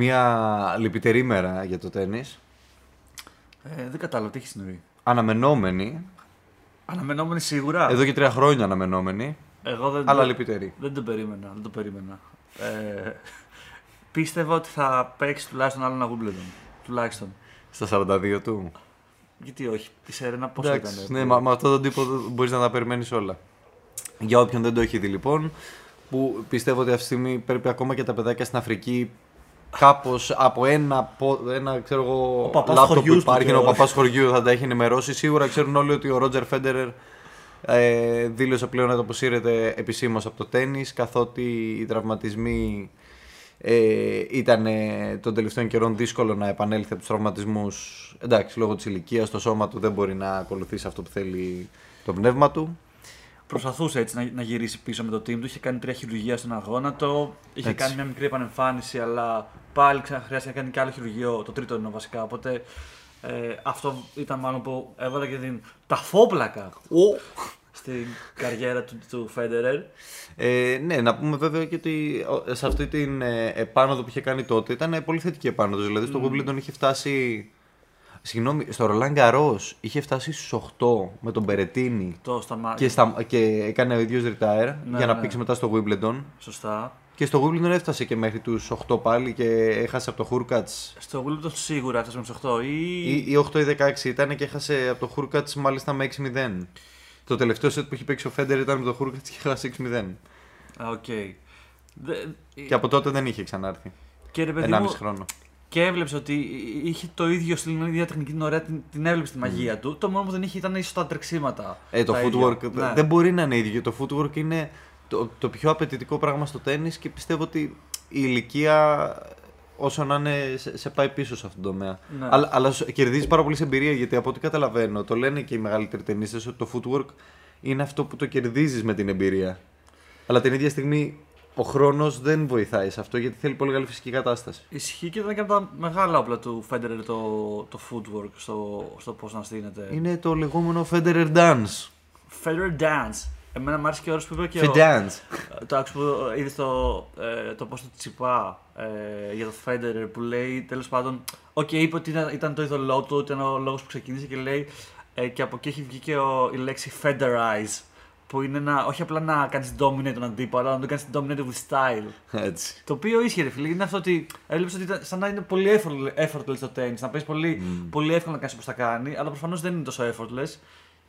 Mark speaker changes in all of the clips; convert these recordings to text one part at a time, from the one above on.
Speaker 1: Μια λυπητερή μέρα για το τέννις.
Speaker 2: Ε, δεν κατάλαβα τι έχεις συμβεί.
Speaker 1: Αναμενόμενη.
Speaker 2: Αναμενόμενη σίγουρα.
Speaker 1: Εδώ και τρία χρόνια αναμενόμενη.
Speaker 2: Εγώ δεν,
Speaker 1: Αλλά
Speaker 2: δεν,
Speaker 1: λυπητερή.
Speaker 2: δεν το περίμενα. Δεν το περίμενα. Ε, πίστευα ότι θα παίξεις τουλάχιστον άλλο ένα Wimbledon. Τουλάχιστον.
Speaker 1: Στα 42 του.
Speaker 2: Γιατί όχι. Η Σερένα πώς
Speaker 1: Εντάξει,
Speaker 2: ήταν.
Speaker 1: ναι, μα, με αυτόν τον τύπο μπορείς να τα περιμένεις όλα. Για όποιον δεν το έχει δει λοιπόν, που πιστεύω ότι αυτή τη στιγμή πρέπει ακόμα και τα παιδάκια στην Αφρική κάπως από ένα, πο- ένα ξέρω εγώ,
Speaker 2: Ο παπάς
Speaker 1: λάπτοπ που
Speaker 2: χωριού του
Speaker 1: υπάρχει,
Speaker 2: και
Speaker 1: ο
Speaker 2: ο-
Speaker 1: παπάς χωριού θα τα έχει ενημερώσει. Σίγουρα ξέρουν όλοι ότι ο Ρότζερ Φέντερερ ε, δήλωσε πλέον ότι αποσύρεται επισήμως από το τέννη, καθότι οι τραυματισμοί ε, ήταν ε, των τελευταίων καιρών δύσκολο να επανέλθει από τους τραυματισμούς. Εντάξει, λόγω της ηλικίας, το σώμα του δεν μπορεί να ακολουθήσει αυτό που θέλει το πνεύμα του.
Speaker 2: Προσπαθούσε έτσι να, να γυρίσει πίσω με το team του. Είχε κάνει τρία χειρουργία στον αγώνα του. Είχε
Speaker 1: Έτσι.
Speaker 2: κάνει μια μικρή επανεμφάνιση, αλλά πάλι ξανά χρειάστηκε να κάνει και άλλο χειρουργείο. Το τρίτο είναι βασικά. Οπότε ε, αυτό ήταν μάλλον που έβαλε και την ταφόπλακα στην καριέρα του, του Φέντερερ.
Speaker 1: Ε, ναι, να πούμε βέβαια και ότι ο, σε αυτή την ε, επάνωδο που είχε κάνει τότε ήταν ε, πολύ θετική επάνωδος. Δηλαδή στο Wimbledon είχε φτάσει. Συγγνώμη, στο Ρολάν Γκαρό είχε φτάσει στους 8 με τον Μπερετίνι
Speaker 2: Το σταμά...
Speaker 1: και, στα, και έκανε ο ίδιος retire
Speaker 2: Ναι,
Speaker 1: για να
Speaker 2: ναι.
Speaker 1: παίξει μετά στο Wimbledon.
Speaker 2: Σωστά.
Speaker 1: Και στο Wimbledon έφτασε και μέχρι τους 8 πάλι και έχασε από το Χούρκατ.
Speaker 2: Στο Wimbledon σίγουρα έφτασε με τους 8 ή...
Speaker 1: Ή, ή 8 ή 16 ήταν και έχασε από το Χούρκατ μάλιστα με 6-0. Το τελευταίο set που έχει παίξει ο Φέντερερ ήταν με το Χούρκατ και έχασε 6-0.
Speaker 2: Α, οκ. Δε-
Speaker 1: Και από τότε δεν είχε ξανάρθει.
Speaker 2: Και ρε παιδί
Speaker 1: 1,5
Speaker 2: μου,
Speaker 1: χρόνο.
Speaker 2: Και έβλεψε ότι είχε το ίδιο στυλ, την ίδια τεχνική, την ωραία, την, την έβλεψε τη μαγεία του. Το μόνο που δεν είχε ήταν ίσως τα τρεξίματα.
Speaker 1: Ε, το
Speaker 2: τα
Speaker 1: footwork
Speaker 2: ίδια.
Speaker 1: δε-
Speaker 2: Ναι.
Speaker 1: δεν μπορεί να είναι ίδιο. Το footwork είναι το, το πιο απαιτητικό πράγμα στο τέννις και πιστεύω ότι η ηλικία όσο να είναι σε, σε πάει πίσω σε αυτόν τον τομέα.
Speaker 2: Ναι.
Speaker 1: Αλλά, αλλά σου- κερδίζει πάρα πολύ σε εμπειρία γιατί από ό,τι καταλαβαίνω, το λένε και οι μεγαλύτεροι ταινίστες ότι το footwork είναι αυτό που το κερδίζεις με την εμπειρία. Αλλά την ίδια στιγμή ο χρόνος δεν βοηθάει σε αυτό γιατί θέλει πολύ καλή φυσική κατάσταση.
Speaker 2: Ισχύει και ήταν και από τα μεγάλα όπλα του Federer το, το footwork στο, στο πώς να στήνεται.
Speaker 1: Είναι το λεγόμενο Federer Dance.
Speaker 2: Federer dance. Εμένα μου άρεσε και ο όρος που είπε και ο,
Speaker 1: Fedance.
Speaker 2: το άκουσα που είδες το, ε, το post του Τσιτσιπά ε, για το Federer που λέει τέλος πάντων. Οκ, είπε ότι ήταν, ήταν το είδωλό του, ήταν ο λόγος που ξεκίνησε και λέει ε, και από εκεί έχει βγει και ο, η λέξη Federize. Που είναι να, όχι απλά να κάνεις dominate τον αντίπαλο, αλλά να τον κάνεις dominate with style.
Speaker 1: Έτσι.
Speaker 2: Το οποίο ίσχυε, ρε φίλε. Είναι αυτό ότι έβλεψε ότι ήταν σαν να είναι πολύ effortless, effortless το tennis. Να παίζει πολύ, πολύ εύκολα να κάνει όπως τα κάνει, αλλά προφανώς δεν είναι τόσο effortless.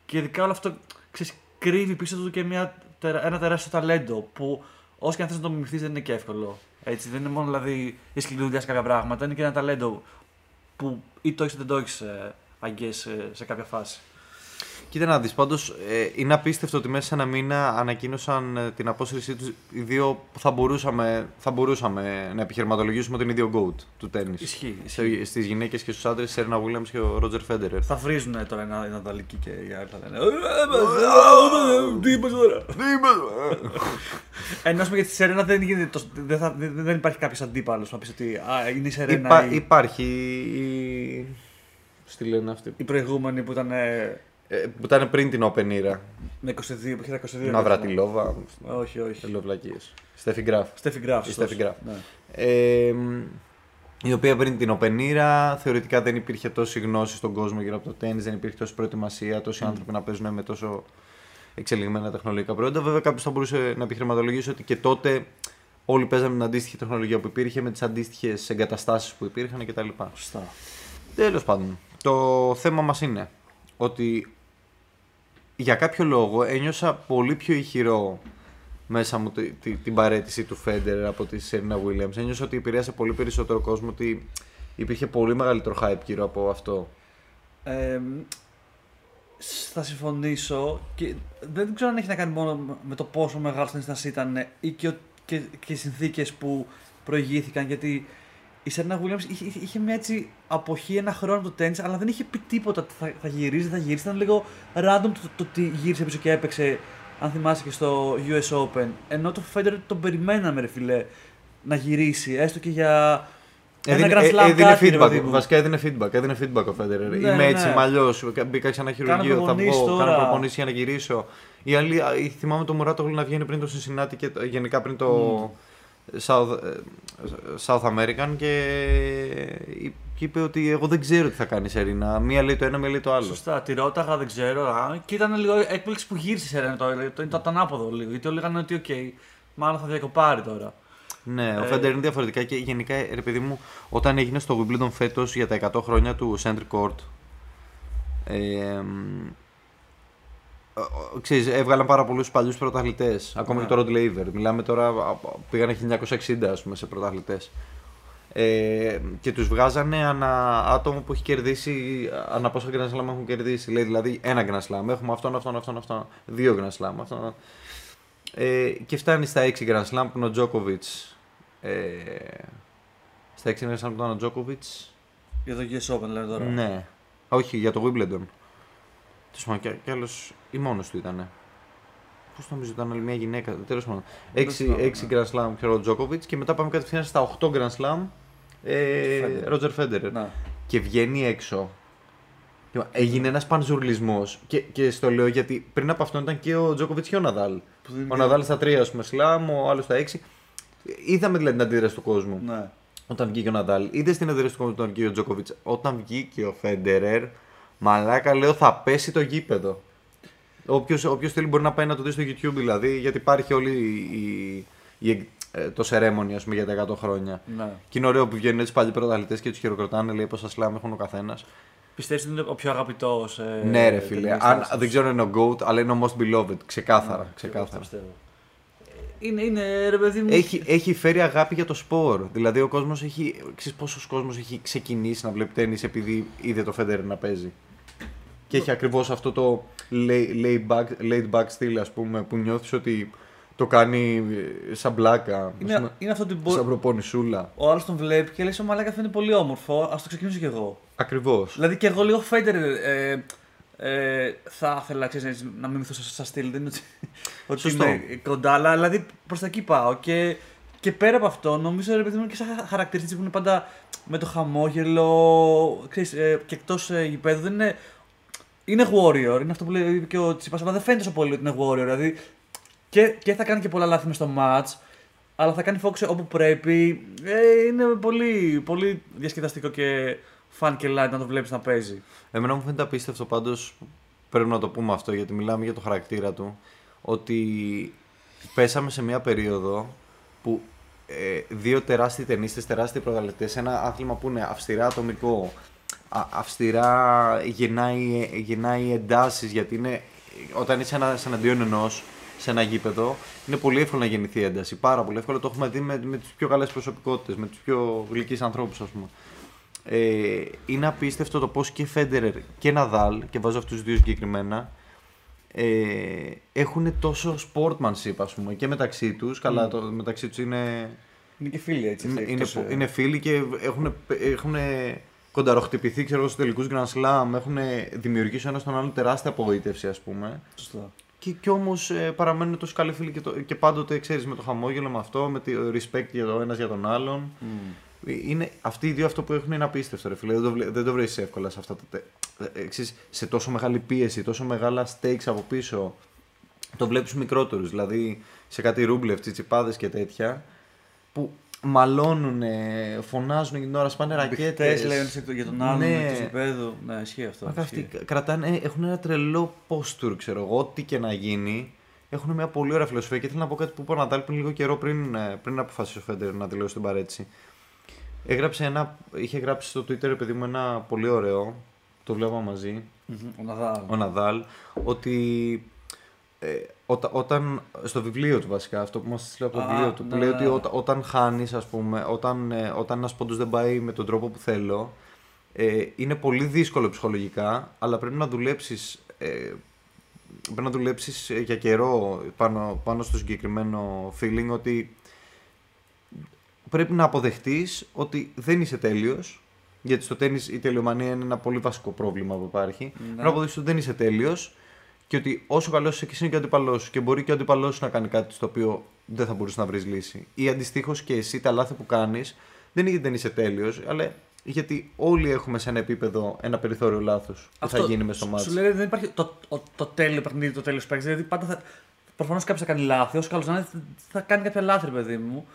Speaker 2: Και ειδικά όλο αυτό ξέρεις, κρύβει πίσω του και μια, τερα- ένα τεράστιο ταλέντο που όσο και αν θες να το μιμηθείς δεν είναι και εύκολο. Έτσι, δεν είναι μόνο δηλαδή η σκληρή δουλειά σε κάποια πράγματα, είναι και ένα ταλέντο που ή το έχεις είτε δεν το έχεις, I guess, ε, σε κάποια φάση.
Speaker 1: Κοίτα να δεις, πάντως ε, είναι απίστευτο ότι μέσα σε ένα μήνα ανακοίνωσαν ε, την απόσυρσή τους οι δύο που θα μπορούσαμε, θα μπορούσαμε να επιχειρηματολογήσουμε ότι είναι οι δύο GOAT του τέννις.
Speaker 2: Ισχύει.
Speaker 1: Σε, στις γυναίκες και στους άντρες, η Serena Williams και ο Roger Federer.
Speaker 2: Θα βρίζουν τώρα ένα, ένα δαλική και οι άλλοι θα λένε. «Ε, Τι είπες τώρα; Ενώ ας πούμε, για τη Σερένα δεν, γίνεται τόσο- δεν, θα- δεν, δεν υπάρχει κάποιος αντίπαλος να πεις ότι α, είναι η Σερένα
Speaker 1: Υπά,
Speaker 2: η,
Speaker 1: υπάρχει η... Πώς τη λένε αυτή.
Speaker 2: η προηγούμενη που ήταν ε,
Speaker 1: Ε, που ήταν πριν την Open Era.
Speaker 2: με 22, που είχε τα 22.
Speaker 1: Ναυρατιλόβα.
Speaker 2: Όχι, όχι.
Speaker 1: Τελειοβλακίες. Στέφη Γκράφ.
Speaker 2: Στέφη Γκράφ.
Speaker 1: Η
Speaker 2: σωστός.
Speaker 1: Steffi Graf.
Speaker 2: Ναι.
Speaker 1: Ε, η οποία πριν την Open Era θεωρητικά δεν υπήρχε τόση γνώση στον κόσμο γύρω από το τέννις, δεν υπήρχε τόση προετοιμασία, τόσοι άνθρωποι να παίζουν με τόσο εξελιγμένα τεχνολογικά προϊόντα. Βέβαια, κάποιος θα μπορούσε να επιχειρηματολογήσει ότι και τότε όλοι παίζαμε την αντίστοιχη τεχνολογία που υπήρχε με τις αντίστοιχες εγκαταστάσεις που υπήρχαν κτλ.
Speaker 2: Σωστά.
Speaker 1: Τέλος πάντων, το θέμα μας είναι ότι για κάποιο λόγο ένιωσα πολύ πιο ηχηρό μέσα μου τη- τη- την παρέτηση του Φέντερ από τη Σέρινα Williams. Ένιωσα ότι επηρέασε πολύ περισσότερο κόσμο, ότι υπήρχε πολύ μεγαλύτερο hype γύρω από αυτό.
Speaker 2: Ε, θα συμφωνήσω και δεν ξέρω αν έχει να κάνει μόνο με το πόσο μεγάλο τέννις ήταν ή και, ο- και, και οι συνθήκες που προηγήθηκαν. Γιατί η Σέρνα Williams είχε, είχε- είχε μια έτσι αποχή ένα χρόνο το τέννις, αλλά δεν είχε πει τίποτα ότι θα, θα γυρίσει, θα γυρίσει. Ήταν λίγο random το, το, ότι γύρισε πίσω και έπαιξε, αν θυμάσαι και στο US Open. Ενώ το Federer τον περιμέναμε, ρε φιλέ, να γυρίσει, έστω και για. Ένα
Speaker 1: Έδινε,
Speaker 2: Grand Slam
Speaker 1: ε, έδινε
Speaker 2: κάτι, ρε
Speaker 1: feedback,
Speaker 2: παιδί μου.
Speaker 1: βασικά έδινε feedback, έδινε feedback ο Φέντερ.
Speaker 2: Ναι,
Speaker 1: Είμαι
Speaker 2: ναι,
Speaker 1: έτσι,
Speaker 2: ναι.
Speaker 1: είμαι αλλιώς, μπήκα σε ένα χειρουργείο, θα
Speaker 2: προπονήσεις
Speaker 1: βγω, κάνω
Speaker 2: τώρα.
Speaker 1: προπονήσεις για να γυρίσω. Η άλλη, η- θυμάμαι το Μουράτογλου να βγαίνει πριν το Cincinnati και το- γενικά πριν το, South, ε, South American και και είπε ότι εγώ δεν ξέρω τι θα κάνει η Σερίνα. Μία λέει το ένα, μία λέει το άλλο.
Speaker 2: Σωστά, τη ρώταγα, δεν ξέρω. Α, και ήταν λίγο έκπληξη που γύρισε η Σερίνα τώρα. Το, ήταν ανάποδο λίγο. Γιατί όλοι λέγανε ότι, ok, okay, μάλλον θα διακοπάρει τώρα.
Speaker 1: Ναι, ο ε... Φέντερερ είναι διαφορετικά και γενικά, ρε παιδί μου, όταν έγινε στο Wimbledon φέτος για τα 100 χρόνια του Central Court. Ε, ξέρεις, έβγαλαν πάρα πολλούς παλιούς πρωταθλητές. Ακόμα ναι. και το Rod Laver. Μιλάμε τώρα, πήγανε 1960 ας πούμε, σε πρωταθλητές. Ε, και τους βγάζανε ανα άτομο που έχει κερδίσει, ανα πόσα Grand Slam έχουν κερδίσει. Λέει δηλαδή ένα Grand Slam, έχουμε αυτόν, αυτόν, αυτόν, αυτόν, δύο Grand Slam. Αυτόν. Ε, και φτάνει στα 6 Grand Slam που είναι ο Τζόκοβιτ. Ε, στα 6 Grand Slam που ήταν ο Τζόκοβιτ.
Speaker 2: Για το US Open λέμε τώρα.
Speaker 1: Ναι. Όχι, για το Wimbledon. Τέλο πάντων, κι άλλο ή μόνος του ήταν. Πώς νομίζω ήταν άλλη μια γυναίκα. Τέλος πάντων. 6, 6 Grand Slam ξέρω ο Τζόκοβιτ και μετά πάμε κατευθείαν στα 8 Grand Slam. Ρότζερ Φέντερ. Και βγαίνει έξω. Έγινε ένας πανζουρλισμός. Και, και στο λέω γιατί πριν από αυτό ήταν και ο Τζόκοβιτ και ο Ναδάλ. Ο Ναδάλ στα 3 ας πούμε σλάμ, ο άλλος στα 6. Είδαμε δηλαδή την αντίδραση του κόσμου.
Speaker 2: Ναι.
Speaker 1: Όταν βγήκε ο Ναδάλ. Είδες την αντίδραση του κόσμου όταν βγήκε ο Τζόκοβιτ. Όταν βγήκε ο Φέντερερ, μαλάκα λέω θα πέσει το γήπεδο. Όποιος θέλει μπορεί να πάει να το δει στο YouTube δηλαδή, γιατί υπάρχει όλη η, η, ε, το ceremony ας πούμε, για τα 100 χρόνια.
Speaker 2: Ναι.
Speaker 1: Και είναι ωραίο που βγαίνουν έτσι πάλι πρωταθλητές και τους χειροκροτάνε, λέει πόσα σλάμ έχουν ο καθένας.
Speaker 2: Πιστεύεις ότι είναι ο πιο αγαπητό.
Speaker 1: Ε, ναι, ρε φίλε. Αν, δεν ξέρω αν είναι ο GOAT, αλλά είναι ο most beloved. Ξεκάθαρα. Ναι, ξεκάθαρα.
Speaker 2: Είναι, είναι ρε παιδί μου.
Speaker 1: Έχει, έχει φέρει αγάπη για το σπορ. Δηλαδή ο κόσμος έχει. Ξέρεις πόσος κόσμος έχει ξεκινήσει να βλέπει τέννη επειδή είδε το Φέντερ να παίζει; Και έχει ακριβώς αυτό το laid back, laid back style, ας πούμε, που νιώθεις ότι το κάνει ε, σαν μπλάκα.
Speaker 2: Είναι, πούμε, είναι αυτό ότι
Speaker 1: Σαν προπονησούλα.
Speaker 2: Ο άλλος τον βλέπει και λέει: Ο Μαλάκα αυτό είναι πολύ όμορφο. Α το ξεκινήσω κι εγώ.
Speaker 1: Ακριβώς.
Speaker 2: Δηλαδή και εγώ λίγο Φέντερ ε, ε, θα ήθελα ξέρεις, να μην μυθώ σαν στυλ. Δεν είναι ότι, ότι είναι κοντά, αλλά δηλαδή προς τα εκεί πάω. Και, και πέρα από αυτό, νομίζω ότι είναι και σαν χαρακτηριστική που είναι πάντα με το χαμόγελο. Ξέρεις, ε, και εκτός ε, γηπέδου δεν είναι είναι warrior. Είναι αυτό που λέει και ο Τσιπάς. Αλλά δεν φαίνεται τόσο πολύ ότι είναι warrior. Δηλαδή και, και θα κάνει και πολλά λάθη μες στο match, αλλά θα κάνει focus όπου πρέπει. Ε, είναι πολύ, πολύ διασκεδαστικό και fun και light να το βλέπεις να παίζει.
Speaker 1: Εμένα μου φαίνεται απίστευτο πάντως. Πρέπει να το πούμε αυτό γιατί μιλάμε για το χαρακτήρα του. Ότι πέσαμε σε μια περίοδο που ε, δύο τεράστιοι ταινίστες, τεράστιοι προγαλετέ, ένα άθλημα που είναι αυστηρά ατομικό, αυστηρά γεννάει, γεννάει εντάσεις γιατί είναι, όταν είσαι ένα, εναντίον ενός σε ένα γήπεδο, είναι πολύ εύκολο να γεννηθεί ένταση. Πάρα πολύ εύκολο. Το έχουμε δει με, με τις πιο καλές προσωπικότητες, με τους πιο γλυκείς ανθρώπους, ας πούμε. Ε, είναι απίστευτο το πώς και Φέντερερ και Ναδάλ, και βάζω αυτούς του δύο συγκεκριμένα, ε, έχουν τόσο sportmanship, ας πούμε, και μεταξύ τους. Καλά, το, μεταξύ τους είναι.
Speaker 2: Είναι και φίλοι έτσι.
Speaker 1: Είναι, είναι, είναι φίλοι και έχουν, έχουν κονταροχτυπηθεί ξέρω, στους τελικούς Grand Slam, έχουν δημιουργήσει ένας τον άλλο τεράστια απογοήτευση, ας πούμε.
Speaker 2: Σωστά.
Speaker 1: Και, και όμως ε, παραμένουν τόσο καλοί φίλοι και, το, και πάντοτε ξέρεις με το χαμόγελο, με αυτό, με το respect για το ένας για τον άλλον. Mm. Είναι, αυτοί οι δύο αυτό που έχουν είναι απίστευτο, ρε φίλε. Δεν το, δεν το βρεις εύκολα σε αυτά τα. Ε, εξής, σε τόσο μεγάλη πίεση, τόσο μεγάλα stakes από πίσω. Το βλέπεις μικρότερους. Δηλαδή σε κάτι ρούμπλευ, τσιτσιπάδες και τέτοια. Που μαλώνουν, φωνάζουν την ώρα, σπάνε ρακέτες.
Speaker 2: Χθε λένε για τον άλλον ναι. του επέδου. Ναι, ισχύει αυτό.
Speaker 1: Μα αυτοί κρατάνε, έχουν ένα τρελό posture, ξέρω εγώ, ό,τι και να γίνει. Έχουν μια πολύ ωραία φιλοσοφία και θέλω να πω κάτι που είπα ο Νατάλ πριν λίγο καιρό πριν, ε, πριν αποφασίσει ο Φέντερ να δηλώσει την παρέτηση. Έγραψε ένα, είχε γράψει στο Twitter, παιδί μου, ένα πολύ ωραίο. Το βλέπαμε μαζί.
Speaker 2: Ο Ναδάλ.
Speaker 1: Ο Ναδάλ. Ότι ε, όταν, στο βιβλίο του βασικά, αυτό που μας λέει από το βιβλίο του, που ναι, λέει ότι ναι. όταν, όταν χάνεις, ας πούμε, όταν, ε, όταν ένας πόντος δεν πάει με τον τρόπο που θέλω, ε, είναι πολύ δύσκολο ψυχολογικά, αλλά πρέπει να δουλέψεις, ε, πρέπει να δουλέψεις για καιρό πάνω, πάνω στο συγκεκριμένο feeling ότι πρέπει να αποδεχτείς ότι δεν είσαι τέλειος, γιατί στο τέννις η τελειομανία είναι ένα πολύ βασικό πρόβλημα που υπάρχει. Ναι. Πρέπει να αποδεχτείς ότι δεν είσαι τέλειος και ότι όσο καλός είσαι και εσύ είναι και ο αντίπαλό σου και μπορεί και ο αντίπαλό σου να κάνει κάτι στο οποίο δεν θα μπορούσε να βρεις λύση. Ή αντιστοίχως και εσύ τα λάθη που κάνεις δεν είναι γιατί δεν είσαι τέλειος, αλλά γιατί όλοι έχουμε σε ένα επίπεδο ένα περιθώριο λάθο που θα γίνει μες στο μάτι.
Speaker 2: Σου λέει δεν υπάρχει το, το, το τέλειο παιχνίδι, το τέλειος παίκτης. Δηλαδή πάντα θα. Προφανώς κάποιος θα κάνει λάθη. Όσο καλός να είναι, θα κάνει κάποια λάθη, παιδί μου.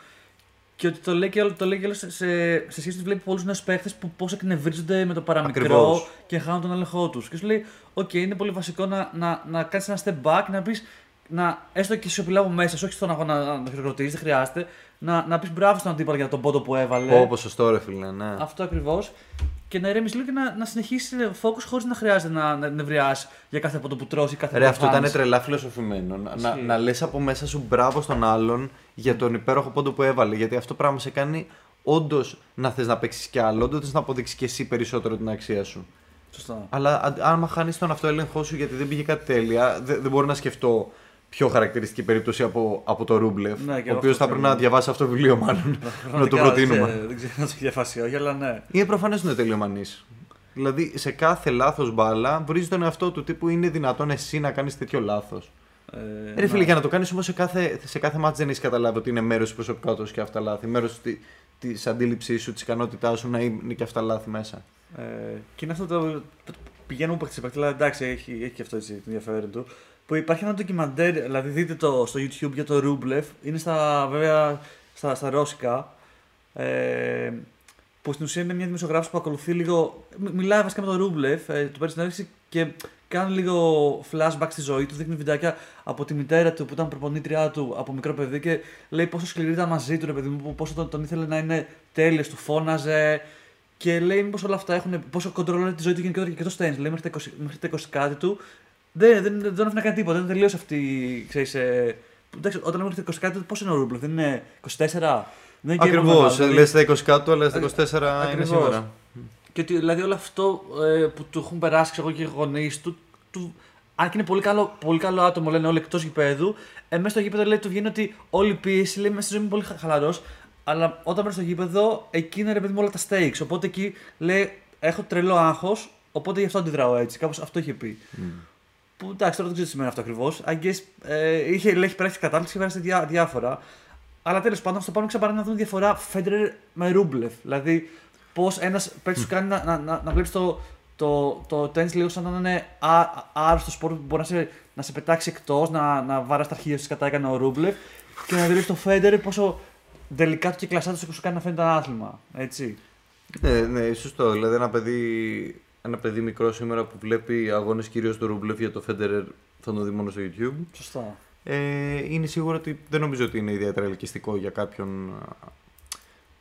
Speaker 2: Και ότι το λέει και όλο, το λέει και όλο σε, σε σχέση ότι βλέπει πολλούς νέους παίχτες που πώς εκνευρίζονται με το παραμικρό
Speaker 1: Ακριβώς.
Speaker 2: και χάνουν τον έλεγχό τους. Και σου λέει: Οκ, είναι πολύ βασικό να, να, να κάνεις ένα step back, να πει, να, έστω και σιωπηλά από μέσα, σου, όχι στον αγώνα να, να χειροκροτήσεις, δεν χρειάζεται, να, να πεις μπράβο στον αντίπαλο για τον πόντο που έβαλε.
Speaker 1: Πω, πω, σωστό ρε φίλε, ναι.
Speaker 2: Αυτό ακριβώς. Και να ηρεμήσει λίγο και να, να συνεχίσει focus χωρίς να χρειάζεται να, να νευριάσει για κάθε πόντο που τρως ή, κάθε
Speaker 1: Ρε,
Speaker 2: πόντο
Speaker 1: αυτό
Speaker 2: που
Speaker 1: ήταν
Speaker 2: χάνεις.
Speaker 1: τρελά φιλοσοφημένο. Να, να,
Speaker 2: Ισχύει.
Speaker 1: να λες από μέσα σου μπράβο στον άλλον για τον υπέροχο πόντο που έβαλε. Γιατί αυτό πράγμα σε κάνει όντως να θες να παίξεις κι άλλο, όντως να αποδείξεις κι εσύ περισσότερο την αξία σου.
Speaker 2: Σωστά.
Speaker 1: Αλλά αν- άμα χάνεις τον αυτοέλεγχό σου γιατί δεν πήγε κάτι τέλεια, δεν, δεν μπορώ να σκεφτώ πιο χαρακτηριστική περίπτωση από, από το Ρούμπλεφ.
Speaker 2: Ναι, και
Speaker 1: ο
Speaker 2: εγώ
Speaker 1: οποίος
Speaker 2: αυτό
Speaker 1: θα πρέπει
Speaker 2: θέλω.
Speaker 1: να διαβάσει αυτό το βιβλίο, μάλλον. να το
Speaker 2: Πραγματικά,
Speaker 1: προτείνουμε.
Speaker 2: Δεν, δεν ξέρω αν το έχει διαβάσει όχι, αλλά ναι.
Speaker 1: Είναι προφανές ότι είναι τελειομανής. Δηλαδή σε κάθε λάθος μπάλα βρίζεις τον εαυτό του τύπου είναι δυνατόν εσύ να κάνεις τέτοιο λάθος.
Speaker 2: Ε,
Speaker 1: Ρε φίλε,
Speaker 2: ναι.
Speaker 1: για να το κάνεις όμως σε κάθε, σε κάθε μάτς δεν έχεις καταλάβει ότι είναι μέρος της προσωπικότητας και αυτά λάθη. Μέρος τη αντίληψής σου, της ικανότητάς σου να είναι και αυτά λάθη μέσα.
Speaker 2: Ε, και είναι αυτό το. το πηγαίνουμε παίχτη σε παίχτη, αλλά εντάξει, έχει, έχει και αυτό έτσι, το ενδιαφέρον του. Που υπάρχει ένα ντοκιμαντέρ, δηλαδή δείτε το στο YouTube για το Ρούμπλεφ. Είναι στα, βέβαια στα, στα ρώσικα. Ε, που στην ουσία είναι μια δημοσιογράφος που ακολουθεί λίγο. μι- Μιλάει βασικά με τον Ρούμπλεφ, ε, του παίρνει συνέντευξη και κάνει λίγο flashback στη ζωή του. Δείχνει βιντεάκια από τη μητέρα του που ήταν προπονήτριά του από μικρό παιδί και λέει πόσο σκληρή ήταν μαζί του, ρε παιδί μου, πόσο τον, τον ήθελε να είναι τέλειος, του φώναζε. Και λέει μήπως όλα αυτά έχουν. πόσο κοντρόλαρε τη ζωή του γενικότερα και το Στέν. Λέει μέχρι τα 20, μέχρι τα 20 κάτι του. Δεν, δεν, δεν, δεν έφυγε τίποτα, δεν τελείωσε αυτή. Ξέρεις, ε, εντάξει, όταν λέμε μέχρι τα 20 κάτι του, πώς είναι ο Ρούμπλεφ, δεν είναι 24. Δεν είναι και
Speaker 1: Ακριβώς.
Speaker 2: πολύ μεγάλο, δηλαδή.
Speaker 1: Λε τα 20 κάτω, αλλά στα 24 είναι
Speaker 2: Ακριβώς.
Speaker 1: σήμερα.
Speaker 2: Και ότι δηλαδή όλο αυτό ε, που του έχουν περάσει ξέρω, εγώ, και οι γονείς του, του. Αν και είναι πολύ καλό, πολύ καλό άτομο, λένε όλοι εκτός γηπέδου, ε, μέσα στο γήπεδο λέει, του βγαίνει ότι όλη η πίεση λέει μέσα στη ζωή μου είναι πολύ χαλαρός. Αλλά όταν μέσα στο γήπεδο, εκεί είναι ρε παιδί μου όλα τα stakes. Οπότε εκεί λέει, έχω τρελό άγχος, οπότε γι' αυτό αντιδράω έτσι. Κάπως αυτό είχε πει. Που εντάξει, τώρα δεν ξέρω τι σημαίνει αυτό ακριβώς. Ε, είχε, λέει, έχει περάσει κατάληξη, έχει περάσει διά, διάφορα. Αλλά τέλος πάντων, στο πάνω ξαπαρά να δούμε διαφορά Φέντερ με Ρούμπλεφ. Δηλαδή, πώς ένας παίκτης σου κάνει να, να, να, να βλέπεις το, το, το tennis λίγο σαν να είναι α- άρρωστο σπορ που μπορεί να σε, να σε πετάξει εκτός, να, να βαράς τα αρχεία σου κατά έκανε ο Ρούμπλεφ και να δεις το Φέντερ πόσο τελικά του και κλασσάτο σου κάνει να φαίνεται ένα άθλημα. Έτσι.
Speaker 1: Ναι, ναι, σωστό. Δηλαδή ένα παιδί, ένα παιδί μικρό σήμερα που βλέπει αγώνες κυρίως του Ρούμπλεφ για το Φέντερερ θα το δει μόνο στο YouTube.
Speaker 2: Σωστά.
Speaker 1: Ε, είναι σίγουρο ότι δεν νομίζω ότι είναι ιδιαίτερα ελκυστικό για κάποιον α,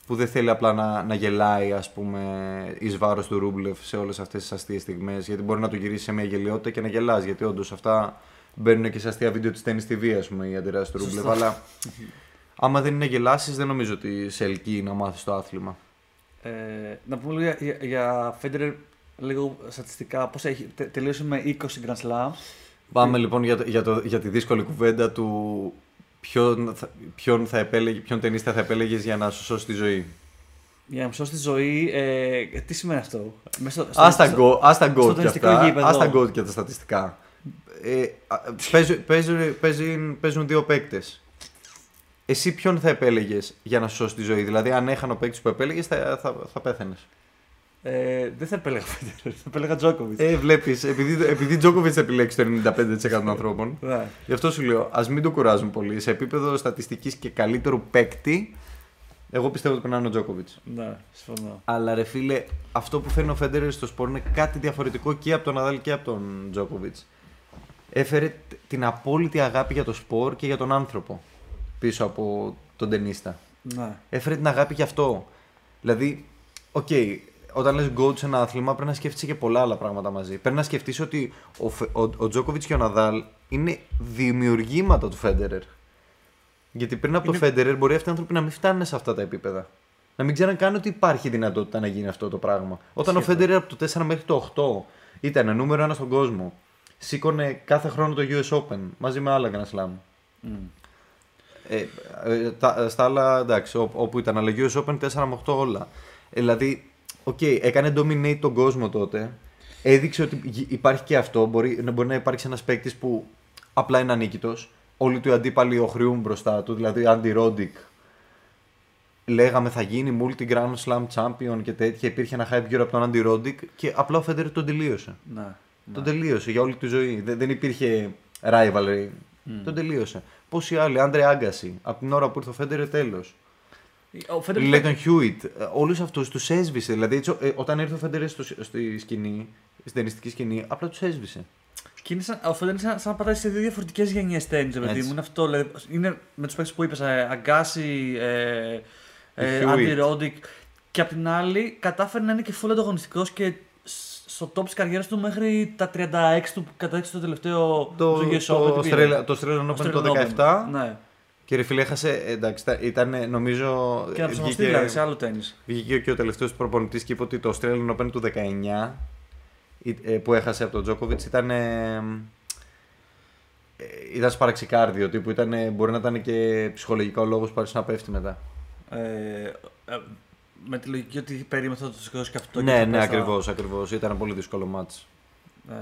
Speaker 1: που δεν θέλει απλά να, να γελάει ας πούμε εις βάρος του Ρούμπλεφ σε όλες αυτές τις αστείες στιγμές γιατί μπορεί να το γυρίσει σε μια γελιότητα και να γελάς γιατί όντως αυτά μπαίνουν και σε αστεία βίντεο της Tennis TV ας πούμε οι αντιδράσεις του Ρούμπλεφ
Speaker 2: Σωστό.
Speaker 1: αλλά άμα δεν είναι γελάσεις δεν νομίζω ότι σε ελκύει να μάθεις το άθλημα.
Speaker 2: Ε, να πούμε λίγο για, για, για Federer λίγο στατιστικά. Πώς έχει, τε, τελείωσε με 20 Grand Slams.
Speaker 1: Πάμε λοιπόν για, το, για, το, για τη δύσκολη κουβέντα του ποιον θα, ποιον θα επέλεγε, ποιον ταινίστα θα επέλεγες για να σου σώσει τη ζωή;
Speaker 2: Για να μου σώσει τη ζωή, ε, τι σημαίνει αυτό; Μέσα στο- στο-
Speaker 1: Ας τα
Speaker 2: στο-
Speaker 1: go- ας τα
Speaker 2: στο
Speaker 1: goat και
Speaker 2: ταινιστικό
Speaker 1: αυτά.
Speaker 2: γήπεδο.
Speaker 1: Ας τα goat και τα στατιστικά. Ε, α, παίζουν, παίζουν, παίζουν, παίζουν δύο παίκτες. Εσύ ποιον θα επέλεγες για να σου σώσει τη ζωή; Δηλαδή, αν έχανε ο παίκτης που επέλεγες, θα, θα, θα πέθανε.
Speaker 2: Ε, δεν θα επέλεγα Federer, θα επέλεγα Τζόκοβιτς.
Speaker 1: Ε, βλέπεις, επειδή, επειδή Τζόκοβιτς θα επιλέξει το 95% των ανθρώπων.
Speaker 2: ναι.
Speaker 1: Γι' αυτό σου λέω, ας μην το κουράζουν πολύ. Σε επίπεδο στατιστικής και καλύτερου παίκτη, εγώ πιστεύω ότι περνάνε ο Τζόκοβιτς.
Speaker 2: ναι, συμφωνώ.
Speaker 1: Αλλά ρε φίλε, αυτό που φέρνει ο Φέντερερ στο σπορ είναι κάτι διαφορετικό και από τον Ναδάλ και από τον Τζόκοβιτς. Έφερε τ- την απόλυτη αγάπη για το σπορ και για τον άνθρωπο πίσω από τον ταινίστα.
Speaker 2: Ναι.
Speaker 1: Έφερε την αγάπη για αυτό. Δηλαδή, οκ, όταν λες GOAT σε ένα άθλημα πρέπει να σκέφτεσαι και πολλά άλλα πράγματα μαζί. Πρέπει να σκεφτείς ότι ο, Φε- ο, ο Τζόκοβιτς και ο Ναδάλ είναι δημιουργήματα του Φέντερερ. Γιατί πριν από
Speaker 2: Είναι-
Speaker 1: τον Φέντερερ μπορεί αυτοί οι άνθρωποι να μην φτάνουν σε αυτά τα επίπεδα. Να μην ξέραν καν ότι υπάρχει δυνατότητα να γίνει αυτό το πράγμα. Όταν ο
Speaker 2: Ισχύει
Speaker 1: Φέντερερ από το 4 μέχρι το 8 ήταν νούμερο 1 στον κόσμο, σήκωνε κάθε χρόνο το US Open μαζί με άλλα Grand Slam.
Speaker 2: Μμ.
Speaker 1: Ε, ε, τα, στα άλλα, εντάξει, ό, όπου ήταν, αλλά US Open 4 με 8 όλα. Ε, δηλαδή, οκ, έκανε dominate τον κόσμο τότε. Έδειξε ότι γι- υπάρχει και αυτό. Μπορεί, να- μπορεί να υπάρξει ένας παίκτης που απλά είναι ανίκητος. Όλοι του οι αντίπαλοι ωχριούν μπροστά του, δηλαδή Andy Roddick. Λέγαμε θα γίνει multi Grand Slam champion και τέτοια. Υπήρχε ένα hype γύρω από τον Andy Roddick και απλά ο Federer τον τελείωσε.
Speaker 2: Ναι.
Speaker 1: Τον τελείωσε για όλη τη ζωή. Δεν, δεν υπήρχε rivalry. Τον τελείωσε. Πόσοι άλλοι, Αντρέ Άγκασι, από την ώρα που ήρθε ο Φέντερερ τέλος.
Speaker 2: Ο
Speaker 1: Φέντερερ Λέιτον Χιούιτ. Όλους αυτούς τους έσβησε. Δηλαδή, έτσι, ε, όταν ήρθε ο Φέντερερ στο, στη σκηνή, στην ταινιστική σκηνή, απλά τους έσβησε.
Speaker 2: Και είναι σαν, ο Φέντερερ είναι σαν, σαν να πατάει σε δύο διαφορετικές γενιές τένις, παιδί
Speaker 1: Έτσι.
Speaker 2: μου. Είναι αυτό. Δηλαδή, είναι με τους παίκτες που είπες, ε, Άγκασι, ε, ε,
Speaker 1: Hewitt.
Speaker 2: Άντι Ρόντικ. Και απ' την άλλη, κατάφερε να είναι και full ανταγωνιστικός και σ- στο top της καριέρας του μέχρι τα 36 του που κατέκτησε το τελευταίο
Speaker 1: Το,
Speaker 2: του US
Speaker 1: το,
Speaker 2: Open,
Speaker 1: το,
Speaker 2: τι πήρε.
Speaker 1: Australian- το Australian Open
Speaker 2: Australian
Speaker 1: το
Speaker 2: Open.
Speaker 1: 17.
Speaker 2: Ναι.
Speaker 1: Και ρε φίλε, έχασε. Εντάξει, τα- ήταν νομίζω.
Speaker 2: Και να προσαρμοστεί
Speaker 1: βγήκε-
Speaker 2: δηλαδή σε άλλο τέννη.
Speaker 1: Βγήκε και ο τελευταίος προπονητής και είπε ότι το Australian Open του 19 ε, που έχασε από τον Τζόκοβιτ ήταν. ε, ε, ήταν σπαραξικάρδιο τύπου. Ήταν, ε, μπορεί να ήταν και ψυχολογικό λόγος που άρχισε να πέφτει μετά.
Speaker 2: Ε, ε, με τη λογική ότι περίμενε θα το σηκώσει και αυτό. και
Speaker 1: ναι,
Speaker 2: θα
Speaker 1: ναι,
Speaker 2: πέσει στα-
Speaker 1: ακριβώ. Ακριβώς. Ήταν πολύ δύσκολο μάτς.
Speaker 2: Ε,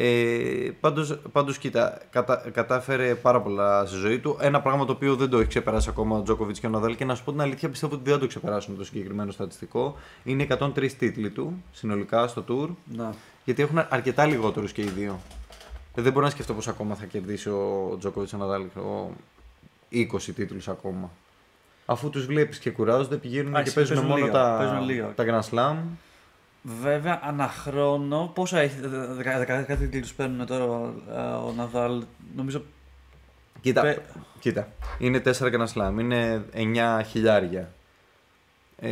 Speaker 1: Ε, πάντως, πάντως κοίτα, κατα, κατάφερε πάρα πολλά στη ζωή του. Ένα πράγμα το οποίο δεν το έχει ξεπεράσει ακόμα ο Τζόκοβιτς και ο Ναδάλ και να σου πω την αλήθεια πιστεύω ότι δεν θα το ξεπεράσουν το συγκεκριμένο στατιστικό. Είναι 103 τίτλοι του συνολικά στο tour.
Speaker 2: να.
Speaker 1: Γιατί έχουν αρκετά λιγότερους και οι δύο. Ε, δεν μπορώ να σκεφτώ πώ ακόμα θα κερδίσει ο Τζόκοβιτς ο Ναδάλ ο 20 τίτλους ακόμα. Αφού τους βλέπεις και κουράζονται, πηγαίνουν
Speaker 2: Α,
Speaker 1: και
Speaker 2: εσύ,
Speaker 1: παίζουν
Speaker 2: παίζουν
Speaker 1: μόνο
Speaker 2: λίγα,
Speaker 1: τα,
Speaker 2: παίζουν λίγα.
Speaker 1: τα Grand Slam.
Speaker 2: Βέβαια, αναχρόνω, πόσα έχει, 10 τίτλους παίρνουν τώρα ε, ο Ναδάλ, νομίζω
Speaker 1: Κοίτα,
Speaker 2: Πε-
Speaker 1: κοίτα, είναι 4 Grand Slam, είναι 9 χιλιάρια. Ε,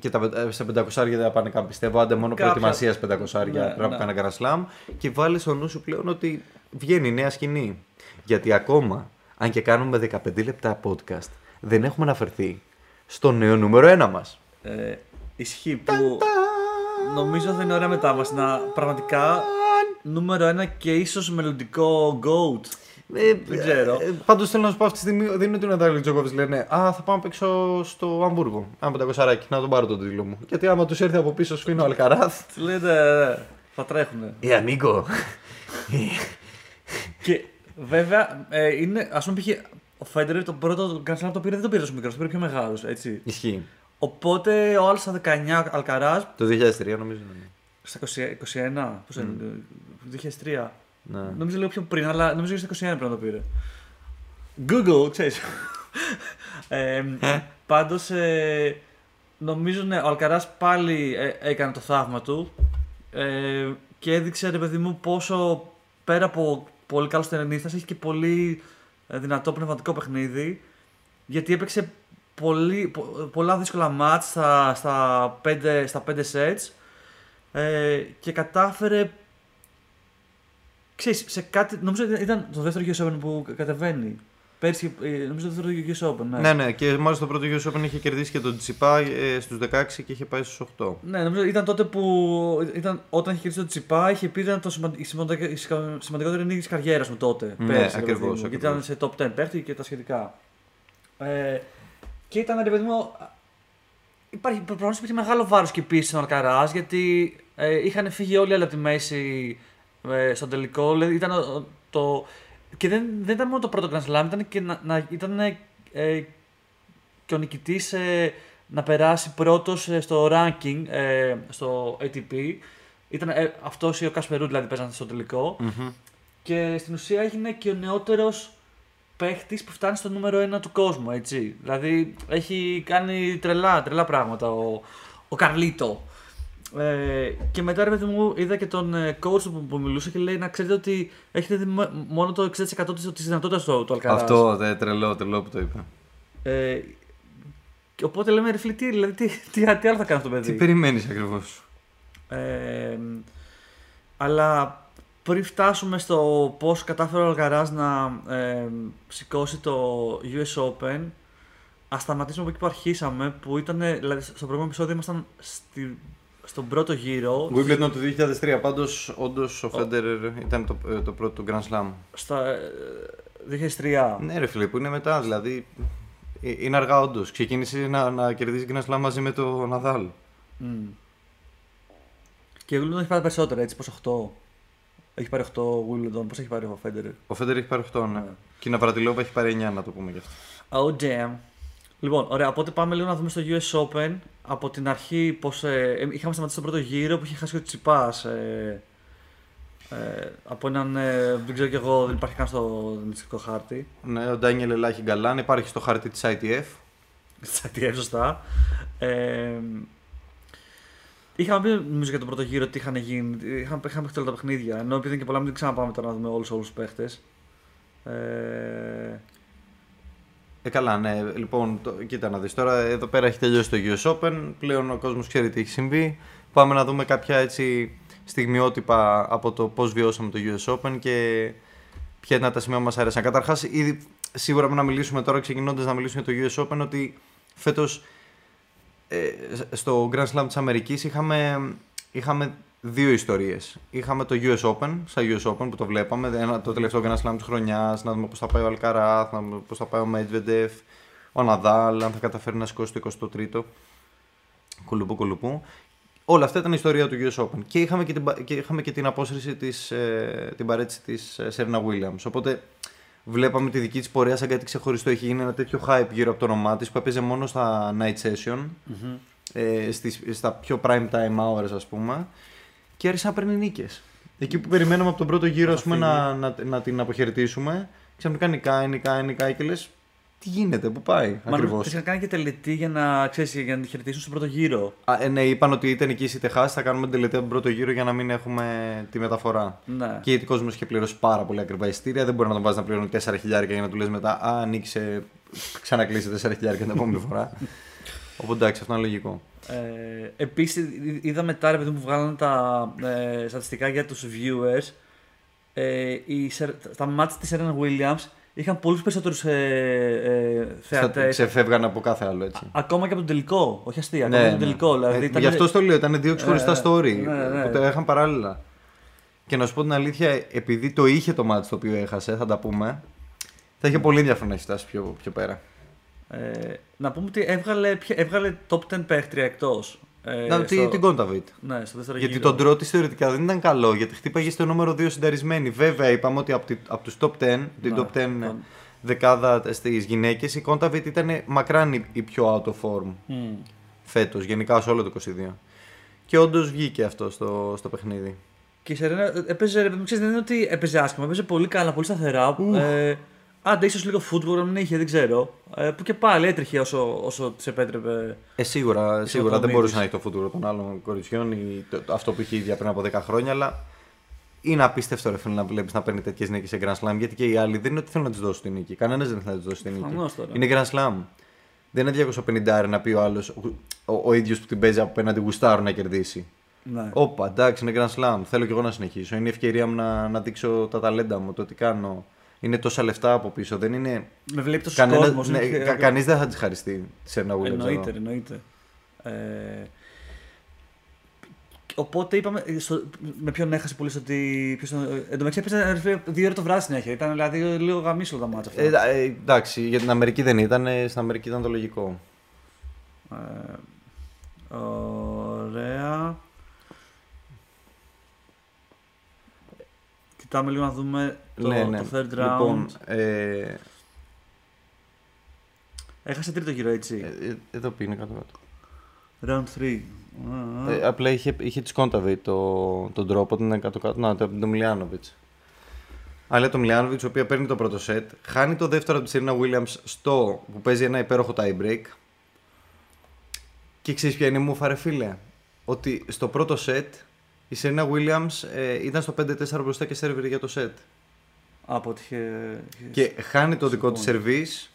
Speaker 1: και τα, πεν- σε 500 δεν θα πάνε καν πιστεύω, άντε μόνο
Speaker 2: Κάποια-
Speaker 1: προετοιμασίας 500
Speaker 2: Ναι,
Speaker 1: πρέπει να
Speaker 2: ναι.
Speaker 1: κάνει Grand Slam και βάλει στο νου σου πλέον ότι βγαίνει νέα σκηνή. Γιατί ακόμα, αν και κάνουμε 15 λεπτά podcast, δεν έχουμε αναφερθεί στο νέο νούμερο 1 μας.
Speaker 2: ε, ισχύει που νομίζω θα είναι ωραία μετάβαση να πραγματικά νούμερο ένα και ίσως μελλοντικό GOAT.
Speaker 1: Ε,
Speaker 2: Δεν ξέρω.
Speaker 1: Ε, Πάντως θέλω να σου πω αυτή τη στιγμή δεν είναι ότι ο Ναδάλ Τζόκοβιτ λένε Α, θα πάω να παίξω στο Αμβούργο. Άμα 500 να τον πάρω τον τίτλο μου. Γιατί άμα τους έρθει από πίσω σφίνω Αλκαράθ.
Speaker 2: Του λέτε, ε, θα τρέχουνε.
Speaker 1: Ε, αμίγκο.
Speaker 2: και βέβαια, ε, είναι, ας πούμε, π.χ. ο Φέντερ το πρώτο Grand Slam το πήρε, δεν το πήρε τόσο μικρός, το πήρε πιο μεγάλος, έτσι.
Speaker 1: Ισχύει.
Speaker 2: Οπότε ο άλλος στα 19 Αλκαράζ,
Speaker 1: Το 2003 νομίζω. είναι.
Speaker 2: στα 20 21, πώς είναι, 2003.
Speaker 1: Ναι.
Speaker 2: Νομίζω λίγο πιο πριν, αλλά νομίζω ότι στα 21 πρέπει να το πήρε. Google, ξέρεις. ε, πάντως, ε, νομίζω ναι, ο Αλκαράς πάλι ε, έκανε το θαύμα του ε, και έδειξε, ρε παιδί μου, πόσο πέρα από πολύ καλός ταινίστας έχει και πολύ ε, δυνατό πνευματικό παιχνίδι γιατί έπαιξε πολύ, πο- πολλά δύσκολα μάτς στα, στα, 5, στα 5 sets ε, και κατάφερε Ξέρεις, σε κάτι, νομίζω ήταν- ήταν το δεύτερο US Open που κατεβαίνει. Πέρσι, ε, νομίζω το δεύτερο US Open. Ναι,
Speaker 1: Ναι, ναι, και μάλιστα το πρώτο US Open είχε κερδίσει και τον Τσιπά ε, στους 16 και είχε πάει στους 8.
Speaker 2: Ναι, νομίζω ήταν τότε που. Ήταν, όταν είχε κερδίσει το Τσιπά, είχε πει ήταν το σημαντικ, η σημαντικ- η σκα- σημαντικότερη νίκη της καριέρας μου τότε.
Speaker 1: Ναι,
Speaker 2: πέρσι, ρε
Speaker 1: ακριβώς,
Speaker 2: παιδί μου, Γιατί
Speaker 1: ακριβώς.
Speaker 2: ήταν σε top 10 πέφτει και τα σχετικά. Ε, και ήταν, ρε παιδί μου. Υπάρχει, προφανώ υπήρχε μεγάλο βάρος και πίεση στον Αλκαράς γιατί ε, είχαν φύγει όλοι άλλοι από τη μέση ε, στον τελικό. Δηλαδή ήταν ο- το, και δεν, δεν ήταν μόνο το πρώτο Grand Slam, ήταν και, να, να, ήταν, ε, και ο νικητής να περάσει πρώτος στο ranking ε, στο ATP. Ήταν ε, αυτός ή ο Κασπερού δηλαδή παίζανε στο τελικό. Και στην ουσία έγινε και ο νεότερος παίχτης που φτάνει στο νούμερο 1 του κόσμου, έτσι. Δηλαδή έχει κάνει τρελά, τρελά πράγματα ο, ο Καρλίτο. Ε, και μετά ρε παιδί μου είδα και τον ε, coach του που, που μιλούσε και λέει να ξέρετε ότι έχετε δει μο- μόνο το 60% της, της δυνατότητας του, του Αλκαράζ.
Speaker 1: Αυτό, δε, τρελό, τρελό που το είπε.
Speaker 2: Ε, και οπότε λέμε ρε φίλε, τι, δηλαδή, τι, τι, τι άλλο θα κάνει αυτό το παιδί;
Speaker 1: Τι περιμένεις ακριβώς;
Speaker 2: Ε, αλλά πριν φτάσουμε στο πώς κατάφερε ο Αλκαράς να ε, σηκώσει το US Open, ας σταματήσουμε από εκεί που αρχίσαμε, που ήταν, δηλαδή στο προηγούμενο επεισόδιο ήμασταν στη, στον πρώτο γύρο,
Speaker 1: Wimbledon το 2003, πάντως όντως ο Φέντερ ήταν το, ε, το πρώτο του Grand Slam.
Speaker 2: στα ε, 2003.
Speaker 1: Ναι, ρε φίλε, που είναι μετά, δηλαδή. ε, Είναι αργά όντως. Ξεκίνησε να, να κερδίζει Grand Slam μαζί με το Ναδάλ.
Speaker 2: Μμ. Και ο Wimbledon έχει πάρει περισσότερα, έτσι, πως 8. Έχει πάρει 8 ο Wimbledon, πώς έχει πάρει ο Federer;
Speaker 1: Ο Φέντερ έχει πάρει 8, ναι.
Speaker 2: Ναι.
Speaker 1: Και η Ναυρατιλόβα έχει πάρει 9, να το πούμε γι' αυτό.
Speaker 2: Oh damn. Λοιπόν, ωραία, οπότε πάμε λίγο να δούμε στο US Open. Από την αρχή, πώς, ε, ε, είχαμε σταματήσει τον πρώτο γύρο που είχε χάσει ο Τσιπάς. Ε, ε, από έναν, ε, δεν ξέρω κι εγώ, δεν υπάρχει καν στο δανειστικό χάρτη.
Speaker 1: Ναι, ο Ντάνιελ Ελάχη Γκαλάν υπάρχει στο χάρτη της ITF.
Speaker 2: Στα ITF, σωστά. Ε, είχαμε πει νομίζω για τον πρώτο γύρο τι είχαν γίνει. Είχαμε, είχαμε παίξει όλα τα παιχνίδια. Ενώ επειδή είναι και πολλά, μην ξαναπάμε τώρα να δούμε όλους όλους τους παίχτες. Ε,
Speaker 1: Ε, καλά, ναι. Λοιπόν, το, κοίτα να δεις. Τώρα εδώ πέρα έχει τελειώσει το US Open. Πλέον ο κόσμος ξέρει τι έχει συμβεί. Πάμε να δούμε κάποια έτσι στιγμιότυπα από το πώς βιώσαμε το US Open και ποια ήταν τα σημεία που μας άρεσαν. Καταρχάς, ήδη σίγουρα πρέπει να μιλήσουμε τώρα, ξεκινώντας να μιλήσουμε για το US Open, ότι φέτος ε, στο Grand Slam της Αμερικής είχαμε, είχαμε δύο ιστορίες. Είχαμε το US Open, στα US Open που το βλέπαμε, ένα, το τελευταίο Grand Slam της χρονιάς, να δούμε πώς θα πάει ο Alcaraz, να δούμε πώς θα πάει ο Medvedev, ο Nadal, αν θα καταφέρει να σηκώσει το 23ο. Κουλουπού κουλουπού. Όλα αυτά ήταν η ιστορία του US Open. Και είχαμε και την, πα- και είχαμε και την απόσυρση της, ε, την παρέτηση της ε, Serena Williams. Οπότε βλέπαμε τη δική της πορεία σαν κάτι ξεχωριστό. Έχει γίνει ένα τέτοιο hype γύρω από το όνομά της που έπαιζε μόνο στα night session, ε, στις, στα πιο prime time hours ας πούμε και άρχισε να παίρνει νίκες. Εκεί που περιμέναμε από τον πρώτο γύρο ας πούμε, να, να, να την αποχαιρετήσουμε, ξαφνικά νικάει, νικάει, νικάει και λες τι γίνεται, πού πάει ακριβώς;
Speaker 2: Τη είχαν κάνει και τελετή για να, ξέρεις, για να τη χαιρετήσουν στον πρώτο γύρο.
Speaker 1: Α, ε, ναι, είπαν ότι είτε νικήσει είτε χάσει, θα κάνουμε την τελετή από τον πρώτο γύρο για να μην έχουμε τη μεταφορά.
Speaker 2: Ναι.
Speaker 1: Και γιατί ο κόσμος είχε πληρώσει πάρα πολύ ακριβά εισιτήρια, δεν μπορεί να τον βάζεις να πληρώνει 4 χιλιάρικα για να του λες μετά Α, νίκησε, ξανακλείσει 4 χιλιάρικα την επόμενη φορά. Οπότε εντάξει, αυτό είναι λογικό.
Speaker 2: Ε, Επίσης, είδα μετά ρε παιδί μου που βγάλανε τα ε, στατιστικά για τους viewers. Ε, οι, Ser- τα μάτια της Serena Williams είχαν πολλούς περισσότερους ε, ε, θεατές.
Speaker 1: Ξεφεύγαν από κάθε άλλο έτσι.
Speaker 2: Ακόμα και από τον τελικό. Όχι αστεία, ακόμα και από τον τελικό. Δηλαδή,
Speaker 1: Ε,
Speaker 2: ήταν-
Speaker 1: Γι' αυτό το λέω, ήταν δύο ξεχωριστά
Speaker 2: Ε,
Speaker 1: story.
Speaker 2: ναι, ναι.
Speaker 1: Οπότε είχαν παράλληλα. Και να σου πω την αλήθεια, επειδή το είχε το μάτι το οποίο έχασε, θα τα πούμε, θα είχε πολύ ενδιαφέρον να έχει φτάσει πιο, πιο πέρα.
Speaker 2: Ε, να πούμε ότι έβγαλε, ποια- έβγαλε top 10 παίχτρια εκτός. Ε,
Speaker 1: να, τι, την Κόνταβιτ.
Speaker 2: Ναι, στο δεύτερο
Speaker 1: Γιατί
Speaker 2: γύρο.
Speaker 1: τον τρόπο της θεωρητικά δεν ήταν καλό, γιατί χτύπαγε στο νούμερο 2 συνταρισμένη. Βέβαια, είπαμε ότι από, τη, από τους top 10, την
Speaker 2: Ναι,
Speaker 1: top 10
Speaker 2: ναι.
Speaker 1: δεκάδα στις γυναίκες, η Κόνταβιτ ήταν μακράν η, η πιο out of form
Speaker 2: Μμ.
Speaker 1: φέτος, γενικά σε όλο το 22. Και όντως βγήκε αυτό στο, στο παιχνίδι.
Speaker 2: Και η Σερένα έπαιζε, ρε παιδί μου, ξέρεις, δεν είναι ότι έπαιζε άσχημα, έπαιζε πολύ καλά, πολύ σταθερά. Ε, άντε, ίσως λίγο football να μην είχε, δεν ξέρω. Ε, που και πάλι έτρεχε όσο, όσο τη επέτρεπε.
Speaker 1: Ε, σίγουρα, σίγουρα δεν
Speaker 2: ατομή
Speaker 1: μπορούσε
Speaker 2: της.
Speaker 1: να έχει το φούτουρο των άλλων κοριτσιών ή το, το- αυτό που είχε η ίδια πριν από 10 χρόνια, αλλά είναι απίστευτο ρε φίλε να βλέπεις να παίρνει τέτοιες νίκες σε Grand Slam. Γιατί και οι άλλοι δεν είναι ότι θέλουν να τη δώσουν την νίκη. Κανένας δεν θέλει να τη δώσει την νίκη.
Speaker 2: Προφανώς τώρα.
Speaker 1: Είναι Grand Slam. Δεν είναι 250 να πει ο άλλος, ο, ο, ίδιος που την παίζει απέναντι γουστάρου να κερδίσει.
Speaker 2: Ναι.
Speaker 1: Όπα, εντάξει, είναι Grand Slam. Θέλω κι εγώ να συνεχίσω. Είναι η ευκαιρία μου να, να δείξω τα ταλέντα μου, το τι κάνω. Είναι τόσα λεφτά από πίσω. Δεν είναι.
Speaker 2: Με βλέπει τόσος
Speaker 1: Κανένα,
Speaker 2: κόσμος.
Speaker 1: ναι, κα, κανείς δεν θα της χαριστεί τη Σέρνα Williams.
Speaker 2: Εννοείται,
Speaker 1: εδώ.
Speaker 2: εννοείται. Ε, οπότε είπαμε, ε, στο, με ποιον έχασε πολύ στο ότι. Ποιος, τον- εν τω μεταξύ έπαιζε ρε φίλε, δύο ώρες το βράδυ συνέχεια. Ήταν δηλαδή λίγο γαμίσο τα μάτια αυτά.
Speaker 1: Ε, εντά- ε, εντάξει, για την Αμερική δεν ήταν. ε, Στην Αμερική ήταν το λογικό.
Speaker 2: Ε, ωραία. Κοιτάμε λίγο να δούμε το,
Speaker 1: Ναι, ναι.
Speaker 2: το third round.
Speaker 1: Λοιπόν, ε,
Speaker 2: Έχασε τρίτο γύρο, έτσι.
Speaker 1: ε, ε, εδώ πήγαινε κάτω κάτω.
Speaker 2: Round 3. Α, α.
Speaker 1: Ε, απλά είχε, είχε τη Κόνταβιτ το, τον τρόπο, την είναι κάτω κάτω. Να, το, τον Μιλιάνοβιτ. Αλλά το Μιλιάνοβιτ, η οποία παίρνει το πρώτο σετ, χάνει το δεύτερο από τη Σερίνα Williams στο που παίζει ένα υπέροχο tie break. Και ξέρεις ποια είναι η μούφα, ρε φίλε; Ότι στο πρώτο σετ η Σερίνα Williams ε, ήταν στο 5-4 μπροστά και σερβιρε για το σετ.
Speaker 2: Από ότι είχε.
Speaker 1: Και χάνει το δικό της
Speaker 2: Συμφωνώ.
Speaker 1: σερβίς,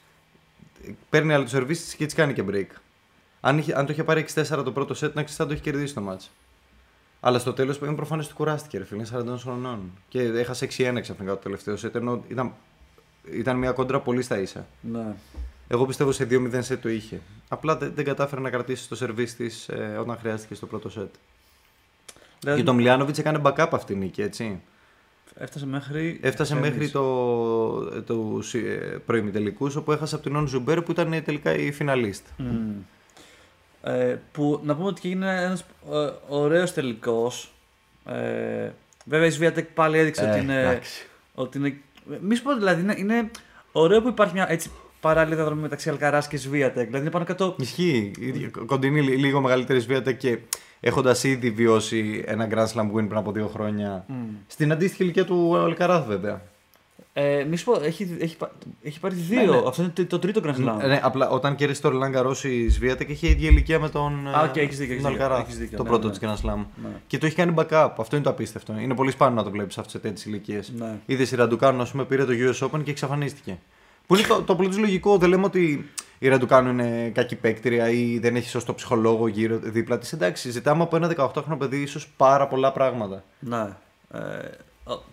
Speaker 1: παίρνει άλλο το σερβίς και τη κάνει και break. Αν, είχε, αν το είχε πάρει 6-4 το πρώτο set, να ξέρεις θα το έχει κερδίσει το μάτς. Αλλά στο τέλος είναι προφανώ ότι κουράστηκε, ρε φίλε, είναι 40 χρονών. Και έχασε 6-1 ξαφνικά το τελευταίο set, ενώ ήταν, ήταν μια κόντρα πολύ στα ίσα.
Speaker 2: Ναι.
Speaker 1: Εγώ πιστεύω σε 2-0 set το είχε. Απλά δεν, δεν κατάφερε να κρατήσει το σερβίς της ε, όταν χρειάστηκε στο πρώτο set.
Speaker 2: Δηλαδή,
Speaker 1: Και το Μιλιάνοβιτ έκανε backup αυτή η νίκη, έτσι.
Speaker 2: Έφτασε μέχρι.
Speaker 1: Έφτασε
Speaker 2: τέννις.
Speaker 1: μέχρι το, το προημιτελικούς όπου έχασε από την Ονς Ζαμπέρ που ήταν ε, τελικά η φιναλίστ.
Speaker 2: Μμμ. Ε, που να πούμε ότι έγινε ένας ε, ωραίος τελικός. Ε, βέβαια η Σβιάτεκ πάλι έδειξε ότι είναι.
Speaker 1: Ε, εντάξει.
Speaker 2: Ότι είναι μη σου πω δηλαδή, είναι, είναι ωραίο που υπάρχει μια έτσι παράλληλη διαδρομή μεταξύ Αλκαράθ και Σβιάτεκ. Δηλαδή είναι πάνω κάτω.
Speaker 1: Ισχύει. Η- Κοντινή, λι- λίγο μεγαλύτερη σβίατα και έχοντας ήδη βιώσει ένα Grand Slam win πριν από δύο χρόνια.
Speaker 2: Μμ.
Speaker 1: Στην αντίστοιχη ηλικία του Αλκαράθ, βέβαια.
Speaker 2: Ε, μη σου πω, έχει, έχει, πα- έχει πάρει δύο.
Speaker 1: Ναι, ναι.
Speaker 2: Αυτό είναι το, το τρίτο Grand Slam.
Speaker 1: Ναι, απλά όταν κέρδισε το Ρολάν Γκαρός η Σβίατεκ είχε ίδια ηλικία με τον,
Speaker 2: Α,
Speaker 1: ε,
Speaker 2: οκ, έχεις δίκιο,
Speaker 1: τον
Speaker 2: έχεις δίκιο,
Speaker 1: Αλκαράθ,
Speaker 2: έχεις δίκιο,
Speaker 1: το
Speaker 2: ναι,
Speaker 1: πρώτο
Speaker 2: ναι.
Speaker 1: της Grand Slam.
Speaker 2: Ναι.
Speaker 1: Και το έχει κάνει backup. Αυτό είναι το απίστευτο. Είναι πολύ σπάνιο να το βλέπεις αυτές τέτοιες ηλικίες.
Speaker 2: Ναι.
Speaker 1: Είδες η Ραντουκάνου, ας πούμε, πήρε το US Open και εξαφανίστηκε. Που είναι το, το απλό λογικό. Δεν λέμε ότι η Ραντουκάνου είναι κακή παίκτρια ή δεν έχει σωστό ψυχολόγο γύρω δίπλα της. Εντάξει, ζητάμε από ένα 18χρονο παιδί ίσως πάρα πολλά πράγματα.
Speaker 2: Ναι. Ε,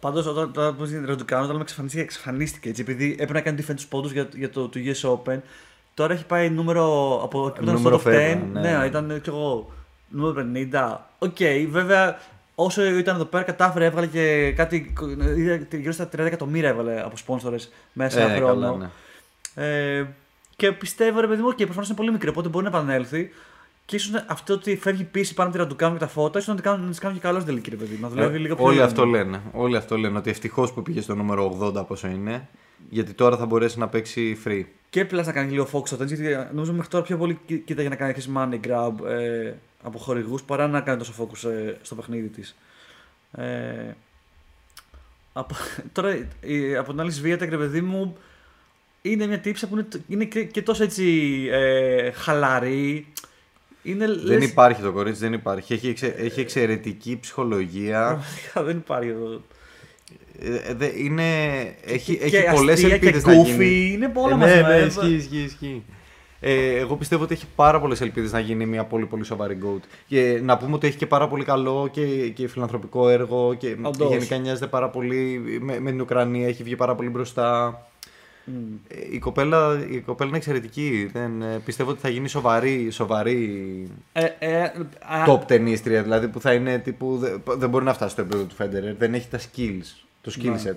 Speaker 2: Πάντως, όταν τώρα που την Ραντουκάνου, όταν με εξαφανίστηκε, εξαφανίστηκε έτσι, επειδή έπρεπε να κάνει defense τους πόντους για, για το, το US Open. Τώρα έχει πάει νούμερο από εκεί που ήταν
Speaker 1: Νούμερο
Speaker 2: στο top 10.
Speaker 1: φεύγα,
Speaker 2: ναι.
Speaker 1: ναι.
Speaker 2: ήταν κι εγώ νούμερο 50. Οκ, βέβαια όσο ήταν εδώ πέρα κατάφερε, έβγαλε και κάτι. είδα, Γύρω στα 30 εκατομμύρια έβαλε από σπόνσορες μέσα σε ένα
Speaker 1: Ε,
Speaker 2: χρόνο.
Speaker 1: καλά, ναι.
Speaker 2: Ε, και πιστεύω ρε παιδί μου, και προφανώς είναι πολύ μικρή, οπότε μπορεί να επανέλθει. Και ίσως αυτό ότι φεύγει πίσω πάνω από τη Ραντουκάνου και τα φώτα, ίσως να τη κάνουν, να της κάνουν και καλό στην τελική, ρε παιδί. Να δουλεύει
Speaker 1: Ε,
Speaker 2: λίγο πιο
Speaker 1: όλοι
Speaker 2: ήρεμη.
Speaker 1: αυτό λένε. Όλοι αυτό λένε ότι ευτυχώς που πήγε στο νούμερο 80 πόσο είναι. Γιατί τώρα θα μπορέσει να παίξει free.
Speaker 2: Και πλέον να κάνει λίγο Fox Shots, γιατί νομίζω μέχρι τώρα πιο πολύ κοί- κοίταγε να κάνει έχεις money grab ε, από χορηγούς παρά να κάνει τόσο focus ε, στο παιχνίδι της. Ε, από, τώρα η, από την άλλη Σβίατεκ, ρε παιδί μου, είναι μια τύψα που είναι, τ- είναι και, και τόσο έτσι ε, χαλαρή. Είναι,
Speaker 1: Δεν
Speaker 2: λες,
Speaker 1: υπάρχει το κορίτσι, δεν υπάρχει. Έχει, εξε- έχει εξαιρετική ψυχολογία.
Speaker 2: Πραγματικά δεν υπάρχει εδώ.
Speaker 1: Ε, δε- είναι, έχει
Speaker 2: και
Speaker 1: έχει πολλές
Speaker 2: αστεία και
Speaker 1: ελπίδες να
Speaker 2: goofy,
Speaker 1: γίνει.
Speaker 2: είναι όλα
Speaker 1: Ε,
Speaker 2: μαζί.
Speaker 1: Ναι, ναι,
Speaker 2: ε,
Speaker 1: ισχύει, ισχύει, ισχύει. Ε, εγώ πιστεύω ότι έχει πάρα πολλές ελπίδες να γίνει μια πολύ πολύ σοβαρή GOAT. Και να πούμε ότι έχει και πάρα πολύ καλό και, και φιλανθρωπικό έργο και
Speaker 2: Όντως.
Speaker 1: γενικά νοιάζεται πάρα πολύ με, με την Ουκρανία, έχει βγει πάρα πολύ μπροστά.
Speaker 2: Μμ.
Speaker 1: Ε, Η κοπέλα, η κοπέλα είναι εξαιρετική. Δεν, ε, πιστεύω ότι θα γίνει σοβαρή, σοβαρή
Speaker 2: Ε, ε, α,
Speaker 1: top ταινίστρια. Δηλαδή που θα είναι τύπου. Δεν, δεν μπορεί να φτάσει στο επίπεδο του Φέντερερ. Δεν έχει τα skills, το skill
Speaker 2: Ναι.
Speaker 1: set.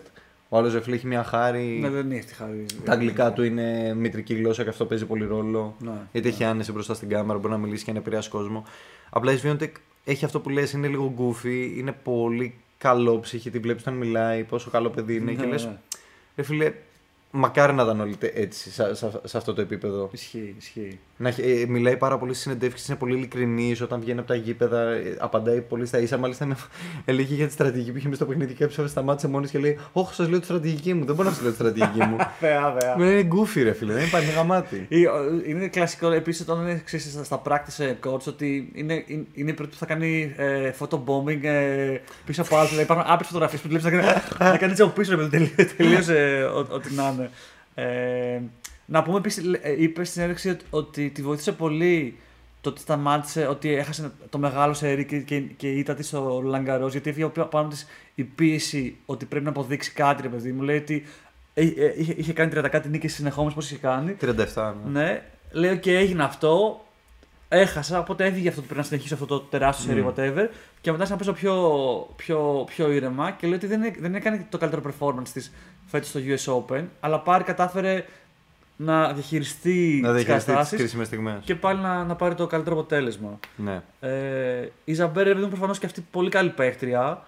Speaker 1: Ο άλλος Ζεφλή έχει μια χάρη.
Speaker 2: Ναι, δεν έχει τη χάρη.
Speaker 1: Τα αγγλικά του είναι μητρική γλώσσα και αυτό παίζει πολύ ρόλο.
Speaker 2: Ναι,
Speaker 1: Γιατί έχει άνεση μπροστά στην κάμερα, μπορεί να μιλήσει και να επηρεάσει κόσμο. Απλά η Sviantec έχει αυτό που λες, είναι λίγο goofy, είναι πολύ καλό ψυχή. Τη βλέπεις όταν μιλάει, πόσο καλό παιδί είναι.
Speaker 2: Ναι,
Speaker 1: και λες,
Speaker 2: ναι.
Speaker 1: ρε φίλε, μακάρι να ήταν όλοι τε- έτσι, σε, σε- σε αυτό το επίπεδο.
Speaker 2: Ισχύει, ισχύει.
Speaker 1: Να, έχει- ε, μιλάει πάρα πολύ στις συνεντεύξεις, είναι πολύ ειλικρινής όταν βγαίνει από τα γήπεδα. ε, απαντάει πολύ στα ίσα. Μάλιστα, με, έλεγε για τη στρατηγική που είχε μέσα στο παιχνίδι και έψαβε, σταμάτησε μόνη και λέει: Όχι, σας λέω τη στρατηγική μου. Δεν μπορώ να σας λέω τη στρατηγική μου.
Speaker 2: Βέβαια, βέβαια.
Speaker 1: Μου είναι γκούφι, ρε φίλε, δεν υπάρχει γαμάτι.
Speaker 2: Ή, ο, Είναι κλασικό επίσης όταν είναι ξέρεις, στα- στα practice ε, coach ότι είναι, είναι, είναι η πρώτη που θα κάνει ε, photobombing ε, πίσω από άλλου. Δηλαδή υπάρχουν άπειρες φωτογραφίες που βλέπεις να, κάνει- να κάνει έτσι από πίσω ρε παιδί, τελείω- τελείωσε ό- ό,τι να είναι. Ε, να πούμε επίσης, είπες στην έρεξη ότι, ότι τη βοήθησε πολύ το ότι σταμάτησε, ότι έχασε το μεγάλο σερί και, και, και ήταν της στο Λαγκαρός, γιατί έφυγε από πάνω της η πίεση ότι πρέπει να αποδείξει κάτι, ρε παιδί μου. Λέει ότι ε, ε, είχε, είχε κάνει 30 κάτι νίκε συνεχόμενες, πώς είχε κάνει.
Speaker 1: 37. Ναι.
Speaker 2: Ναι, λέω και έγινε αυτό. Έχασα, οπότε έφυγε αυτό που πρέπει να συνεχίσω αυτό το τεράστιο σερί,
Speaker 1: Mm.
Speaker 2: whatever. Και μετά να παίζω πιο, πιο, πιο ήρεμα και λέω ότι δεν, έ- δεν έκανε το καλύτερο performance της φέτος στο US Open, αλλά πάλι κατάφερε να διαχειριστεί
Speaker 1: Να
Speaker 2: τις
Speaker 1: διαχειριστεί τις
Speaker 2: καταστάσεις
Speaker 1: κρίσιμες στιγμές.
Speaker 2: και πάλι να, να πάρει το καλύτερο αποτέλεσμα.
Speaker 1: Ναι.
Speaker 2: Ε, η Ζαμπέρ, επειδή προφανώς και αυτή πολύ καλή παίχτρια.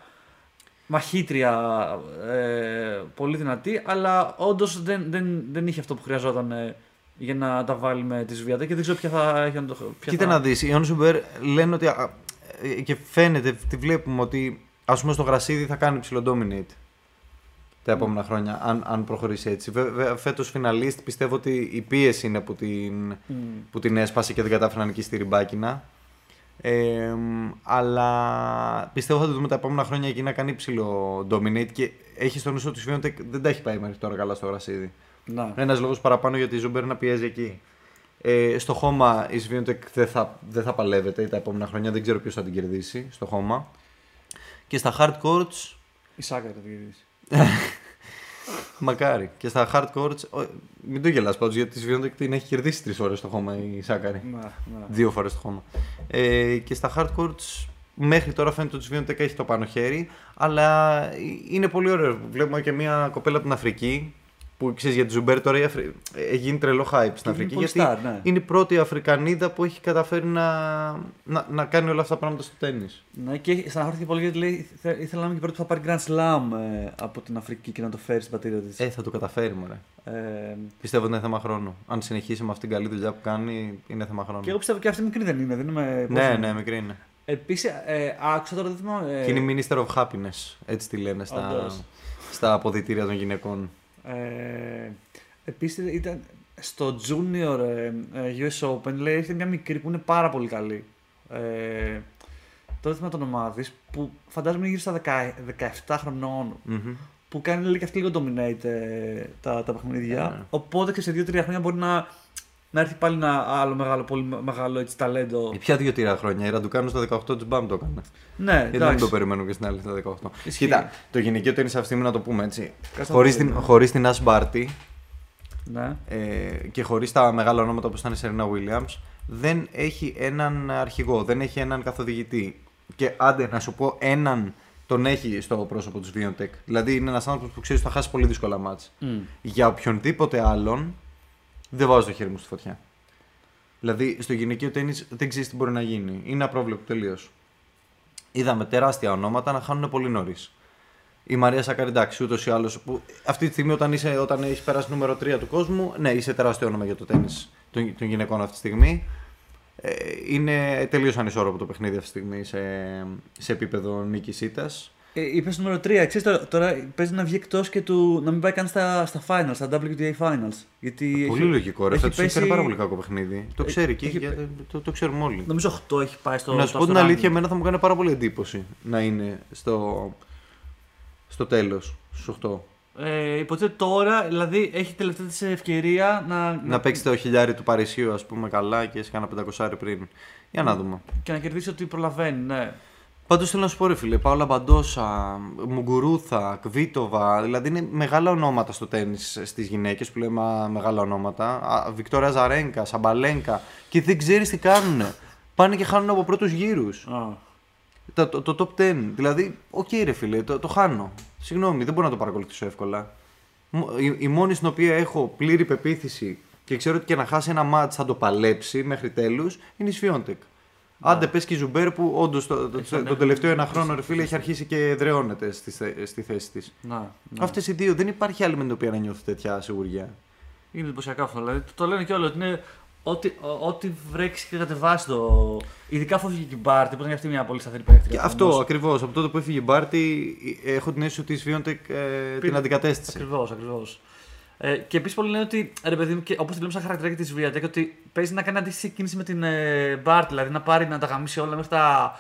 Speaker 2: Μαχήτρια, ε, πολύ δυνατή, αλλά όντως δεν, δεν, δεν είχε αυτό που χρειαζόταν ε, για να τα βάλει με τη Σβιάτα και δεν ξέρω ποια θα έχει να το ποια
Speaker 1: Κοίτα
Speaker 2: θα...
Speaker 1: να δεις, οι Ιόν Σουμπέρ λένε ότι. α, ε, και φαίνεται, τη βλέπουμε ότι ας πούμε στο γρασίδι θα κάνει ψηλό dominate τα επόμενα χρόνια, αν, αν προχωρήσει έτσι. Βέβαια, φέτος φιναλίστ πιστεύω ότι η πίεση είναι που την,
Speaker 2: Μμ.
Speaker 1: που την έσπασε και δεν κατάφερε να νικήσει τη ριμπάκινα. Ε, μ, αλλά πιστεύω θα το δούμε τα επόμενα χρόνια εκεί να κάνει ψηλό dominate και έχει στο νου σου ότι η Swiatek δεν τα έχει πάει μέχρι τώρα καλά στο γρασίδι.
Speaker 2: Να.
Speaker 1: Ένας λόγος παραπάνω γιατί η Ζαμπέρ να πιέζει εκεί. Ε, στο χώμα η Swiatek δεν θα, δεν θα παλεύεται τα επόμενα χρόνια, δεν ξέρω ποιος θα την κερδίσει στο χώμα. Και στα hard courts,
Speaker 2: Η Σάκκαρη θα το γυρίσει.
Speaker 1: μακάρι. Και στα hard courts, ο- μην το γελάς πάντως γιατί η Swiatek την έχει κερδίσει τρεις ώρες στο χώμα η Σάκκαρη.
Speaker 2: Να, να.
Speaker 1: Δύο φορές το χώμα. Ε, και στα hard courts μέχρι τώρα φαίνεται ότι η Swiatek έχει το πάνω χέρι, αλλά ε, είναι πολύ ωραίο. Βλέπουμε και μια κοπέλα από την Αφρική που ξέρεις για τη Ζαμπέρ τώρα η Αφρι... έχει γίνει τρελό hype στην
Speaker 2: Είναι
Speaker 1: Αφρική.
Speaker 2: πολύ
Speaker 1: Γιατί
Speaker 2: star, ναι.
Speaker 1: είναι η πρώτη Αφρικανίδα που έχει καταφέρει να, να, να κάνει όλα αυτά τα πράγματα στο τένις.
Speaker 2: Ναι, και στεναχωρήθηκε πολύ γιατί λέει θε- ήθελα να είμαι και η πρώτη που θα πάρει Grand Slam ε, από την Αφρική και να το φέρει στην πατρίδα της.
Speaker 1: Ε, θα το καταφέρει, μωρέ.
Speaker 2: Ε,
Speaker 1: Πιστεύω ότι είναι θέμα χρόνου. Αν συνεχίσει με αυτήν την καλή δουλειά που κάνει, είναι θέμα χρόνου.
Speaker 2: και εγώ πιστεύω και αυτή μικρή δεν είναι. Δεν είμαι
Speaker 1: Ναι,
Speaker 2: πόσο
Speaker 1: ναι,
Speaker 2: είναι.
Speaker 1: μικρή είναι.
Speaker 2: Επίσης, ε, άκουσα τώρα δεν θυμάμαι. ε,
Speaker 1: Και είναι η Minister of Happiness, έτσι τη λένε στα,
Speaker 2: Όντως.
Speaker 1: στα αποδητήρια των γυναικών.
Speaker 2: Ε, Επίσης ήταν στο Junior ε, ε, US Open λέει έρχεται μια μικρή που είναι πάρα πολύ καλή. Ε, τώρα θυμάμαι το όνομά της που φαντάζομαι είναι γύρω στα 10 17 χρονών.
Speaker 1: Μμμ.
Speaker 2: Που κάνει λέει, και αυτή λίγο dominate ε, τα, τα παιχνίδια.
Speaker 1: Ναι.
Speaker 2: Οπότε και σε 2-3 χρόνια μπορεί να, να έρθει πάλι ένα άλλο μεγάλο, πολύ μεγάλο έτσι, ταλέντο.
Speaker 1: Ε, Ποια δύο-τρία χρόνια. Η Ραντουκάνου στα 18 της Μπαμ το έκανε.
Speaker 2: Ναι,
Speaker 1: Γιατί δεν
Speaker 2: εντάξει.
Speaker 1: το περιμένω και στην άλλη στα 18.
Speaker 2: Ισχύει.
Speaker 1: Κοίτα, το γυναικείο τέννη αυτή τη στιγμή να το πούμε έτσι.
Speaker 2: Κάτσε να
Speaker 1: Χωρίς
Speaker 2: το
Speaker 1: την,
Speaker 2: δούμε.
Speaker 1: χωρίς την Ash Barty
Speaker 2: Ναι.
Speaker 1: ε, και χωρίς τα μεγάλα ονόματα όπως ήταν η Serena Williams, δεν έχει έναν αρχηγό, δεν έχει έναν καθοδηγητή. Και άντε να σου πω, έναν τον έχει στο πρόσωπο τους Viantech. Δηλαδή είναι ένας άνθρωπος που ξέρεις ότι θα χάσει πολύ δύσκολα μάτς.
Speaker 2: Μμ.
Speaker 1: Για οποιονδήποτε άλλον δεν βάζω το χέρι μου στη φωτιά. Δηλαδή στο γυναικείο τέννις δεν ξέρεις τι μπορεί να γίνει. Είναι απρόβλεπτο τελείως. Είδαμε τεράστια ονόματα να χάνουν πολύ νωρίς. Η Μαρία Σακάρη, εντάξει, ούτως ή άλλως. Αυτή τη στιγμή, όταν, είσαι, όταν έχεις περάσει νούμερο 3 του κόσμου, ναι, είσαι τεράστιο όνομα για το τέννη των, των γυναικών αυτή τη στιγμή. Ε, είναι τελείως ανισόρροπο το παιχνίδι αυτή τη στιγμή σε, σε επίπεδο νίκης ήττας.
Speaker 2: Ε, Είπες νούμερο 3. Ξέρεις, τώρα, τώρα παίζει να βγει εκτός και του, να μην πάει καν στα, στα finals, στα WTA finals. Γιατί
Speaker 1: Πολύ
Speaker 2: έχει-
Speaker 1: λογικό, ρε.
Speaker 2: έχει
Speaker 1: Φέτο
Speaker 2: πέσει-
Speaker 1: ήταν πάρα πολύ κακό παιχνίδι. Το
Speaker 2: Ε,
Speaker 1: ξέρει και
Speaker 2: έχει-
Speaker 1: για- το, το ξέρουμε όλοι.
Speaker 2: Νομίζω 8 έχει πάει στο.
Speaker 1: να σου
Speaker 2: στο
Speaker 1: πω την
Speaker 2: ranking.
Speaker 1: αλήθεια, εμένα θα μου κάνει πάρα πολύ εντύπωση να είναι στο, στο τέλος, στους 8.
Speaker 2: Ε, υποτίθεται τώρα, δηλαδή έχει τελευταία της ευκαιρία να,
Speaker 1: Να παίξει το χιλιάρι του Παρισίου, ας πούμε, καλά και σε κάνα πεντακοσάρι πριν. Για να δούμε.
Speaker 2: και να κερδίσει ότι προλαβαίνει, ναι.
Speaker 1: Πάντως θέλω να σου πω, ρε φίλε, Πάολα Μπαντόσα, Μουγκουρούθα, Κβίτοβα, δηλαδή είναι μεγάλα ονόματα στο τένις στις γυναίκες που λέμε α, μεγάλα ονόματα. Α, Βικτόρια Αζαρένκα, Σαμπαλένκα και δεν ξέρεις τι κάνουν. Πάνε και χάνουν από πρώτους γύρους.
Speaker 2: Α.
Speaker 1: Το, το, το top 10. Δηλαδή, οκ, ρε φίλε, το, το χάνω. Συγγνώμη, δεν μπορώ να το παρακολουθήσω εύκολα. Μ- Η, η μόνη στην οποία έχω πλήρη πεποίθηση και ξέρω ότι και να χάσει ένα ματς θα το παλέψει μέχρι τέλους είναι η Σφιόντεκ. Άντε, πες και η Ζαμπέρ που όντως το, το,
Speaker 2: Έχει
Speaker 1: το,
Speaker 2: ανέβει.
Speaker 1: τελευταίο ένα χρόνο ρε φίλε έχει αρχίσει και εδραιώνεται στη, θε- στη θέση της.
Speaker 2: Να, ναι.
Speaker 1: Αυτές οι δύο δεν υπάρχει άλλη με την οποία να νιώθω τέτοια σιγουριά.
Speaker 2: Είναι εντυπωσιακό αυτό. Δηλαδή, το, το λένε και όλοι ότι είναι ό,τι, ο- ό,τι βρέξει και κατεβάσει το. Ειδικά αφού φύγει και η Μπάρτη, που ήταν και αυτή μια πολύ σταθερή παίχτρια.
Speaker 1: Και αυτό ακριβώς. Από τότε που έφυγε η Μπάρτη, ε, έχω την αίσθηση ότι η Σφιόντεκ ε, την αντικατέστησε.
Speaker 2: Ακριβώς, ακριβώς. Ε, και επίσης πολλοί λένε ότι ρε παιδί μου, όπως τη λέμε σαν χαρακτηριστικά της Σβιάτεκ, ότι παίζει να κάνει αντίστοιχη κίνηση με την ε, Μπάρτι, δηλαδή να πάρει να τα γαμίσει όλα μέχρι τα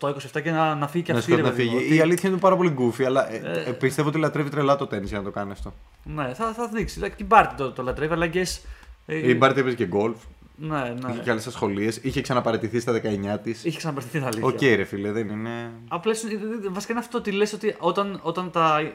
Speaker 2: 28-27 και να, να φύγει και
Speaker 1: Να
Speaker 2: αυτή. ρε
Speaker 1: σκοτώ να
Speaker 2: παιδί μου,
Speaker 1: φύγει.
Speaker 2: ότι-
Speaker 1: Η αλήθεια είναι πάρα πολύ goofy, αλλά ε,
Speaker 2: Ε,
Speaker 1: ε, πιστεύω ότι λατρεύει τρελά το τένις για να το κάνει αυτό.
Speaker 2: Ναι, θα, θα δείξει. Δηλαδή, και η Μπάρτι το, το λατρεύει, αλλά και. Ε,
Speaker 1: Η Μπάρτι έπαιζε και γκολφ,
Speaker 2: Ναι, ναι.
Speaker 1: είχε και άλλες ασχολίες, είχε ξαναπαραιτηθεί στα 19 της.
Speaker 2: Είχε ξαναπερθεί την αλήθεια.
Speaker 1: Οκ, ρε φίλε, δεν είναι.
Speaker 2: Απλά σου- βασικά είναι αυτό ότι λες ότι όταν, όταν τα.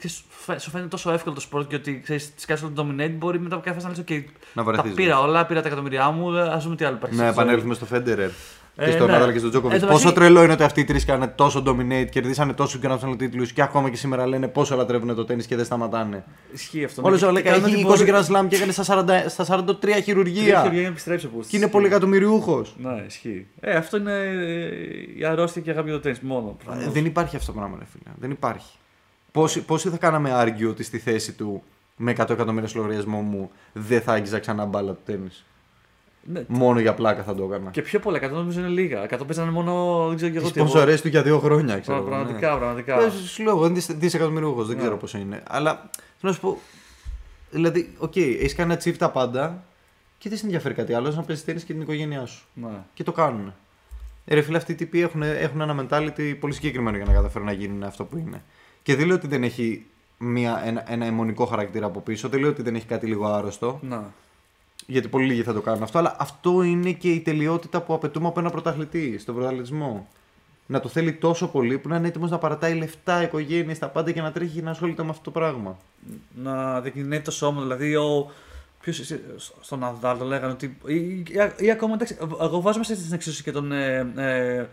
Speaker 2: Ξέρεις, φαι- σου φαίνεται τόσο εύκολο το σπορ και ότι ξέρεις, τις κάνεις όλο το dominate, μπορεί μετά από κάποια φάση να λες: OK,
Speaker 1: Να
Speaker 2: τα
Speaker 1: βαρεθείς.
Speaker 2: πήρα όλα, πήρα τα εκατομμυριά μου, ας δούμε τι άλλο υπάρχει.
Speaker 1: Να
Speaker 2: στη ζωή».
Speaker 1: επανέλθουμε στον Φέντερερ.
Speaker 2: Ε,
Speaker 1: Και στον
Speaker 2: ναι.
Speaker 1: Ναδάλ και στον
Speaker 2: Εν
Speaker 1: Τζόκοβιτς.
Speaker 2: τω
Speaker 1: Πόσο
Speaker 2: μεταξύ-
Speaker 1: τρελό είναι ότι αυτοί οι τρεις κάνανε τόσο dominate, κερδίσανε τόσο Grand Slam τίτλους και ακόμα και σήμερα λένε πόσο λατρεύουν το τένις και δεν σταματάνε.
Speaker 2: Ισχύει αυτό.
Speaker 1: Όλο
Speaker 2: ναι.
Speaker 1: ο
Speaker 2: Και
Speaker 1: Λέκα
Speaker 2: κάνουν
Speaker 1: έχει
Speaker 2: ό,τι
Speaker 1: 20
Speaker 2: μπορεί-
Speaker 1: Grand Slam και έκανε στα 40 στα 43
Speaker 2: Τρία
Speaker 1: χειρουργία.
Speaker 2: χειρουργία να επιστρέψει από
Speaker 1: Και είναι πολύ εκατομμυριούχος.
Speaker 2: Ναι, ισχύει. Ε, αυτό είναι ε, η αρρώστια και η αγάπη για το τέννις μόνο. προφανώς.
Speaker 1: Δεν υπάρχει αυτό το πράγμα, ρε φίλε. Δεν υπάρχει. Πόσοι, πόσοι θα κάναμε argue ότι στη θέση του με 100 εκατομμύρια στο λογαριασμό μου δεν θα άγγιζα ξανά μπάλα του τέννις.
Speaker 2: Ναι,
Speaker 1: Μόνο για πλάκα θα το έκανα.
Speaker 2: Και πιο πολλά, 100 νομίζω είναι λίγα. 100 παίζανε μόνο, δεν ξέρω και εγώ
Speaker 1: Τι
Speaker 2: τι. εγώ.
Speaker 1: σπόνσορες του για δύο χρόνια, ξέρω.
Speaker 2: Πρα-
Speaker 1: εγώ, ναι.
Speaker 2: Πραγματικά, πραγματικά.
Speaker 1: Ε, Σου λέω, εγώ είναι δισεκατομμυριούχος, δεν
Speaker 2: Ναι.
Speaker 1: ξέρω πόσο είναι. Αλλά θέλω να σου πω. Δηλαδή, οκ, έχεις κάνει achieve τα πάντα και δεν σε ενδιαφέρει κάτι άλλο, να παίζεις τέννη και την οικογένειά σου.
Speaker 2: Ναι.
Speaker 1: Και το κάνουν. Ε, ρε φίλε, αυτοί οι τύποι έχουν, έχουν ένα mentality πολύ συγκεκριμένο για να καταφέρουν να γίνουν αυτό που είναι. Και δεν λέω ότι δεν έχει μια, ένα, ένα αιμονικό χαρακτήρα από πίσω, δεν λέω ότι δεν έχει κάτι λίγο άρρωστο,
Speaker 2: Να.
Speaker 1: γιατί πολύ λίγοι θα το κάνουν αυτό, αλλά αυτό είναι και η τελειότητα που απαιτούμε από ένα πρωταθλητή στον πρωταθλητισμό. Να το θέλει τόσο πολύ που να είναι έτοιμος να παρατάει λεφτά, οικογένειες, τα πάντα και να τρέχει και να ασχολείται με αυτό το πράγμα.
Speaker 2: να διακινδυνεύει το σώμα. Δηλαδή, ο, ποιος, στον Ναδάλ το λέγανε ότι. ή, ή, ή ακόμα εντάξει, εγώ βάζω μέσα στην εξίσωση και τον. Ε, ε,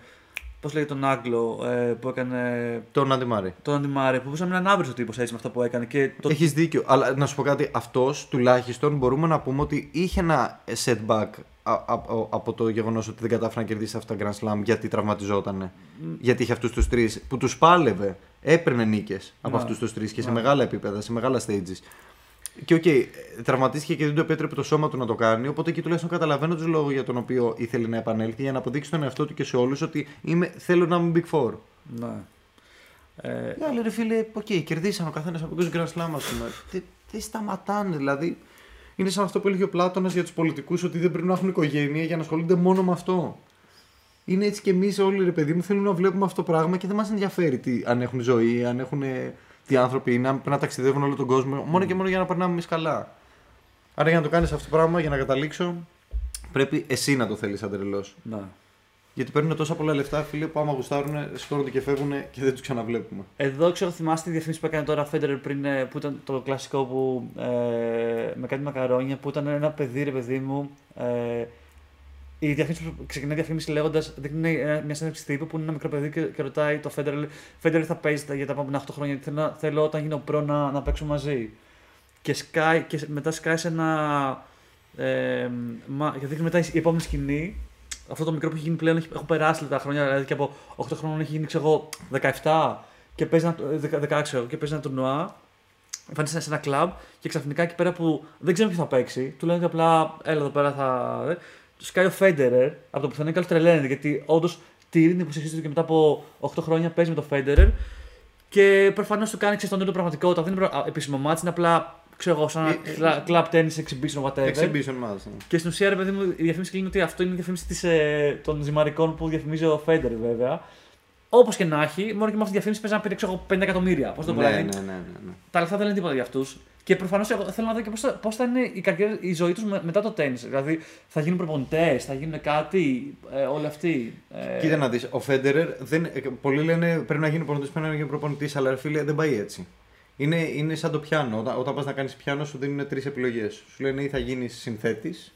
Speaker 2: Πώς λέγεται τον Άγγλο ε, που έκανε.
Speaker 1: Τον Αντιμάρη.
Speaker 2: Τον Αντιμάρη, που μπορούσε να είναι άβριστο τύπος έτσι με αυτό που έκανε. Και το,
Speaker 1: Έχεις δίκιο. Αλλά να σου πω κάτι, αυτός τουλάχιστον μπορούμε να πούμε ότι είχε ένα setback α- α- α- από το γεγονός ότι δεν κατάφερε να κερδίσει αυτά τα Grand Slam γιατί τραυματιζόταν. Γιατί είχε αυτούς τους τρεις που τους πάλευε. Έπαιρνε νίκες από
Speaker 2: Ναι.
Speaker 1: αυτούς τους τρεις και σε
Speaker 2: Ναι.
Speaker 1: μεγάλα επίπεδα, σε μεγάλα stages. Και οκ, τραυματίστηκε και δεν το επέτρεπε το σώμα του να το κάνει. Οπότε εκεί τουλάχιστον καταλαβαίνω τους λόγους για τον οποίο ήθελε να επανέλθει για να αποδείξει τον εαυτό του και σε όλους ότι είμαι, θέλω να είμαι Big Four.
Speaker 2: Ναι. Ε,
Speaker 1: Ναι, αλλά ρε φίλε, οκ, κερδίσαν ο καθένας από 20 Grand Slam, ας πούμε. Δεν, δεν σταματάνε, δηλαδή. Είναι σαν αυτό που έλεγε ο Πλάτωνας για τους πολιτικούς, ότι δεν πρέπει να έχουν οικογένεια για να ασχολούνται μόνο με αυτό. Είναι έτσι και εμείς όλοι, ρε παιδί μου, θέλουμε να βλέπουμε αυτό το πράγμα και δεν μας ενδιαφέρει τι, αν έχουν ζωή, αν έχουν τι άνθρωποι είναι, αν πρέπει να ταξιδεύουν όλο τον κόσμο, μόνο και μόνο για να περνάμε εμείς καλά. Άρα για να το κάνεις αυτό το πράγμα, για να καταλήξω, πρέπει εσύ να το θέλεις σαν τρελός.
Speaker 2: ναι.
Speaker 1: Γιατί παίρνουν τόσα πολλά λεφτά, φίλε, που άμα γουστάρουν, σηκώνονται και φεύγουν και δεν τους ξαναβλέπουμε.
Speaker 2: Εδώ ξέρω, θυμάστε τη διαφήμιση που έκανε τώρα Φέντερ πριν, ε, που ήταν το κλασικό που ε, με κάτι μακαρόνια, που ήταν ένα παιδί, ρε παιδί μου. Ε, η διαφήμιση που ξεκινάει η διαφήμιση λέγοντας, δείχνει ε, μια συνέντευξη τύπου που είναι ένα μικρό παιδί και, και ρωτάει το Φέντερ, Φέντερ θα παίζει για τα επόμενα 8 χρόνια, γιατί θέλω, να- θέλω όταν γίνω προ να, να παίξω μαζί. Και, σκάει, και μετά σκάει σε ένα. Ε, μα, και δείχνει μετά η επόμενη σκηνή. Αυτό το μικρό που έχει γίνει πλέον έχει, έχουν περάσει τα χρόνια, δηλαδή και από 8 χρόνων έχει γίνει ξέρω εγώ 17 και παίζει ένα, ε, 16 ξέρω, και παίζει ένα τουρνουά. Εμφανίζεται σε ένα κλαμπ και ξαφνικά εκεί πέρα που δεν ξέρουμε ποιο θα παίξει, του λένε ότι απλά έλα εδώ πέρα θα. Ε, Του σκάει ο Φέντερερ από το πουθενά και άλλο τρελαίνεται γιατί όντως τηρεί την υποσχεσή του και μετά από 8 χρόνια παίζει με το Φέντερερ και προφανώς του κάνει ξέρεις τον ίδιο πραγματικότητα. Δεν είναι προ- α, επίσημο μάτι, είναι απλά ξέρω εγώ, σαν
Speaker 1: Ε,
Speaker 2: ένα
Speaker 1: ε,
Speaker 2: club tennis exhibition whatever.
Speaker 1: Exhibition μας. ναι.
Speaker 2: Και στην ουσία, ρε παιδί μου, η διαφήμιση κλείνει ότι αυτό είναι η διαφήμιση της, ε, των ζυμαρικών που διαφημίζει ο Φέντερ, βέβαια. Όπως και να έχει, μόνο και με αυτή τη διαφήμιση παίζει να πήρε ξέρω, εγώ, 50 εκατομμύρια. Πώς το
Speaker 1: Ναι,
Speaker 2: πω,
Speaker 1: ναι,
Speaker 2: δηλαδή.
Speaker 1: ναι, ναι, ναι.
Speaker 2: Τα λεφτά δεν λένε τίποτα για αυτούς. Και προφανώς θέλω να δω και πώς θα, πώς θα είναι η, καριέρα, η ζωή τους μετά το τέννη. Δηλαδή, θα γίνουν προπονητές, θα γίνουν κάτι, ε, όλοι αυτοί. Ε,
Speaker 1: Κοίτα να δεις, ο Φέντερερ, δεν, ε, πολλοί λένε πρέπει να γίνει προπονητής, πρέπει να γίνει προπονητής, αλλά ρε φίλε δεν πάει έτσι. Είναι, είναι σαν το πιάνο. Όταν, όταν πας να κάνεις πιάνο σου δίνουν τρεις επιλογές. Σου λένε ή θα γίνεις συνθέτης,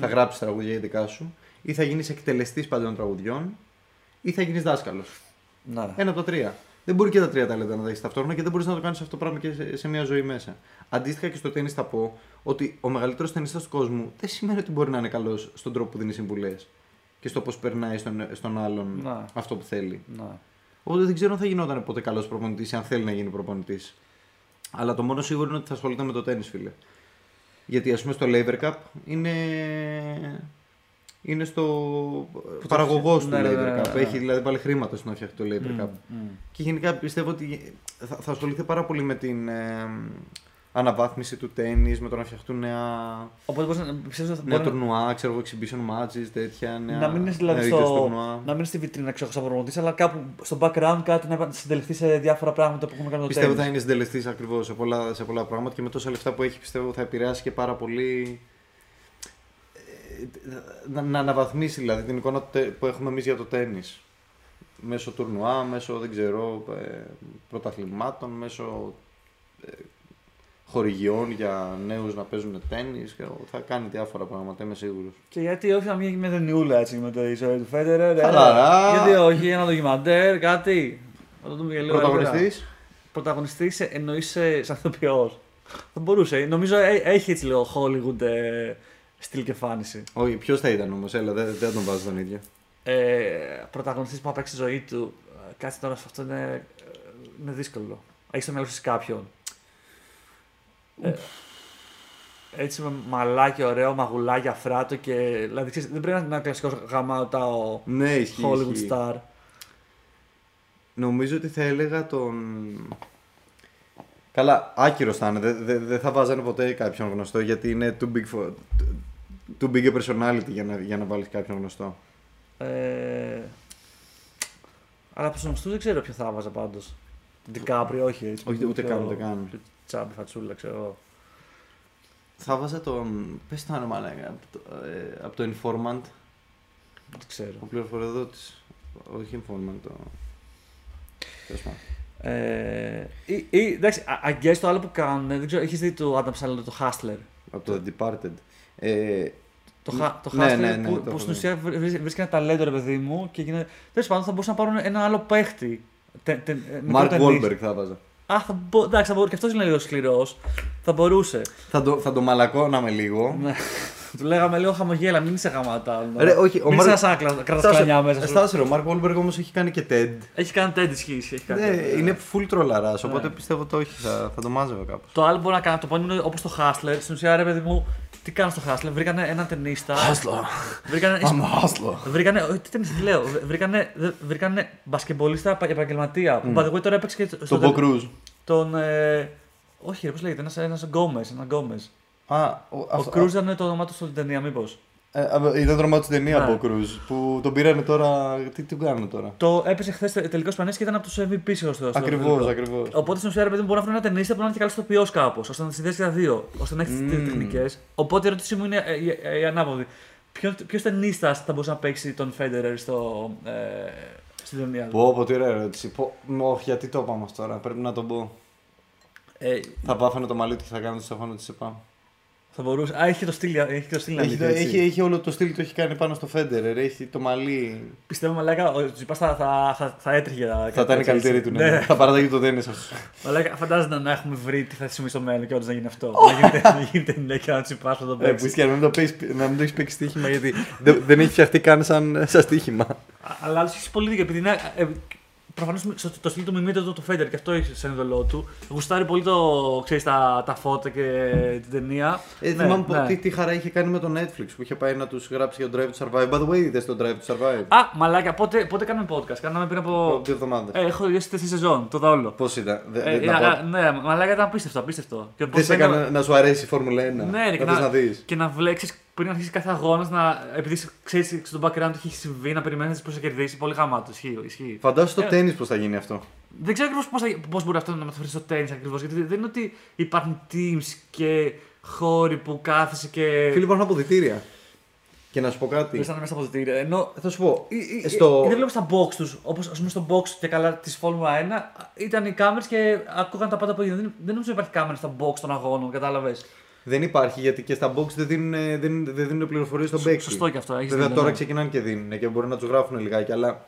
Speaker 1: θα γράψεις τραγουδιά για δικά σου, ή θα γίνεις εκτελεστής παντών τραγουδιών, ή θα γίνεις δάσκαλος.
Speaker 2: ναι.
Speaker 1: Ένα από τα τρία. Δεν μπορεί και τα τρία ταλέντα να τα έχεις ταυτόχρονα και δεν μπορείς να το κάνεις αυτό το πράγμα και σε, σε μια ζωή μέσα. Αντίστοιχα και στο τέννη θα πω ότι ο μεγαλύτερος ταινίστα του κόσμου δεν σημαίνει ότι μπορεί να είναι καλός στον τρόπο που δίνει συμβουλές και στο πώς περνάει στον, στον άλλον
Speaker 2: Να.
Speaker 1: αυτό που θέλει.
Speaker 2: ναι.
Speaker 1: Οπότε δεν ξέρω αν θα γινόταν ποτέ καλός προπονητής, αν θέλει να γίνει προπονητής. Αλλά το μόνο σίγουρο είναι ότι θα ασχολείται με το τέννη, φίλε. Γιατί ας πούμε στο Labor Cup είναι. Είναι στο παραγωγός του
Speaker 2: Ναι, ναι, ναι,
Speaker 1: Labor
Speaker 2: ναι,
Speaker 1: Cup.
Speaker 2: ναι.
Speaker 1: Έχει δηλαδή βάλει χρήματα στο να φτιάξει το Labor
Speaker 2: Μμ,
Speaker 1: Cup.
Speaker 2: μμ.
Speaker 1: Και γενικά πιστεύω ότι θα, θα ασχοληθεί πάρα πολύ με την ε, αναβάθμιση του τέννις, με το να φτιαχτούν νέα,
Speaker 2: Οπότε μπορεί να πιστεύω ότι θα
Speaker 1: νέα
Speaker 2: μπορεί
Speaker 1: τουρνουά, ξέρω εγώ, exhibition matches, τέτοια, νέα,
Speaker 2: να μην είναι δηλαδή
Speaker 1: νέα είδος
Speaker 2: στο,
Speaker 1: τουρνουά.
Speaker 2: να μην είναι στη βιτρίνα ξέρω, σαν προπονητής, αλλά κάπου στο background κάτι να συντελεχθεί σε διάφορα πράγματα που έχουν κάνει το
Speaker 1: Πιστεύω
Speaker 2: τέννις.
Speaker 1: θα είναι συντελεστής ακριβώς σε πολλά, σε πολλά πράγματα και με τόσα λεφτά που έχει πιστεύω θα επηρεάσει και πάρα πολύ. Ε, Να, να αναβαθμίσει δηλαδή την εικόνα του τε- που έχουμε εμείς για το τέννη. Μέσω τουρνουά, μέσω δεν ξέρω, ε, πρωταθλημάτων, μέσω ε, χορηγιών για νέους να παίζουν τέννις. και Θα κάνει διάφορα πράγματα, είμαι σίγουρος.
Speaker 2: Και γιατί όχι να μην γίνει με τον Ιούλα έτσι με το ζωή του Φέντερερ. ε,
Speaker 1: Χαλαρά.
Speaker 2: Γιατί όχι, ένα ντοκιμαντέρ, κάτι. Θα το δούμε και λίγο. αργότερα.
Speaker 1: Πρωταγωνιστής,
Speaker 2: Πρωταγωνιστής εννοείς σαν ηθοποιός. Θα μπορούσε. Νομίζω ε, έχει έτσι λίγο Hollywood ε, στυλ και εμφάνιση.
Speaker 1: όχι, ποιος θα ήταν όμως, έλα, δεν, δεν τον βάζω τον ίδιο.
Speaker 2: Ε, Πρωταγωνιστής που θα παίξει τη ζωή του. ε, Κάτσε τώρα σε αυτό είναι, ε, είναι δύσκολο. Έχεις στο μυαλό σου κάποιον. Ε, έτσι με μαλάκι ωραίο, μαγουλάκι αφράτο και. Δηλαδή ξέρεις, δεν πρέπει να είναι ένα κλασικό γαμάωταο
Speaker 1: Ναι, ισχύει,
Speaker 2: Hollywood
Speaker 1: ισχύει.
Speaker 2: star.
Speaker 1: Νομίζω ότι θα έλεγα τον. Καλά, άκυρος θα είναι. Δεν δε, δεν θα βάζανε ποτέ κάποιον γνωστό γιατί είναι too big, for... too big a personality για να, για να βάλεις κάποιον γνωστό.
Speaker 2: Ε, αλλά από τους γνωστούς δεν ξέρω ποιο θα έβαζα πάντως. Ντικάπριο, όχι έτσι.
Speaker 1: Όχι, ούτε
Speaker 2: πιο-
Speaker 1: καν, ούτε καν.
Speaker 2: πιο Τσάμπι φατσούλα, ξέρω εγώ.
Speaker 1: Θα βάζα τον. Πες το όνομα, λέγα. Από το, ε, από το Informant,
Speaker 2: Δεν ξέρω.
Speaker 1: ο πληροφοριοδότης. Όχι Informant, το. Τέλος πάντων.
Speaker 2: Ε, ή, ή, εντάξει, α- I guess το άλλο που κάνουν, δεν ξέρω, έχεις δει το Adam Sandler το Hustler;
Speaker 1: Από το Departed. Ε,
Speaker 2: Το, ha- το
Speaker 1: Ναι,
Speaker 2: Hustler
Speaker 1: ναι, ναι,
Speaker 2: που,
Speaker 1: το
Speaker 2: που
Speaker 1: έχω
Speaker 2: στην
Speaker 1: δει.
Speaker 2: ουσία βρει- βρίσκει ένα ταλέντο ρε παιδί μου και γίνεται. Τέλος πάντων θα μπορούσαν να πάρουν ένα άλλο παίχτη. Τε, τε, ε, μικρό
Speaker 1: Mark
Speaker 2: ταινίς.
Speaker 1: Wahlberg θα βάζα.
Speaker 2: Α, θα μπο... εντάξει, θα μπορούσε. Και αυτός είναι λίγο σκληρός. Θα μπορούσε.
Speaker 1: Θα το, θα το μαλακώναμε λίγο.
Speaker 2: Ναι. Του λέγαμε λίγο χαμογέλα, μην είσαι γαμάτα.
Speaker 1: Ρε, όχι, ο
Speaker 2: μην
Speaker 1: Mark-
Speaker 2: είσαι σαν κράτα κλανιά μέσα σου.
Speaker 1: Στάσε, ο Mark Wahlberg όμως έχει κάνει και TED.
Speaker 2: Έχει κάνει τέτοια σχέση. Έχει κάνει
Speaker 1: Ναι,
Speaker 2: τέτοια.
Speaker 1: είναι full τρολαράς, οπότε
Speaker 2: Ναι.
Speaker 1: πιστεύω το όχι, θα, θα το μάζευα κάπως.
Speaker 2: Το άλλο που μπορεί να κάνει, το πω είναι όπως το Hustler. Στην ουσία, ρε παιδί μου, τι κάνουν στο Hustler. Βρήκανε έναν ταινίστα.
Speaker 1: Hustler.
Speaker 2: Βρήκανε,
Speaker 1: I'm a hustler.
Speaker 2: βρήκανε, όχι, τι ταινίστα, τι λέω. Βρήκανε, δε- βρήκανε μπασκεμπολίστα επαγγελματία. Που by the way τώρα έπαιξε και στο.
Speaker 1: Τον Bo Cruz.
Speaker 2: Τον. Ε, όχι, ρε, πώς λέγεται, ένα ένας Γκόμες, ένας Γκόμες.
Speaker 1: Α, ο,
Speaker 2: Ο
Speaker 1: αυτό-
Speaker 2: Κρούζ ήταν το όνομά του στην ταινία, μήπως.
Speaker 1: Ε, α, ήταν το όνομα του ταινία
Speaker 2: Ναι.
Speaker 1: από Cruz που τον πήρανε τώρα. Τι, τι κάνουν τώρα;
Speaker 2: Το έπεσε χθες τελικός Ισπανία και ήταν από τους MVP στο στο-
Speaker 1: Ακριβώς,
Speaker 2: στο-
Speaker 1: ακριβώς.
Speaker 2: Οπότε στην ουσία, ρε παιδί μου, μπορεί να βρει ένα ταινίστα που να είναι και καλός στο ποιό κάπως, ώστε να τα συνδέσει και τα δύο, ώστε να έχεις τις
Speaker 1: Μμμ.
Speaker 2: τεχνικές. Οπότε η ερώτησή μου είναι ε, η, ε, η ανάποδη. Ποιος ταινίστας θα μπορούσε να παίξει τον Φέντερερ στο, ε, στην ταινία του;
Speaker 1: Πω, πω, τι ωραία ερώτηση. Πω, μ, όχι, γιατί το είπαμε αυτό τώρα, πρέπει να το πω.
Speaker 2: Ε,
Speaker 1: Θα πάφανε το μαλλί του και θα κάνω το στεφάνο της ΕΠΑ.
Speaker 2: Θα μπορούσε. Α, έχει το στυλ, έχει το στυλ να
Speaker 1: Έχει,
Speaker 2: λύθει,
Speaker 1: το-
Speaker 2: έτσι.
Speaker 1: έχει, έχει όλο το στυλ το έχει κάνει πάνω στο Φέντερερ, έχει το μαλλί.
Speaker 2: Πιστεύω, μαλάκα, ο Τζιπάς θα, θα, θα, θα έτρεχε.
Speaker 1: Θα ήταν η καλύτερη του, ναι. Θα παραταγεί το Δέννη αυτός.
Speaker 2: Μαλάκα, φαντάζεται να έχουμε βρει τι θα συμβεί στο μέλλον και όντως να γίνει αυτό. να γίνεται, να γίνεται ταινία και να Τζιπάς θα το
Speaker 1: Ε, που
Speaker 2: παίξει.
Speaker 1: ισχύει, να μην το παίξεις- να μην το έχεις παίξει στοίχημα γιατί δεν, δεν έχει φτιαχτεί καν σαν, σαν στοίχημα.
Speaker 2: Α- Αλλά άλλος έχεις πολύ δίκιο. Επειδή είναι. Ε, Προφανώς το στυλ του μιμείται το, το Φέντερ και αυτό έχει σαν ειδωλό του. Γουστάρει πολύ το, ξέρεις, τα, τα φώτα και την ταινία.
Speaker 1: Ε,
Speaker 2: Ναι,
Speaker 1: θυμάμαι
Speaker 2: ναι.
Speaker 1: τι, τι χαρά είχε κάνει με το Netflix που είχε πάει να τους γράψει για το Drive to Survive. By the way, είδες το Drive to Survive;
Speaker 2: Α, μαλάκα, πότε, πότε κάναμε podcast. Κάναμε πριν από.
Speaker 1: Δύο εβδομάδες.
Speaker 2: Ε, έχω τελειώσει τέσσερις σεζόν, το δα όλο.
Speaker 1: Πώς ήταν, δε-
Speaker 2: Ε,
Speaker 1: δεν
Speaker 2: ε,
Speaker 1: τα
Speaker 2: α,
Speaker 1: πω.
Speaker 2: ναι, μαλάκα ήταν απίστευτο, απίστευτο. Και
Speaker 1: Δεν
Speaker 2: πώς
Speaker 1: σε
Speaker 2: μπαίναμε-
Speaker 1: έκανε να σου αρέσει η Φόρμουλα 1.
Speaker 2: Ναι,
Speaker 1: να
Speaker 2: ρε, και
Speaker 1: θες
Speaker 2: να-
Speaker 1: να δεις.
Speaker 2: Και να βλέπει πριν αρχίσει κάθε αγώνα, να, επειδή ξέρει στον background τι έχει συμβεί, να περιμένει πώ θα κερδίσει. Πολύ γαμάτο. Ισχύει. ισχύει.
Speaker 1: Φαντάσου το
Speaker 2: Ε.
Speaker 1: τέννη πώ θα γίνει αυτό.
Speaker 2: Δεν ξέρω ακριβώ πώ πώς μπορεί αυτό να μεταφερθεί στο τέννη ακριβώ. Γιατί δεν είναι ότι υπάρχουν teams και χώροι που κάθεσαι και.
Speaker 1: Φίλοι, υπάρχουν αποδητήρια. Και να σου πω κάτι.
Speaker 2: Δεν μέσα στα αποδητήρια. Ενώ.
Speaker 1: Θα σου πω.
Speaker 2: ή- ή-
Speaker 1: στο-
Speaker 2: ή Δεν βλέπει τα box του. Όπω α πούμε στο box και καλά τη Φόρμουλα 1 ήταν οι κάμερε και ακούγαν τα πάντα που έγιναν. Δεν, δεν νομίζω ότι υπάρχει κάμερα στα box των αγώνων, κατάλαβε.
Speaker 1: Δεν υπάρχει γιατί και στα box δεν δίνουν, δεν, δεν δίνουν πληροφορίες στον παίκτη.
Speaker 2: Σωστό και αυτό. Έχεις
Speaker 1: Βέβαια
Speaker 2: δίκιο,
Speaker 1: τώρα
Speaker 2: ναι.
Speaker 1: ξεκινάνε και δίνουν και μπορεί να τους γράφουν λιγάκι, αλλά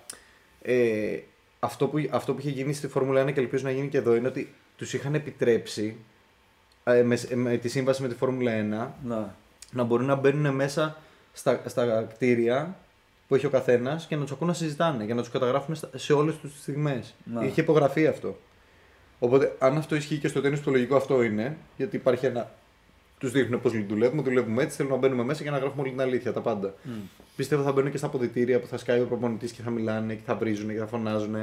Speaker 1: ε, αυτό, που, αυτό που είχε γίνει στη Φόρμουλα 1 και ελπίζω να γίνει και εδώ είναι ότι τους είχαν επιτρέψει ε, με, με τη σύμβαση με τη Φόρμουλα 1
Speaker 2: Ναι.
Speaker 1: να μπορούν να μπαίνουν μέσα στα, στα κτίρια που έχει ο καθένας και να τους ακούν να συζητάνε για να τους καταγράφουν στα- σε όλες τι στιγμές.
Speaker 2: Ναι.
Speaker 1: Είχε υπογραφεί αυτό. Οπότε, αν αυτό ισχύει και στο τέννη, το λογικό αυτό είναι, γιατί υπάρχει ένα. Τους δείχνουν πώς δουλεύουμε, δουλεύουμε έτσι, θέλουμε να μπαίνουμε μέσα και να γράφουμε όλη την αλήθεια, τα πάντα.
Speaker 2: Μμ.
Speaker 1: Πιστεύω θα μπαίνουν και στα αποδητήρια που θα σκάει ο προπονητής και θα μιλάνε και θα βρίζουν και θα φωνάζουν.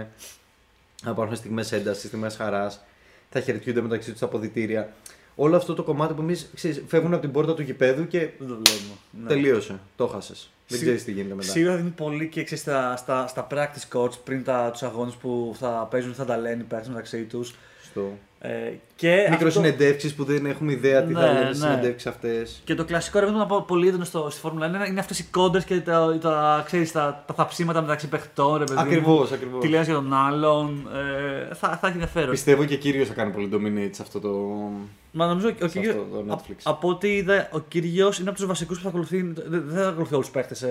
Speaker 1: Θα υπάρχουν στιγμές έντασης, στιγμές χαράς. Θα χαιρετιούνται μεταξύ τους στα αποδητήρια. Όλο αυτό το κομμάτι που εμείς φεύγουν από την πόρτα του γηπέδου και
Speaker 2: Δεν το βλέπουμε. Ναι.
Speaker 1: τελείωσε. Το χάσες. Δεν
Speaker 2: Σι-
Speaker 1: ξέρεις τι γίνεται μετά.
Speaker 2: Σίγουρα δίνει πολύ και ξέρεις, στα, στα, στα practice courts πριν τα, τους αγώνες που θα παίζουν, θα τα λένε υπέρ μεταξύ τους.
Speaker 1: Στο...
Speaker 2: Ε, και αυτό-
Speaker 1: Μικροσυνεντεύξεις που δεν έχουμε ιδέα τι θα
Speaker 2: Ναι,
Speaker 1: λένε
Speaker 2: ναι.
Speaker 1: στι συνεντεύξεις αυτές.
Speaker 2: Και το κλασικό ρε παιδί μου, να πω πολύ έντονο στο, στη Φόρμουλα 1 είναι αυτέ οι κόντε και τα, τα, ξέρεις, τα, τα θαψίματα μεταξύ παιχτών. Ρε, παιδί μου.
Speaker 1: Ακριβώς, ακριβώς.
Speaker 2: Τι λες για τον άλλον. Ε, θα, θα έχει ενδιαφέρον.
Speaker 1: Πιστεύω και κύριος θα κάνει πολύ dominate σε αυτό το.
Speaker 2: Μα νομίζω ο
Speaker 1: σε
Speaker 2: κύριος,
Speaker 1: αυτό το Netflix.
Speaker 2: από ό,τι είδα, ο κύριος είναι από τους βασικούς που θα ακολουθεί. Δεν, δεν θα ακολουθεί όλους τους παίχτες.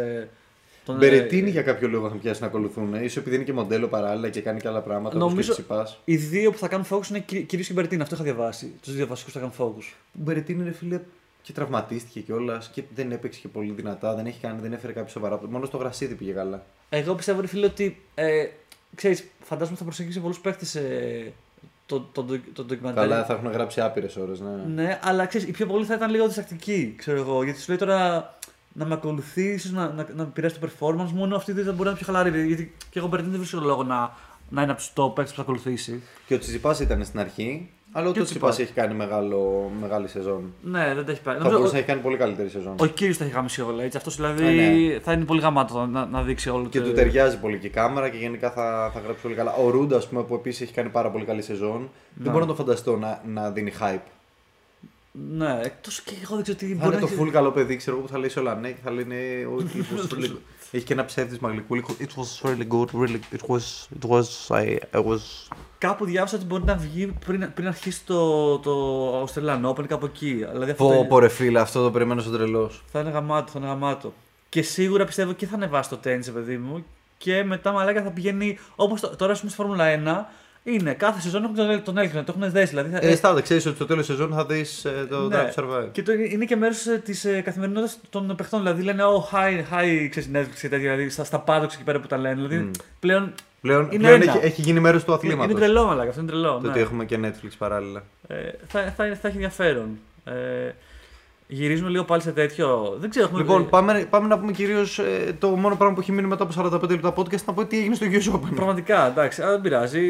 Speaker 2: Ε, τον,
Speaker 1: Μπερετίνη
Speaker 2: ε,
Speaker 1: για κάποιο λόγο θα πιάσει να ακολουθούν. Ε. ίσως επειδή είναι και μοντέλο παράλληλα και κάνει και άλλα πράγματα.
Speaker 2: Νομίζω-
Speaker 1: Νομίζω... Και Τσιπάς.
Speaker 2: Οι δύο που θα κάνουν focus είναι κυρίως και Μπερετίνη. Αυτό είχα διαβάσει. Τους δύο βασικούς που θα κάνουν focus.
Speaker 1: Ο Μπερετίνη είναι φίλε και τραυματίστηκε κιόλας και δεν έπαιξε και πολύ δυνατά. Δεν, έχει κάνει, δεν έφερε κάποιο σοβαρά. Μόνο στο γρασίδι πήγε καλά.
Speaker 2: Εγώ πιστεύω, ρε φίλε, ότι. Ε, ξέρεις, φαντάζομαι θα προσεγγίσει πολλούς παίχτε ε, το, το, το, το ντοκιμαντέρ.
Speaker 1: Καλά, θα έχουν γράψει άπειρες ώρες. Ναι.
Speaker 2: Ναι, αλλά ξέρεις, οι πιο πολλοί θα ήταν λίγο διστακτικοί, ξέρω εγώ. Γιατί σου λέει τώρα να με ακολουθεί, ίσως να, να, να επηρεάσει το performance μου, ενώ αυτή η δύο μπορεί να είναι πιο χαλαρή. Γιατί και εγώ Μπερτίν δεν βρίσκω λόγο να, να είναι από τους top παίκτες που θα ακολουθήσει.
Speaker 1: Και ο Τσιπά ήταν στην αρχή, αλλά
Speaker 2: Και
Speaker 1: ούτε
Speaker 2: ο
Speaker 1: ο Τσιπά
Speaker 2: Τσιπάς.
Speaker 1: έχει κάνει μεγάλο, μεγάλη σεζόν.
Speaker 2: Ναι, δεν τα έχει πάει.
Speaker 1: Θα
Speaker 2: Νομίζω
Speaker 1: μπορούσε να
Speaker 2: ο,
Speaker 1: έχει κάνει πολύ καλύτερη σεζόν.
Speaker 2: ο κύριος τα έχει γάμισει όλα έτσι. Αυτός δηλαδή
Speaker 1: Ε, ναι.
Speaker 2: θα είναι πολύ γαμάτο να, να δείξει όλο
Speaker 1: Και
Speaker 2: το-
Speaker 1: του ταιριάζει πολύ και η κάμερα και γενικά θα, θα γράψει πολύ καλά. Ο Ρούντα, ας πούμε, που επίσης έχει κάνει πάρα πολύ καλή σεζόν, δεν
Speaker 2: Ναι.
Speaker 1: μπορώ να το φανταστώ να, να δίνει hype.
Speaker 2: Ναι, εκτός και εγώ δεν ξέρω τι
Speaker 1: Θα
Speaker 2: μπορεί
Speaker 1: είναι
Speaker 2: να
Speaker 1: το
Speaker 2: έχει-
Speaker 1: full καλό παιδί, ξέρω εγώ που θα λέει σε όλα ναι και θα λένε ότι it was really good. Έχει και ένα ψεύδισμα γλυκούλη. It was really good, really, it was, it was, I, I was...
Speaker 2: Κάπου διάβασα ότι μπορεί να βγει πριν, πριν αρχίσει το, το Australian Open κάπου εκεί. Δηλαδή αυτό
Speaker 1: Πω,
Speaker 2: θα-
Speaker 1: πω ρε φίλε, αυτό το περιμένω στο τρελός.
Speaker 2: Θα είναι γαμάτο, θα είναι γαμάτο. Και σίγουρα πιστεύω και θα ανεβάσει το τέννη, παιδί μου. Και μετά μαλάκα θα πηγαίνει. Όπως τώρα, ας πούμε, στη Φόρμουλα 1 είναι κάθε σεζόν έχουν τον, τον έλθει, το έχουν δέσει. Δηλαδή, θα-
Speaker 1: Ε, στάτε, ξέρεις ότι στο τέλος της σεζόν θα δεις ε, το
Speaker 2: ναι.
Speaker 1: Drive to Survive.
Speaker 2: Και το, είναι και μέρος της ε, καθημερινότητας των παιχτών. Δηλαδή λένε, Oh, hi, hi, ξέρεις Netflix και τέτοια. Δηλαδή στα, στα paddocks εκεί πέρα που τα λένε. Δηλαδή
Speaker 1: Μμ.
Speaker 2: πλέον.
Speaker 1: Πλέον,
Speaker 2: Είναι
Speaker 1: πλέον
Speaker 2: ένα.
Speaker 1: έχει, έχει γίνει μέρος του
Speaker 2: Είναι,
Speaker 1: αθλήματος.
Speaker 2: είναι τρελό, μαλάκα. Αυτό είναι τρελό.
Speaker 1: Το
Speaker 2: ναι.
Speaker 1: ότι έχουμε και Netflix παράλληλα.
Speaker 2: Ε, θα, θα, θα έχει ενδιαφέρον. Ε, Γυρίζουμε λίγο πάλι σε τέτοιο. Δεν ξέρω. έχουμε-
Speaker 1: Λοιπόν,
Speaker 2: ε,
Speaker 1: πάμε, πάμε να πούμε κυρίως το μόνο πράγμα που έχει μείνει μετά από 45 λεπτά podcast να πω τι έγινε στο US Open.
Speaker 2: Πραγματικά, εντάξει, αλλά δεν πειράζει.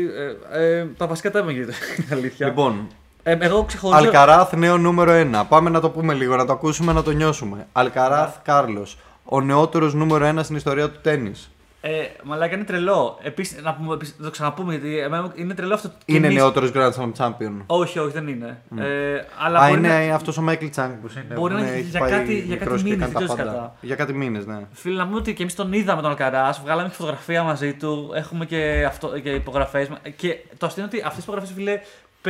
Speaker 2: Ε, ε, τα βασικά τα είπαμε για την αλήθεια.
Speaker 1: Λοιπόν,
Speaker 2: Ε, εγώ ξεχωρίζω.
Speaker 1: Αλκαράθ νέο νούμερο 1. Πάμε να το πούμε λίγο, να το ακούσουμε, να το νιώσουμε. Αλκαράθ Κάρλος. Ο νεότερος νούμερο 1 στην ιστορία του τέννη.
Speaker 2: Ε, μαλάκα είναι τρελό. Επίσης, να, πούμε, επίσης, να το ξαναπούμε γιατί εμένα είναι τρελό αυτό. και
Speaker 1: Είναι
Speaker 2: εμείς-
Speaker 1: νεότερος Grand Slam Champion.
Speaker 2: Όχι, όχι, δεν είναι. Ε, αλλά
Speaker 1: Α,
Speaker 2: μπορεί
Speaker 1: είναι
Speaker 2: να...
Speaker 1: αυτός ο Μάικλ Τσάνγκ που είναι.
Speaker 2: Μπορεί
Speaker 1: που
Speaker 2: να
Speaker 1: είναι-
Speaker 2: έχει
Speaker 1: έχει
Speaker 2: για
Speaker 1: πάει
Speaker 2: κάτι- για
Speaker 1: μικρός
Speaker 2: κάτι
Speaker 1: και
Speaker 2: μήνες,
Speaker 1: κάνει τα
Speaker 2: δεν ξέρω
Speaker 1: πάντα.
Speaker 2: κατά.
Speaker 1: Για κάτι μήνες, ναι.
Speaker 2: Φίλε, να πούμε ότι και εμείς τον είδαμε τον Αλκαράς, βγάλαμε και φωτογραφία μαζί του, έχουμε και, αυτό, και υπογραφές. Και το αστείο είναι ότι αυτές τι υπογραφές, φίλε,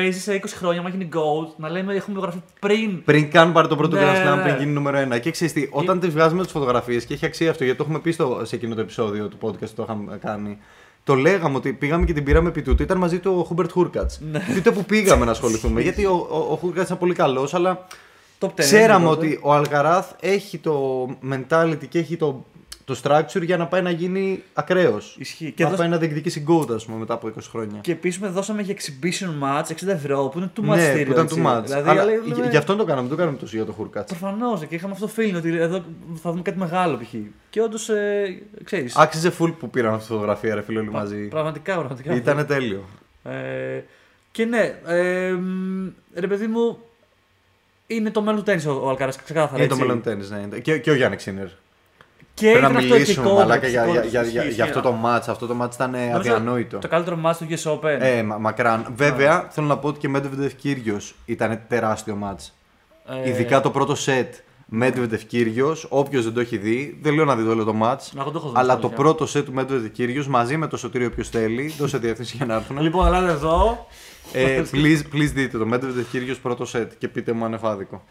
Speaker 2: παίζει σε 20 χρόνια, μα γίνει gold, να λέμε έχουμε υπογραφεί πριν.
Speaker 1: Πριν καν πάρει το πρώτο
Speaker 2: Ναι,
Speaker 1: Grand Slam,
Speaker 2: ναι.
Speaker 1: πριν γίνει νούμερο 1. Και ξέρεις τι, όταν τις βγάζουμε τις φωτογραφίες και έχει αξία αυτό, γιατί το έχουμε πει στο, σε εκείνο το επεισόδιο του podcast που το είχαμε κάνει. Το λέγαμε ότι πήγαμε και την πήραμε επί τούτου. Ήταν μαζί του ο Χούμπερτ Χούρκατ.
Speaker 2: Ναι.
Speaker 1: Δείτε που πήγαμε να ασχοληθούμε. γιατί ο, ο, ο Χούρκατ ήταν πολύ καλός, αλλά
Speaker 2: Top 10.
Speaker 1: ξέραμε
Speaker 2: είναι τότε.
Speaker 1: ότι ο Αλκαράθ έχει το mentality και έχει το, το structure για να πάει να γίνει ακραίος.
Speaker 2: Ισχύει. Και,
Speaker 1: Να
Speaker 2: δώσ...
Speaker 1: πάει να διεκδικήσει gold, ας πούμε, μετά από 20 χρόνια.
Speaker 2: και επίσης με δώσαμε για exhibition match 60 ευρώ που είναι too much
Speaker 1: ναι,
Speaker 2: stereo,
Speaker 1: που ήταν
Speaker 2: έτσι.
Speaker 1: too much.
Speaker 2: Δηλαδή,
Speaker 1: αλλά
Speaker 2: αλλά
Speaker 1: γι-
Speaker 2: λέμε-
Speaker 1: γι' αυτό το κάναμε, δεν το κάναμε τόσο για το Χούρκατ.
Speaker 2: Προφανώς και είχαμε αυτό το feeling ότι εδώ θα δούμε κάτι μεγάλο π.χ. Και όντως, ε, ξέρεις.
Speaker 1: Άξιζε full που πήραν αυτή τη φωτογραφία, ρε φίλε, όλοι μαζί.
Speaker 2: Πραγματικά, πραγματικά.
Speaker 1: Ήταν τέλειο.
Speaker 2: Ε, και ναι, ε, μ, ρε παιδί μου, είναι το μέλλον του τέννις ο, ο Αλκαράς, ξεκάθαρα.
Speaker 1: Είναι το
Speaker 2: έτσι.
Speaker 1: μέλλον τέννη, ναι. Και, και ο Γιάννη Ξίνερ.
Speaker 2: Και
Speaker 1: Πρέπει να
Speaker 2: ήταν αυτό
Speaker 1: μιλήσουμε
Speaker 2: επικό,
Speaker 1: μαλάκα για,
Speaker 2: επικό,
Speaker 1: για, για, για,
Speaker 2: ισχύει,
Speaker 1: για αυτό
Speaker 2: ισχύει.
Speaker 1: το μάτς. Αυτό το μάτς ήταν ε,
Speaker 2: Νομίζω
Speaker 1: αδιανόητο.
Speaker 2: Το καλύτερο match του US Open.
Speaker 1: Ε, μα, μακράν. Βέβαια, θέλω να πω ότι και Medvedev Κύριος ήταν τεράστιο μάτς.
Speaker 2: Ε,
Speaker 1: Ειδικά το πρώτο σετ Medvedev Κύριος, όποιος δεν το έχει δει, δεν λέω να δει το όλο το μάτς.
Speaker 2: Να, εγώ το έχω δει,
Speaker 1: Αλλά
Speaker 2: αλήθεια.
Speaker 1: το πρώτο σετ του Medvedev Κύριος μαζί με το σωτήριο όποιος θέλει, δώσε διεύθυνση για να έρθουν.
Speaker 2: Λοιπόν, ελάτε εδώ.
Speaker 1: Ε, please, please δείτε το Medvedev Κύριος πρώτο σετ και πείτε μου αν είναι φάδικο.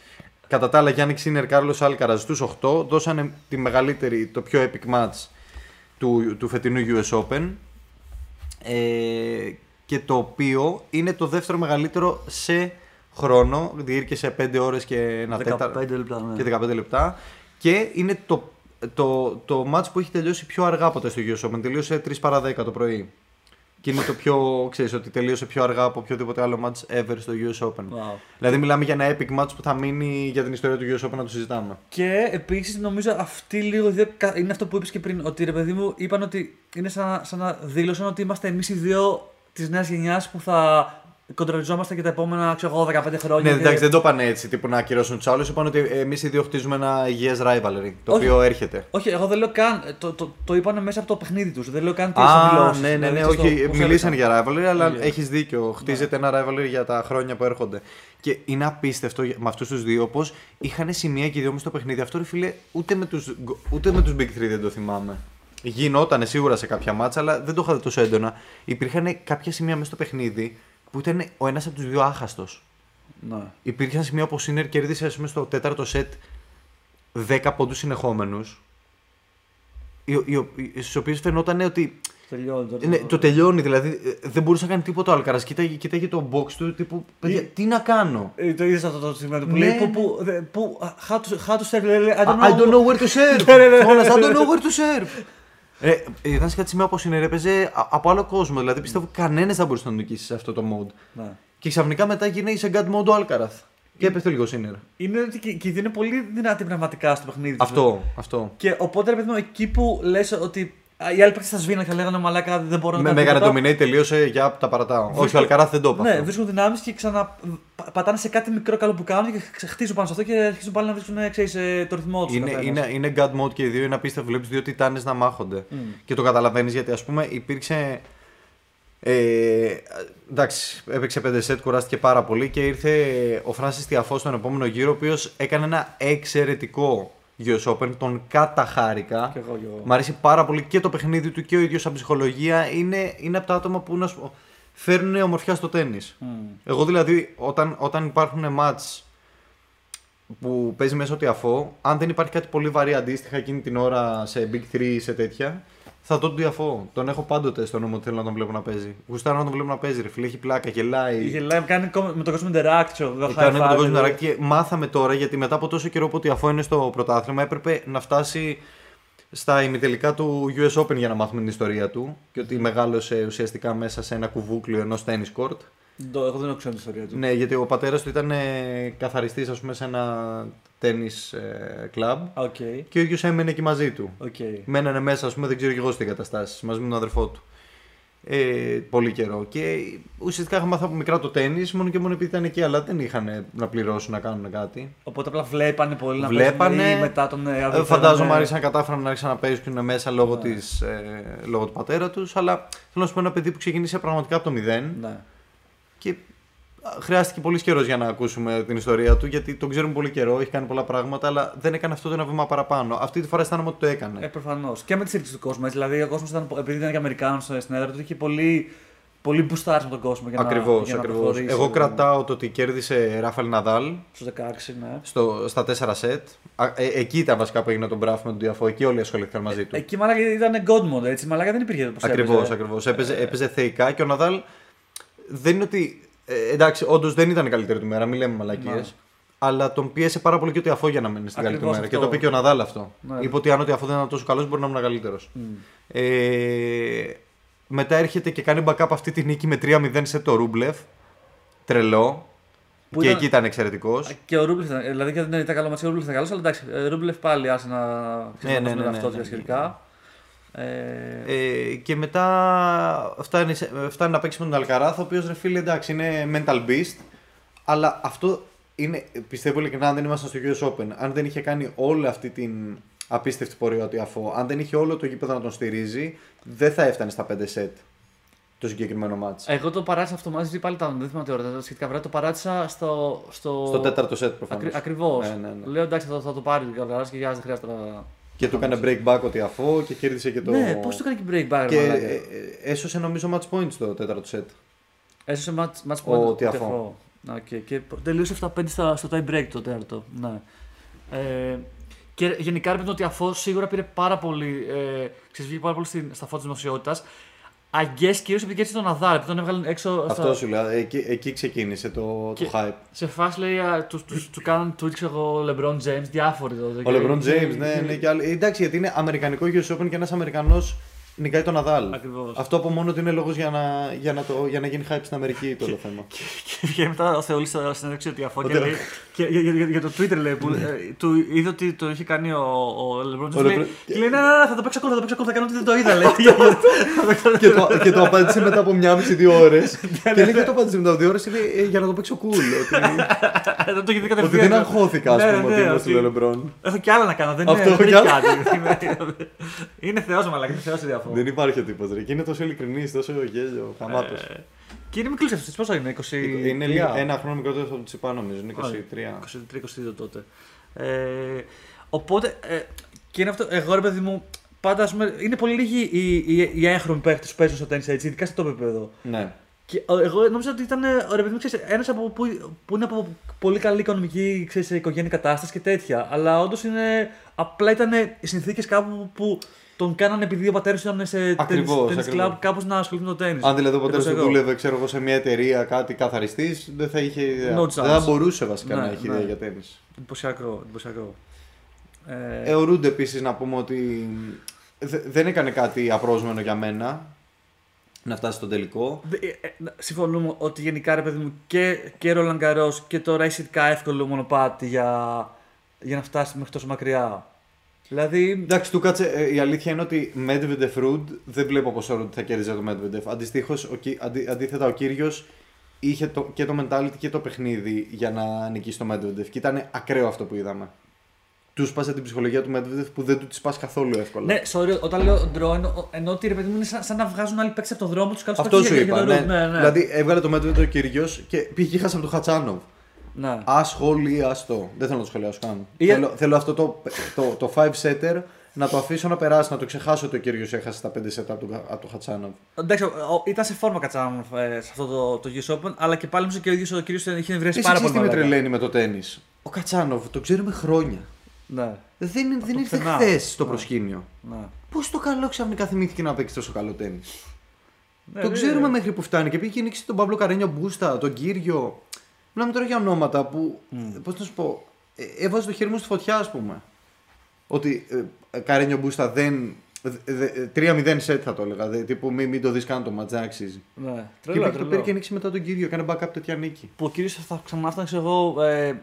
Speaker 1: Κατά τα άλλα, Γιάννη Ξίνερ, Κάρλος Άλκαρας στους 8 δώσανε τη μεγαλύτερη, το πιο epic match του, του φετινού US Open. Ε, και το οποίο είναι το δεύτερο μεγαλύτερο σε χρόνο, διήρκεσε 5 ώρες και ένα
Speaker 2: 15
Speaker 1: τέταρτο
Speaker 2: λεπτά, ναι.
Speaker 1: και 15 λεπτά και είναι το, το, το match που έχει τελειώσει πιο αργά ποτέ στο US Open, τελείωσε 3 παρα 10 το πρωί. Και είναι το πιο, ξέρεις, ότι τελείωσε πιο αργά από οποιοδήποτε άλλο match ever στο US Open.
Speaker 2: Wow.
Speaker 1: Δηλαδή μιλάμε για ένα epic match που θα μείνει για την ιστορία του US Open να το συζητάμε.
Speaker 2: Και επίσης νομίζω αυτή λίγο δε- κα- είναι αυτό που είπες και πριν. Ότι ρε παιδί μου είπαν ότι είναι σαν, σαν να δήλωσαν ότι είμαστε εμείς οι δύο της νέας γενιάς που θα κοντραριζόμαστε και τα επόμενα ξέρω εγώ, 15 χρόνια.
Speaker 1: Ναι,
Speaker 2: και-
Speaker 1: εντάξει, δεν το είπαν έτσι, τύπου να ακυρώσουν τους άλλους. Είπαν ότι εμείς οι δύο χτίζουμε ένα υγιές rivalry, το
Speaker 2: Όχι.
Speaker 1: οποίο έρχεται.
Speaker 2: Όχι, εγώ δεν λέω καν. Το, το, το είπαν μέσα από το παιχνίδι τους. Δεν λέω καν τις
Speaker 1: Α,
Speaker 2: δηλώσεις.
Speaker 1: ναι, ναι,
Speaker 2: Δηλαδή,
Speaker 1: ναι,
Speaker 2: ξέρεις
Speaker 1: όχι,
Speaker 2: το πώς
Speaker 1: μιλήσαν
Speaker 2: έλεγαν.
Speaker 1: για rivalry, αλλά
Speaker 2: Ναι.
Speaker 1: έχεις δίκιο. Χτίζεται ένα rivalry για τα χρόνια που έρχονται. Και είναι απίστευτο για- με αυτούς τους δύο πώς είχαν σημεία και οι δύο μες στο παιχνίδι. Αυτό ρε φίλε, ούτε με τους ούτε με τους Big 3 δεν το θυμάμαι. Γινότανε σίγουρα σε κάποια μάτσα, αλλά δεν το είχα δει τόσο έντονα. Υπήρχαν κάποια σημεία μέσα στο παιχνίδι που ήταν ο ένας από τους δύο άχαστος.
Speaker 2: Ναι.
Speaker 1: Υπήρχαν σημεία που ο Σίνερ κέρδισε ας πούμε, στο τέταρτο σετ 10 πόντους συνεχόμενους. Στους οποίους φαινόταν ότι
Speaker 2: Τελειώνει. τώρα.
Speaker 1: ναι, το τελειώνει, δηλαδή ε, δεν μπορούσε να κάνει τίποτα ο Αλκαρά. Κοίταγε, κοίταγε το box του, τύπου, παιδιά, τι να κάνω;
Speaker 2: Ε, Το είδες αυτό το σημείο που
Speaker 1: Ναι,
Speaker 2: λέει.
Speaker 1: ναι.
Speaker 2: Που, που, δε- που, how to, how to serve, λέει, I
Speaker 1: I
Speaker 2: don't know.
Speaker 1: don't know where to serve.
Speaker 2: Ναι, ναι, ναι.
Speaker 1: Φώναζε, I don't know where to serve. Ε, ήταν σε κάτι σημείο που συνερέπαιζε από άλλο κόσμο. Δηλαδή πιστεύω κανένας δεν μπορούσε να τον νικήσει σε αυτό το mode.
Speaker 2: Ναι.
Speaker 1: Και ξαφνικά μετά γίνει σε God mode ο Αλκαράθ. Και έπεθε λίγος Σίνερ.
Speaker 2: Είναι ότι και, και οι δύο είναι πολύ δυνατοί πραγματικά στο παιχνίδι. τους.
Speaker 1: Αυτό, αυτό.
Speaker 2: Και οπότε, ρε παιδί μου, εκεί που λες ότι α, οι άλλοι παίκτε θα σβήναν και λέγανε Μαλάκα δεν μπορώ να
Speaker 1: Με
Speaker 2: κάνω
Speaker 1: μέγανε
Speaker 2: τίποτα».
Speaker 1: dominate τελείωσε για τα παρατάω. Όχι, ο Αλκαράθ δεν το είπε.
Speaker 2: Ναι,
Speaker 1: αυτό.
Speaker 2: βρίσκουν δυνάμεις και ξανα πα- πατάνε σε κάτι μικρό καλό που κάνουν και ξε- χτίζουν πάνω σε αυτό και αρχίζουν πάλι να βρίσκουν ξέρεις, ε, το ρυθμό τους.
Speaker 1: Είναι, είναι, είναι God mode και οι δύο είναι απίστευτο. Βλέπεις δύο τιτάνες να μάχονται. Και το καταλαβαίνεις γιατί ας πούμε υπήρξε. Ε, εντάξει, έπαιξε 5 σετ, κουράστηκε πάρα πολύ και ήρθε ο Φράνσις Τιαφός στον επόμενο γύρο, ο οποίος έκανε ένα εξαιρετικό US Open. Τον καταχάρηκα.
Speaker 2: Κι εγώ, κι εγώ.
Speaker 1: Μ' αρέσει πάρα πολύ και το παιχνίδι του και ο ίδιος σαν ψυχολογία. Είναι, είναι από τα άτομα που να σου πω, φέρνουν ομορφιά στο τέννη.
Speaker 2: Μμ.
Speaker 1: Εγώ δηλαδή, όταν, όταν υπάρχουν μάτς που παίζει μέσα ο Τιαφό, αν δεν υπάρχει κάτι πολύ βαρύ αντίστοιχα εκείνη την ώρα σε Big 3 ή σε τέτοια, θα δω τον Τιαφό. Τον έχω πάντοτε στο νόμο ότι θέλω να τον βλέπω να παίζει. Γουστάρω να τον βλέπω να παίζει, ρε φίλε, έχει πλάκα, γελάει.
Speaker 2: Γελάει, κάνει κόμμα- με τον κόσμο interact. ξέρω, το high
Speaker 1: Κάνει με
Speaker 2: five,
Speaker 1: τον κόσμο
Speaker 2: δηλαδή.
Speaker 1: να και μάθαμε τώρα γιατί μετά από τόσο καιρό που ο Τιαφό είναι στο πρωτάθλημα έπρεπε να φτάσει στα ημιτελικά του US Open για να μάθουμε την ιστορία του και ότι μεγάλωσε ουσιαστικά μέσα σε ένα κουβούκλιο ενός tennis court
Speaker 2: Το, εγώ δεν έχω ξέρω την ιστορία του.
Speaker 1: Ναι, γιατί ο πατέρας του ήταν καθαριστής, ας πούμε, σε ένα tennis club.
Speaker 2: Ok.
Speaker 1: Και ο ίδιος έμενε εκεί μαζί του.
Speaker 2: Οκ.
Speaker 1: Μένανε μέσα, ας πούμε, δεν ξέρω και εγώ στις εγκαταστάσεις, μαζί με τον αδερφό του. Ε, πολύ καιρό. Και ουσιαστικά είχε μάθει από μικρά το τέννις, μόνο και μόνο επειδή ήταν εκεί, αλλά δεν είχαν να πληρώσουν να κάνουν κάτι.
Speaker 2: Οπότε απλά βλέπανε πολύ να
Speaker 1: Βλέπανε.
Speaker 2: παίζουν ή μετά τον ε,
Speaker 1: Ε,
Speaker 2: αδερφό
Speaker 1: Φαντάζομαι
Speaker 2: ήταν, ε,
Speaker 1: άρχισαν να κατάφεραν να άρχισαν να παίζουν μέσα λόγω,
Speaker 2: Ναι.
Speaker 1: της, ε, λόγω του πατέρα τους. Αλλά θέλω να σου πω ένα παιδί που ξεκίνησε πραγματικά από το μηδέν
Speaker 2: Ναι.
Speaker 1: Και α, χρειάστηκε πολύ καιρός για να ακούσουμε την ιστορία του γιατί τον ξέρουμε πολύ καιρό, έχει κάνει πολλά πράγματα, αλλά δεν έκανε αυτό το ένα βήμα παραπάνω. Αυτή τη φορά αισθάνομαι ότι το έκανε.
Speaker 2: Ε, προφανώς. Και με τη στήριξη του κόσμου. Έτσι. Δηλαδή, ο κόσμος ήταν, επειδή ήταν και Αμερικάνος στην έδρα του, είχε πολύ, πολύ μπουστάρισμα τον κόσμο για
Speaker 1: Ακριβώς,
Speaker 2: να, για να
Speaker 1: ακριβώς.
Speaker 2: προχωρήσει.
Speaker 1: Εγώ κρατάω το ότι κέρδισε Ράφαλ Ναδάλ
Speaker 2: Στου 16, ναι.
Speaker 1: στο, στα 4 σετ. Α, ε, εκεί ήταν βασικά που έγινε τον μπράφ με τον Διαφό. Εκεί όλοι ασχολήθηκαν μαζί του.
Speaker 2: Εκεί μαλάκα ήταν God mode, έτσι. Μαλάκα δεν υπήρχε πώς
Speaker 1: Ακριβώς, ακριβώς. Έπαιζε, έπαιζε θεϊκά και ο Ναδάλ δεν είναι ότι. Ε, εντάξει, όντως δεν ήταν η καλύτερη του μέρα, μην λέμε μαλακίες.
Speaker 2: Ναι.
Speaker 1: Αλλά τον πίεσε πάρα πολύ και ο Τιαφό για να μείνει στην καλύτερη του
Speaker 2: Ακριβώς
Speaker 1: μέρα. Και
Speaker 2: αυτό.
Speaker 1: το είπε και ο Ναδάλ αυτό.
Speaker 2: Ναι.
Speaker 1: Είπε ότι αν ο Τιαφό δεν ήταν τόσο καλός, μπορεί να ήμουν καλύτερος. Ε, μετά έρχεται και κάνει backup αυτή τη νίκη με 3-0 σε το Ρούμπλεφ. Τρελό.
Speaker 2: Που
Speaker 1: και
Speaker 2: ήταν-
Speaker 1: εκεί ήταν εξαιρετικός.
Speaker 2: Και ο Ρούμπλεφ ήταν, δηλαδή και δεν ήταν καλό μάτσο, ο Ρούμπλεφ ήταν καλό, αλλά εντάξει, ε, Ρούμπλεφ πάλι άσε να ξέρει
Speaker 1: ναι,
Speaker 2: ναι,
Speaker 1: ναι,
Speaker 2: ναι,
Speaker 1: ναι,
Speaker 2: αυτό
Speaker 1: ναι, ναι.
Speaker 2: σχετικά. Ε,
Speaker 1: Ε, και μετά φτάνει, σε- φτάνει να παίξει με τον Αλκαράθ, ο οποίος ρε φίλε εντάξει είναι mental beast. Αλλά αυτό είναι, πιστεύω ειλικρινά, αν δεν ήμασταν στο US Open, αν δεν είχε κάνει όλη αυτή την απίστευτη πορεία ότι αφού, αν δεν είχε όλο το γήπεδο να τον στηρίζει, δεν θα έφτανε στα 5 σετ το συγκεκριμένο μάτς.
Speaker 2: εγώ το παράτησα αυτό μαζί, πάλι τα δεν θυμάμαι τι ώρα, ήταν σχετικά βράδυ, το παράτησα στο. στο...
Speaker 1: Στο τέταρτο σετ προφανώς.
Speaker 2: Ακρι, Ακριβώς.
Speaker 1: Ναι, ναι, ναι.
Speaker 2: Λέω εντάξει, θα, θα το πάρει ο Καλαράς και για δεν χρειάζεται να.
Speaker 1: Και του έκανε break back ο Τιαφό και κέρδισε και το.
Speaker 2: Ναι, πώς το έκανε και break back,
Speaker 1: Και
Speaker 2: μαλάκα.
Speaker 1: ε, ε, έσωσε νομίζω match points το τέταρτο σετ.
Speaker 2: Έσωσε match, match
Speaker 1: Ο
Speaker 2: point.
Speaker 1: Τιαφό.
Speaker 2: Τιαφό. Να, και, και τελείωσε 7-5 στα- στο tie break το τέταρτο. Ναι. Ε, και γενικά ρε παιδί ότι αφού σίγουρα πήρε πάρα πολύ. Ε, ξέρεις, βγήκε πάρα πολύ στην, στα φώτα της δημοσιότητας. Αγκέ κυρίως επειδή κέρδισε τον Ναδάλ, επειδή τον έβγαλαν έξω.
Speaker 1: Αυτό
Speaker 2: στα-
Speaker 1: σου λέω. Εκεί, εκεί ξεκίνησε το,
Speaker 2: Και-
Speaker 1: το hype.
Speaker 2: Σε φάση λέει, α, τους, τους, τους κάνουν tweets ξέρω εγώ, LeBron James, διάφοροι τότε.
Speaker 1: Ο
Speaker 2: Και-
Speaker 1: LeBron
Speaker 2: και-
Speaker 1: James, ναι, ναι, και άλλοι. Ε, Εντάξει, γιατί είναι αμερικανικό US Open και ένας Αμερικανός νικάει τον Ναδάλ.
Speaker 2: Ακριβώς.
Speaker 1: Αυτό από μόνο του είναι λόγος για να, για, να το, για να γίνει hype στην Αμερική το όλο θέμα.
Speaker 2: Και βγαίνει μετά ο Θεούλη στην συνέντευξη του Διαφό και
Speaker 1: Ότι-
Speaker 2: λέει. Και για, για, για, για το Twitter λέει που ε, του είδε ότι το είχε κάνει ο, ο LeBron
Speaker 1: Ο
Speaker 2: James. λέει-
Speaker 1: LeBron-
Speaker 2: Και λέει: Ναι, ναι, ναι, θα το παίξω ακόμα, θα το παίξω ακόμα, θα κάνω ότι δεν το είδα. Λέει. Για- για-
Speaker 1: και, το, και το απάντησε μετά από μια μισή-δύο ώρες. και λέει και το απάντησε μετά από δύο ώρες είναι ε, για να το παίξω cool. ότι,
Speaker 2: Δεν το είχε δει
Speaker 1: ότι
Speaker 2: κατευθείαν.
Speaker 1: δεν αγχώθηκα, ας
Speaker 2: Ναι,
Speaker 1: πούμε,
Speaker 2: ναι,
Speaker 1: ότι είμαι
Speaker 2: ότι-
Speaker 1: στο Λεμπρόν.
Speaker 2: Έχω κι άλλα να κάνω. Δεν
Speaker 1: Αυτό,
Speaker 2: είναι δεν
Speaker 1: κι
Speaker 2: έχει
Speaker 1: άλλα.
Speaker 2: κάτι. Είναι θεός μαλάκας, είναι θεός η διαφορά.
Speaker 1: Δεν υπάρχει ο τύπος ρε. Και είναι τόσο ειλικρινής, τόσο γέλιο, χαμάτο.
Speaker 2: Ε, Και είναι μικρή αυτή, πόσο είναι, 20.
Speaker 1: είναι λίγο- ένα χρόνο μικρότερος από τον Τσιπά, νομίζω. Είναι 23.
Speaker 2: 23-22 τότε. Ε, οπότε, ε, και είναι αυτό, εγώ ρε παιδί μου, πάντα ας πούμε, είναι πολύ λίγοι οι, οι, οι έγχρωμοι παίχτε που παίζουν στο τέννις έτσι, ειδικά στο top επίπεδο.
Speaker 1: Ναι.
Speaker 2: Και ε, εγώ νόμιζα ότι ήταν, ε, ρε παιδί μου, ξέρεις, ένας από, που, που είναι από πολύ καλή οικονομική ξέρεις, οικογένεια κατάστασης και τέτοια. Αλλά όντως είναι, απλά ήταν οι συνθήκες κάπου που τον κάνανε επειδή ο πατέρας του ήταν σε
Speaker 1: Ακριβώς,
Speaker 2: τέννις
Speaker 1: ακριβώς.
Speaker 2: κλαμπ κάπως να ασχοληθεί με το τέννις.
Speaker 1: Αν δηλαδή ο πατέρας
Speaker 2: Εντός
Speaker 1: του
Speaker 2: εγώ.
Speaker 1: δούλευε ξέρω εγώ, σε μια εταιρεία κάτι καθαριστής, δεν θα είχε ιδέα.
Speaker 2: No
Speaker 1: δεν θα
Speaker 2: chance.
Speaker 1: μπορούσε βασικά
Speaker 2: Ναι,
Speaker 1: να έχει
Speaker 2: ναι.
Speaker 1: ιδέα για τέννη.
Speaker 2: Εντυπωσιακό, εντυπωσιακό. Ε,
Speaker 1: Ε, ο Ρούντ επίσης να πούμε ότι δε- δεν έκανε κάτι απρόσμενο για μένα να φτάσει στο τελικό.
Speaker 2: Δε- ε, ε, να- Συμφωνούμε ότι γενικά ρε παιδί μου και, και Roland Garros και τώρα είναι σχετικά εύκολο μονοπάτι για, για να φτάσει μέχρι τόσο μακριά. Δηλαδή.
Speaker 1: Εντάξει, του κάτσε. ε, η αλήθεια είναι ότι Medvedev Ρούντ δεν βλέπω πώ ο Ρούντ θα κέρδιζε το Medvedev. Αντιστοίχως, αντί, αντίθετα, ο κύριος είχε το, και το mentality και το παιχνίδι για να νικήσει το Medvedev. Και ήταν ακραίο αυτό που είδαμε. Τους σπάσε την ψυχολογία του Medvedev που δεν του τη σπάσει καθόλου εύκολα.
Speaker 2: Ναι, sorry, όταν λέω draw εννοώ, εννοώ ότι ρε παιδί μου είναι σαν, σαν να βγάζουν άλλοι παίξει από τον δρόμο τους καλού
Speaker 1: Αυτό σου είπα. Ναι. Δηλαδή έβγαλε το Medvedev ο κύριος και πήγε και χάσε από τον Χατσάνοβ.
Speaker 2: Ναι.
Speaker 1: Ασχολίαστο. Δεν θέλω να το σχολιάσω καν.
Speaker 2: Ή-
Speaker 1: Θέλω, θέλω αυτό το, το, το 5 setter να το αφήσω να περάσει, να το ξεχάσω ότι ο κύριος έχασε τα 5 set από τον, από τον Χατσάνοβ.
Speaker 2: Εντάξει, ο- ο- ήταν σε φόρμα κατσάμ ε, σε αυτό το, το US Open, αλλά και πάλι νομίζω και ο ίδιος ο κύριος είχε βρέσει
Speaker 1: Εσύ
Speaker 2: πάρα
Speaker 1: ξέρεις
Speaker 2: πολύ.
Speaker 1: τι με
Speaker 2: μαλάκα.
Speaker 1: τρελαίνει με το τέννη. Ο Κατσάνοβ το ξέρουμε χρόνια.
Speaker 2: Ναι,
Speaker 1: Δεν, είναι- δεν
Speaker 2: το
Speaker 1: ήρθε
Speaker 2: πουθενά.
Speaker 1: χθες στο
Speaker 2: Ναι.
Speaker 1: προσκήνιο.
Speaker 2: ναι.
Speaker 1: Πώς το καλό ξαφνικά θυμήθηκε να παίξει τόσο καλό τέννη.
Speaker 2: Ναι,
Speaker 1: το
Speaker 2: ναι,
Speaker 1: ξέρουμε
Speaker 2: ναι.
Speaker 1: μέχρι που φτάνει. Και πήγε και νίξει τον Παύλο Καρένιο Μπούστα, τον Κύριο. Μιλάμε τώρα για ονόματα που. Πώς να σου πω. Ε, έβαζε το χέρι μου στη φωτιά, ας πούμε. Ότι ε, Καρένιο Μπούστα δεν, Δε- δε- 3-0 set θα το έλεγα. Δε, τύπου μην, μην το δεις καν το match, δεν αξίζει.
Speaker 2: Ναι,
Speaker 1: και
Speaker 2: τρελό,
Speaker 1: πήγε το
Speaker 2: τρελό.
Speaker 1: πήρε και νίξει μετά τον κύριο. Έκανε backup τέτοια νίκη.
Speaker 2: Που ο κύριος θα ξαναφτάνει, ξέρω εγώ, ε,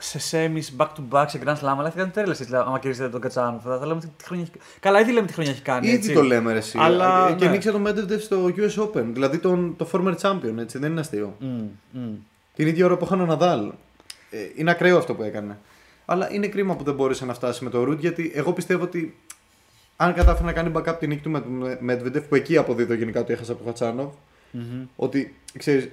Speaker 2: σε semis back to back σε Grand Slam, αλλά θα κάνει τρέλα έτσι, δηλαδή, άμα κερδίσετε τον Κατσάνο. Θα, θα λέμε τι χρονιά έχει... Καλά, ήδη λέμε τι χρονιά έχει κάνει.
Speaker 1: Ήδη
Speaker 2: έτσι.
Speaker 1: το λέμε ρε, εσύ.
Speaker 2: Αλλά,
Speaker 1: Ε, και
Speaker 2: ναι.
Speaker 1: νίξε τον Medvedev στο US Open. Δηλαδή τον, το former champion, έτσι. Δεν είναι αστείο.
Speaker 2: Μμ, μμ.
Speaker 1: Την ίδια ώρα που είχαν ο Ναδάλ. Ε, είναι ακραίο αυτό που έκανε. Αλλά είναι κρίμα που δεν μπόρεσε να φτάσει με το Ρουτ γιατί εγώ πιστεύω ότι αν κατάφερε να κάνει backup την νίκη του με τον Medvedev που εκεί αποδίδω γενικά ότι έχασα από τον Χατσάνοβ.
Speaker 2: Μμμ.
Speaker 1: Ότι ξέρεις,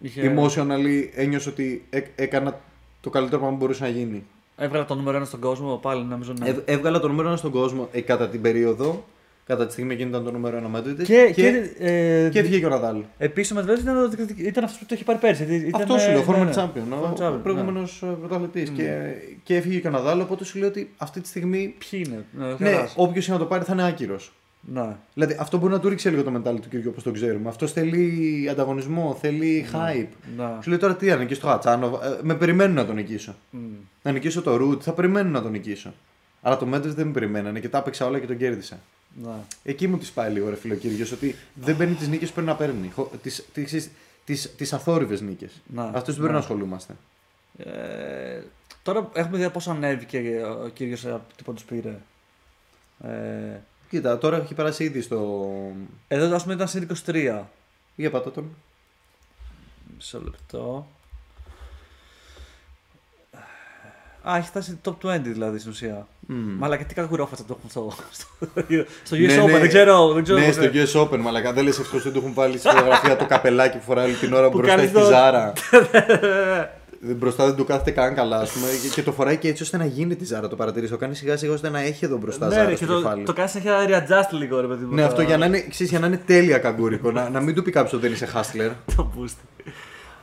Speaker 2: Είχε...
Speaker 1: emotionally ένιωσε ότι έ- έκανα το καλύτερο πράγμα που μπορούσε να γίνει.
Speaker 2: Έβγαλε το νούμερο ένα στον κόσμο πάλι, νομίζω. Ναι.
Speaker 1: Έβ- έβγαλα το νούμερο ένα στον κόσμο ε, κατά την περίοδο. Κατά τη στιγμή εκείνη ήταν το νούμερο ένα Medvedev.
Speaker 2: και,
Speaker 1: και,
Speaker 2: και, ε,
Speaker 1: και έφυγε και ο Ναδάλ.
Speaker 2: Επίσης ο Medvedev ήταν, ο διεκδικη- ήταν αυτός που το είχε πάρει πέρσι. Ήταν,
Speaker 1: Αυτός σου λέω,
Speaker 2: ναι,
Speaker 1: former
Speaker 2: ναι.
Speaker 1: champion.
Speaker 2: Former
Speaker 1: Ο,
Speaker 2: champion,
Speaker 1: ο προηγούμενος
Speaker 2: ναι.
Speaker 1: πρωταθλητής.
Speaker 2: Mm.
Speaker 1: Και, και έφυγε και ο Ναδάλ. Οπότε σου λέω ότι αυτή τη στιγμή.
Speaker 2: Ποιοι είναι. Ναι,
Speaker 1: Ναι,
Speaker 2: χαράς.
Speaker 1: όποιος είναι να το πάρει θα είναι άκυρος.
Speaker 2: ναι.
Speaker 1: Δηλαδή αυτό μπορεί να του ρίξει λίγο το mentality του Κυριακού όπως το ξέρουμε. Αυτός θέλει ανταγωνισμό, θέλει hype.
Speaker 2: ναι.
Speaker 1: Σου λέει τώρα τι να νικήσω το Χατσάνο, ε, με περιμένουν να τον νικήσω.
Speaker 2: Μμ.
Speaker 1: Να νικήσω το Ρουτ, θα περιμένουν να τον νικήσω. Αλλά το Μέντρε δεν με περιμένανε και τα έπαιξα όλα και τον κέρδισα.
Speaker 2: Ναι.
Speaker 1: Εκεί μου τη πάει λίγο ρε φίλο Κύριος, ότι δεν παίρνει τις νίκες που πρέπει να παίρνει. Χω- Τις, τις, τις, τις αθόρυβες νίκες.
Speaker 2: Ναι.
Speaker 1: Αυτές δεν πρέπει
Speaker 2: Ναι.
Speaker 1: να ασχολούμαστε.
Speaker 2: Ε, τώρα έχουμε δει πώ ανέβηκε ο κύριος τι πόντους πήρε. Ε,
Speaker 1: Κοίτα, τώρα έχει περάσει ήδη στο...
Speaker 2: εδώ ας πούμε ήταν σε 23.
Speaker 1: Για πάτα τον.
Speaker 2: Μισό λεπτό. Α, έχει φτάσει top 20 δηλαδή στην ουσία.
Speaker 1: Μμμ.
Speaker 2: Μαλάκα τι κακουρόφα θα το έχουν στο, στο, στο
Speaker 1: Ναι,
Speaker 2: US Open,
Speaker 1: ναι.
Speaker 2: δεν ξέρω. Δεν ξέρω
Speaker 1: Ναι,
Speaker 2: πώς
Speaker 1: στο
Speaker 2: είναι.
Speaker 1: US Open, μαλακά. Δεν λες ευτυχώς δεν του έχουν βάλει στη φωτογραφία το καπελάκι που φοράει όλη την ώρα
Speaker 2: Που
Speaker 1: μπροστά
Speaker 2: κάνει
Speaker 1: στη
Speaker 2: το-
Speaker 1: Ζάρα. Δεν- μπροστά δεν του κάθεται καν καλά, ας πούμε. Και, και το φοράει και έτσι ώστε να γίνει τη Ζάρα. Το παρατηρείς. Το κάνει σιγά σιγά ώστε να έχει εδώ μπροστά
Speaker 2: Ναι,
Speaker 1: Ζάρα
Speaker 2: ρε,
Speaker 1: στο
Speaker 2: και το,
Speaker 1: κεφάλι.
Speaker 2: το κάνεις συνέχεια readjust λίγο, ρε παιδί μου.
Speaker 1: Ναι,
Speaker 2: το-
Speaker 1: αυτό για να είναι, ξέρεις, για να είναι τέλεια καγκούρικο. να, να μην του πει κάποιος ότι δεν είσαι hustler.
Speaker 2: το boost.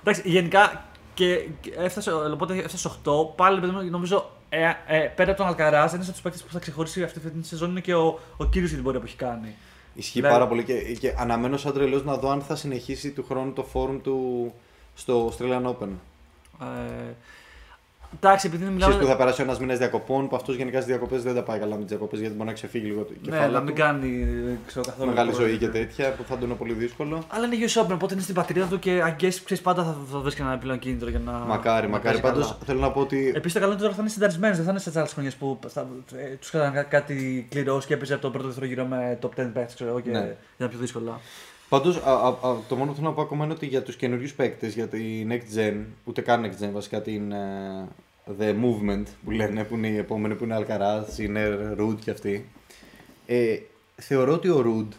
Speaker 2: Εντάξει, γενικά και και έφτασε, οπότε έφτασε 8. Πάλι παιδί μου, νομίζω ε, ε, πέρα από τον Αλκαράς, ένας από τους παίκτες που θα ξεχωρίσει αυτή τη σεζόν είναι και ο, ο κύριος για την πορεία που έχει κάνει.
Speaker 1: Ισχύει
Speaker 2: Δηλαδή-
Speaker 1: πάρα πολύ και, και αναμένω σαν τρελός να δω αν θα συνεχίσει του χρόνου το φόρουμ του στο Australian Open.
Speaker 2: Ε, εντάξει, επειδή μιλάμε.
Speaker 1: Ξέρεις που θα περάσει ένας μήνας διακοπών, που αυτός γενικά στις διακοπές δεν τα πάει καλά με τις διακοπές γιατί μπορεί να ξεφύγει λίγο το
Speaker 2: ναι,
Speaker 1: κεφάλι.
Speaker 2: να μην κάνει δεν ξέρω, καθόλου.
Speaker 1: Μεγάλη ζωή
Speaker 2: πρόβλημα.
Speaker 1: και τέτοια που θα του είναι πολύ δύσκολο.
Speaker 2: Αλλά είναι US Open, οπότε είναι στην πατρίδα του και αγγέσει ξέρεις πάντα θα, θα βρεις και ένα επιπλέον κίνητρο για να.
Speaker 1: μακάρι,
Speaker 2: να
Speaker 1: μακάρι.
Speaker 2: παίζει καλά.
Speaker 1: Πάντως θέλω να πω ότι.
Speaker 2: Επίσης το καλό είναι ότι τώρα θα είναι συνταρισμένοι, δεν θα είναι σε άλλες χρονιές που τους έκαναν κάτι κληρώσει και έπαιζε από τον πρώτο δεύτερο γύρο με top 10 παίχτε, ξέρω εγώ, και
Speaker 1: Ναι.
Speaker 2: ήταν πιο δύσκολα.
Speaker 1: Πάντως, το μόνο που θέλω να πω ακόμα είναι ότι για τους καινούριους παίκτες, για την Next Gen, ούτε καν Next Gen, βασικά την ε, The Movement που λένε, που είναι η επόμενη, που είναι Alcaraz, είναι Root και αυτή. Ε, θεωρώ ότι ο Root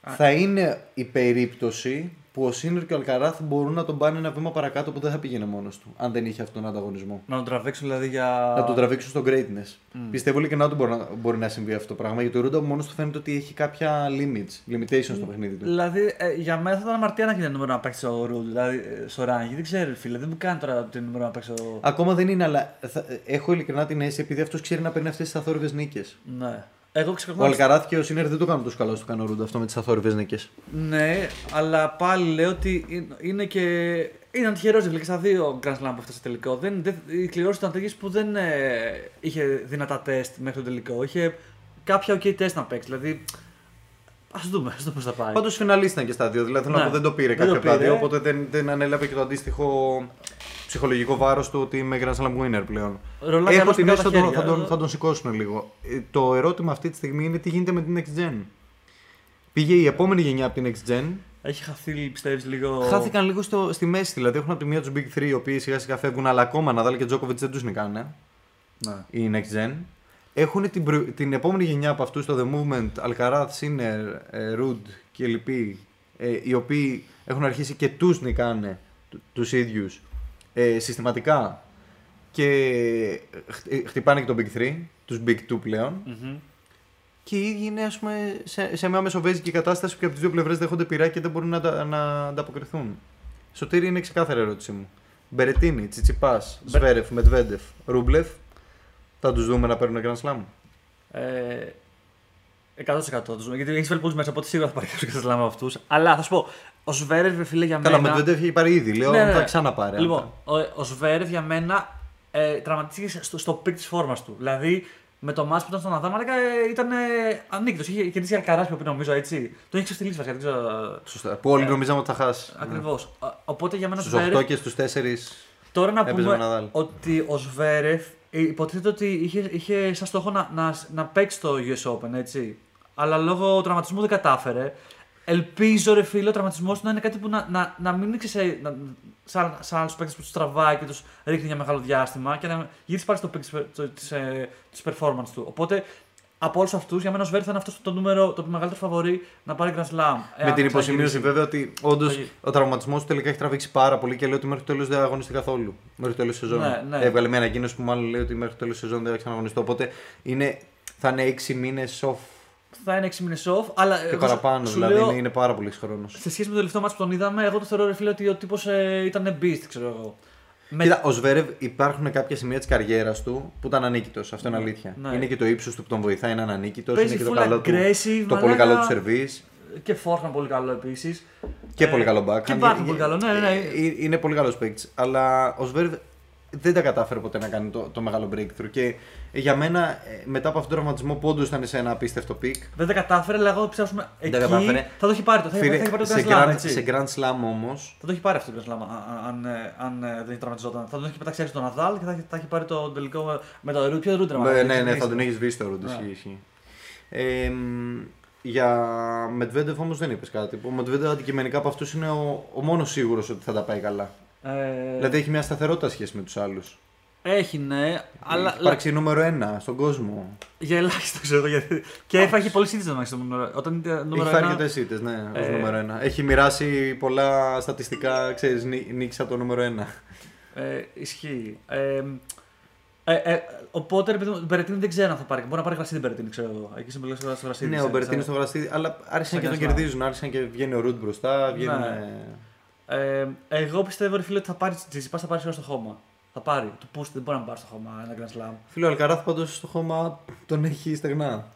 Speaker 2: Α.
Speaker 1: θα είναι η περίπτωση που ο Σίνερ και ο Αλκαράθ μπορούν να τον πάνε ένα βήμα παρακάτω που δεν θα πήγαινε μόνος του, αν δεν είχε αυτόν τον ανταγωνισμό.
Speaker 2: Να τον τραβήξουν δηλαδή για.
Speaker 1: Να τον τραβήξουν στο greatness.
Speaker 2: Μμ.
Speaker 1: Πιστεύω λέει και να του μπορεί να, μπορεί να συμβεί αυτό το πράγμα. Γιατί ο Ρούντα μόνος του φαίνεται ότι έχει κάποια limits, limitations στο παιχνίδι του.
Speaker 2: Δηλαδή, ε, για μένα θα ήταν αμαρτία να γίνει νούμερο να παίξει ο Ρουλ, δηλαδή ε, στο ράγκι. Δεν ξέρω, φίλε, δεν μου κάνει τώρα την νούμερο να παίξει ο.
Speaker 1: Ακόμα δεν είναι, αλλά θα, έχω ειλικρινά την αίσθηση επειδή αυτός ξέρει να παίρνει αυτές τις αθόρυβες νίκες.
Speaker 2: Ναι. Εγώ
Speaker 1: Ο
Speaker 2: ξεκινάω.
Speaker 1: Αλκαράθ και ο Σίνερ δεν το κάνουν τόσο καλά όσο το κάνει ο Ρούντα αυτό με τις αθόρυβες νίκες.
Speaker 2: Ναι, αλλά πάλι λέω ότι είναι- είναι και. Είναι τυχερός και στα δύο Grand Slam που έφτασε τελικό. Δεν, δεν, οι κληρώσει ήταν τέτοιε που δεν ε, είχε δυνατά τεστ μέχρι το τελικό. Είχε κάποια OK τεστ να παίξει. Δηλαδή. Α δούμε, ας δούμε πώς θα πάει.
Speaker 1: Πάντως φιναλίσταν και στα δύο. Δηλαδή θέλω
Speaker 2: Ναι.
Speaker 1: να πω δεν το πήρε
Speaker 2: Δεν
Speaker 1: κάποιο
Speaker 2: το
Speaker 1: από τα
Speaker 2: πήρε.
Speaker 1: δύο. Οπότε δεν, δεν ανέλαβε και το αντίστοιχο ψυχολογικό βάρος του ότι είμαι Grand Slam winner πλέον.
Speaker 2: Ρολάκι
Speaker 1: Έχω
Speaker 2: άλλος
Speaker 1: την
Speaker 2: με
Speaker 1: αίσθηση
Speaker 2: τα
Speaker 1: ότι θα, τον- θα,
Speaker 2: χέρια.
Speaker 1: τον, θα τον σηκώσουν λίγο. Ε, Το ερώτημα αυτή τη στιγμή είναι τι γίνεται με την Next Gen. Πήγε η επόμενη γενιά από την Next Gen.
Speaker 2: Έχει χαθεί, πιστεύεις, λίγο.
Speaker 1: Χάθηκαν λίγο στο, στη μέση. Δηλαδή έχουν από τη μία τους Big 3 οι οποίοι σιγά σιγά φεύγουν, αλλά ακόμα Ναδάλ και Τζόκοβιτ δεν τους νικάνε.
Speaker 2: Ναι.
Speaker 1: Η Next Gen. Έχουν την, προ- την επόμενη γενιά από αυτούς, το The Movement, Alcaraz, Sinner, ε, Rudd και λοιποί, ε, οι οποίοι έχουν αρχίσει και τους νικάνε τους ίδιους ε, συστηματικά και χτ- χτυπάνε και το Big 3, τους Big 2 πλέον.
Speaker 2: Μμμ.
Speaker 1: Και οι ίδιοι είναι ας πούμε, σε, σε μια μεσοβέζικη κατάσταση που και από τις δύο πλευρές δέχονται πειρά και δεν μπορούν να, τα- να ανταποκριθούν. Σωτήρη είναι ξεκάθαρη ερώτησή μου. Μπερετίνι, Τσιτσιπά, Σβέρεφ, Μεντβέντεφ, Ρούμπλεφ. Θα τους δούμε να παίρνουν Grand Slam;
Speaker 2: Ε, 100% τους δούμε. Γιατί έχει βάλει πολλούς μέσα, οπότε σίγουρα θα πάρει κάποιο και θα από αυτούς. Αλλά θα σου πω, ο Σβέρεφ, φίλε, για
Speaker 1: Καλά,
Speaker 2: μένα.
Speaker 1: Μετβέντεφ έχει πάρει ήδη. Λέω
Speaker 2: Ναι, ναι,
Speaker 1: θα
Speaker 2: ναι.
Speaker 1: ξαναπάρει. αν
Speaker 2: Λοιπόν, ο, ο Σβέρεφ για μένα ε, τραυματίστηκε στο, στο peak της φόρμας του. Δηλαδή Με το ματς που ήταν στον Ναδάλ, μαλάκα ε, ήταν ε, ανίκητος. Είχε κερδίσει Αλκαρά πιο πριν, νομίζω έτσι. Τον είχε ξεφτιλίσει βασικά. Δεν ξέρω.
Speaker 1: Σωστά. Που όλοι
Speaker 2: Ε,
Speaker 1: νομίζαμε ότι θα χάσει.
Speaker 2: Ακριβώς. Οπότε για μένα
Speaker 1: Στους
Speaker 2: Σβέρεφ-
Speaker 1: 8 και στους 4.
Speaker 2: Τώρα να
Speaker 1: έπαιζε
Speaker 2: πούμε
Speaker 1: ο Ναδάλ.
Speaker 2: ότι ο Σβέρεφ ε, υποτίθεται ότι είχε, είχε σαν στόχο να, να, να παίξει το US Open, έτσι. Αλλά λόγω τραυματισμού δεν κατάφερε. Ελπίζω, ρε φίλε, ο τραυματισμός του να είναι κάτι που να, να, να μην είναι σε, να, σαν, σαν άλλους παίκτες που τους τραβάει και τους ρίχνει για μεγάλο διάστημα και να γυρίσει πάλι στο peak της performance του. Οπότε από όλους αυτούς, για μένα ο Σβέρεφ θα είναι αυτός το, νούμερο, το μεγαλύτερο φαβορή να πάρει Grand Slam.
Speaker 1: Με
Speaker 2: εάν
Speaker 1: την υποσημείωση
Speaker 2: ξαναγυρίσει.
Speaker 1: βέβαια ότι όντως
Speaker 2: Θα γι-
Speaker 1: ο τραυματισμός του τελικά έχει τραβήξει πάρα πολύ και λέει ότι μέχρι το τέλος δεν θα αγωνιστεί καθόλου. Μέχρι το τέλος της σεζόν.
Speaker 2: Ναι, ναι.
Speaker 1: Έβγαλε μια ανακοίνωση που μάλλον λέει ότι μέχρι το τέλος της σεζόν δεν θα ξαναγωνιστεί. Οπότε είναι, θα είναι 6 μήνες off
Speaker 2: Θα είναι 6 μήνες off, αλλά.
Speaker 1: και
Speaker 2: εγώ
Speaker 1: παραπάνω.
Speaker 2: σου
Speaker 1: Δηλαδή
Speaker 2: λέω,
Speaker 1: είναι, είναι πάρα πολύς χρόνος.
Speaker 2: Σε σχέση με το τελευταίο μάτσο που τον είδαμε, εγώ το θεωρώ ρε φίλε ότι ο τύπος ε, ήταν beast, ξέρω εγώ. Με...
Speaker 1: Κοίτα, ο Σβέρευ υπάρχουν κάποια σημεία τη καριέρα του που ήταν ανίκητο. Αυτό είναι
Speaker 2: Ναι,
Speaker 1: αλήθεια.
Speaker 2: ναι.
Speaker 1: Είναι και το ύψο του που τον βοηθάει να είναι ανίκητο.
Speaker 2: Παίζει
Speaker 1: Είναι και το,
Speaker 2: full
Speaker 1: καλό του,
Speaker 2: aggressive,
Speaker 1: το πολύ
Speaker 2: μαλάκα.
Speaker 1: καλό του σερβί
Speaker 2: Και forehand πολύ καλό επίσης.
Speaker 1: και πολύ καλό back.
Speaker 2: Και backhand πολύ καλό, ναι, ναι, ναι.
Speaker 1: Είναι πολύ καλός παίκτης. Αλλά ο Σβέρεφ δεν τα κατάφερε ποτέ να κάνει το, το μεγάλο breakthrough. Και για μένα, ε, μετά από αυτόν τον τραυματισμό που όντως ήταν σε ένα απίστευτο peak,
Speaker 2: Δεν τα κατάφερε, αλλά εγώ πιστεύω πούμε, εκεί
Speaker 1: τα κατάφερε.
Speaker 2: θα το έχει πάρει. Το, θα, θα
Speaker 1: φίλε,
Speaker 2: έχει πάρει το
Speaker 1: σε,
Speaker 2: Grand Slam,
Speaker 1: grand,
Speaker 2: έτσι.
Speaker 1: σε Grand Slam όμως,
Speaker 2: Θα το έχει πάρει αυτό το Grand Slam αν, αν, ε, αν ε, δεν τραυματιζόταν. Θα τον έχει πετάξει έξω τον Ναδάλ και θα, έχει- θα έχει πάρει το τελικό ε, με το Ρουντ. Ποιο Ρουντ,
Speaker 1: Ναι, ναι, ναι, θα τον έχεις βρει στο Ρουντ.
Speaker 2: Ναι.
Speaker 1: Ισχύει, ισχύει. Ε, μ, για Μετβέντεφ όμως δεν είπες κάτι. Ο Μετβέντεφ αντικειμενικά από αυτούς είναι ο, ο μόνος σίγουρος ότι θα τα πάει καλά.
Speaker 2: Ε,
Speaker 1: Δηλαδή έχει μια σταθερότητα σχέση με τους άλλους.
Speaker 2: Έχει, ναι, αλλά
Speaker 1: Έχει υπάρξει νούμερο ένα στον κόσμο.
Speaker 2: για ελάχιστο ξέρω γιατί. και έφαγε πολύ σύντηση να στο νούμερο. Όταν ήταν
Speaker 1: Έχει
Speaker 2: νούμερο
Speaker 1: φέρει
Speaker 2: ένα,
Speaker 1: αρκετέ ήττε, ναι, ως
Speaker 2: Ε,
Speaker 1: νούμερο ένα. Έχει μοιράσει πολλά στατιστικά, ξέρεις, νίκη από το νούμερο ένα.
Speaker 2: Ε, ισχύει. Ε, ε, ε, οπότε ρε παιδί μου, τον Μπερετίνη δεν ξέρω αν θα πάρει. Μπορεί να πάρει γρασίδι Μπερετίνη, ξέρω εγώ. Εκεί σε στο γρασίδι.
Speaker 1: Ναι, ο Μπερτίνη στο γραστίδι, αλλά άρχισαν
Speaker 2: σαν
Speaker 1: και τον
Speaker 2: Grand Slam.
Speaker 1: κερδίζουν. Άρχισαν και βγαίνει ο Ρουντ μπροστά. Βγαίνουν.
Speaker 2: Ναι. Ε, εγώ πιστεύω ρε φίλε ότι θα πάρει Τσιτσιπά, θα πάρεις σίγουρα στο χώμα. Θα πάρει. Το Πούστ δεν μπορεί να πάρει στο χώμα ένα Grand Slam.
Speaker 1: Φίλο Αλκαράθ πάντως στο χώμα τον έχει στεγνά.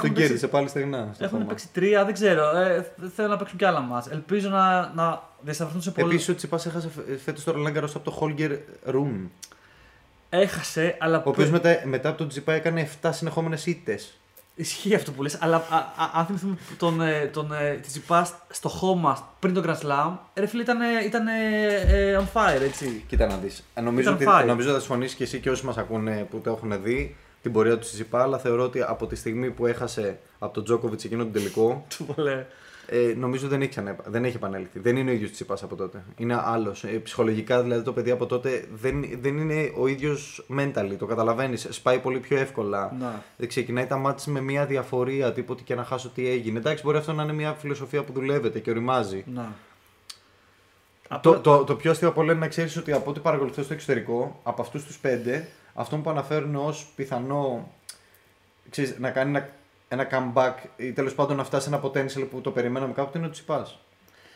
Speaker 1: Τον κέρδισε πάλι στεγνά. στο
Speaker 2: Έχουν
Speaker 1: χώμα.
Speaker 2: παίξει τρία, δεν ξέρω. Ε, θέλω να παίξουν κι άλλα μα. Ελπίζω να, να διασταυρωθούν σε πολλά.
Speaker 1: Επίσης ο Τσιπάς έχασε φέτος το Ρολάν από το Χόλγκερ Ρουμ.
Speaker 2: Έχασε, αλλά.
Speaker 1: Ο οποίος μετά, μετά από τον Τσιπά έκανε 7 συνεχόμενες ήττες.
Speaker 2: Ισχύει αυτό που λες, αλλά α, α, αν θυμηθούμε τον, ε, τον ε, Τσιτσιπά στο χώμα πριν τον Grand Slam, ρε φίλε ήταν, ε, ήταν ε, ε, on fire, έτσι.
Speaker 1: Κοίτα να δεις. Νομίζω
Speaker 2: Ήταν
Speaker 1: ότι
Speaker 2: φάει.
Speaker 1: νομίζω θα συμφωνήσεις και εσύ και όσοι μας ακούνε που το έχουν δει την πορεία του Τσιπά, αλλά θεωρώ ότι από τη στιγμή που έχασε από τον Τζόκοβιτ εκείνο τον τελικό,
Speaker 2: Του βολέ.
Speaker 1: Ε, νομίζω δεν έχει, ξαναεπα- δεν έχει επανέλθει. Δεν είναι ο ίδιος Τσιπά από τότε. Είναι άλλος. Ε, ψυχολογικά δηλαδή το παιδί από τότε δεν, δεν είναι ο ίδιος mentally. Το καταλαβαίνεις. Σπάει πολύ πιο εύκολα.
Speaker 2: Να.
Speaker 1: Δεν ξεκινάει τα μάτια με μια διαφορία, τίποτε και να χάσω τι έγινε. Εντάξει, μπορεί αυτό να είναι μια φιλοσοφία που δουλεύεται και οριμάζει.
Speaker 2: Να.
Speaker 1: Το, το, το πιο αστείο από όλα είναι να ξέρεις ότι από ό,τι παρακολουθώ στο εξωτερικό, από αυτούς τους πέντε, αυτό που αναφέρουν ως πιθανό ξέρεις, να κάνει ένα, ένα comeback ή τέλος πάντων να φτάσει σε ένα potential που το περιμέναμε κάποτε είναι ο Τσιπάς.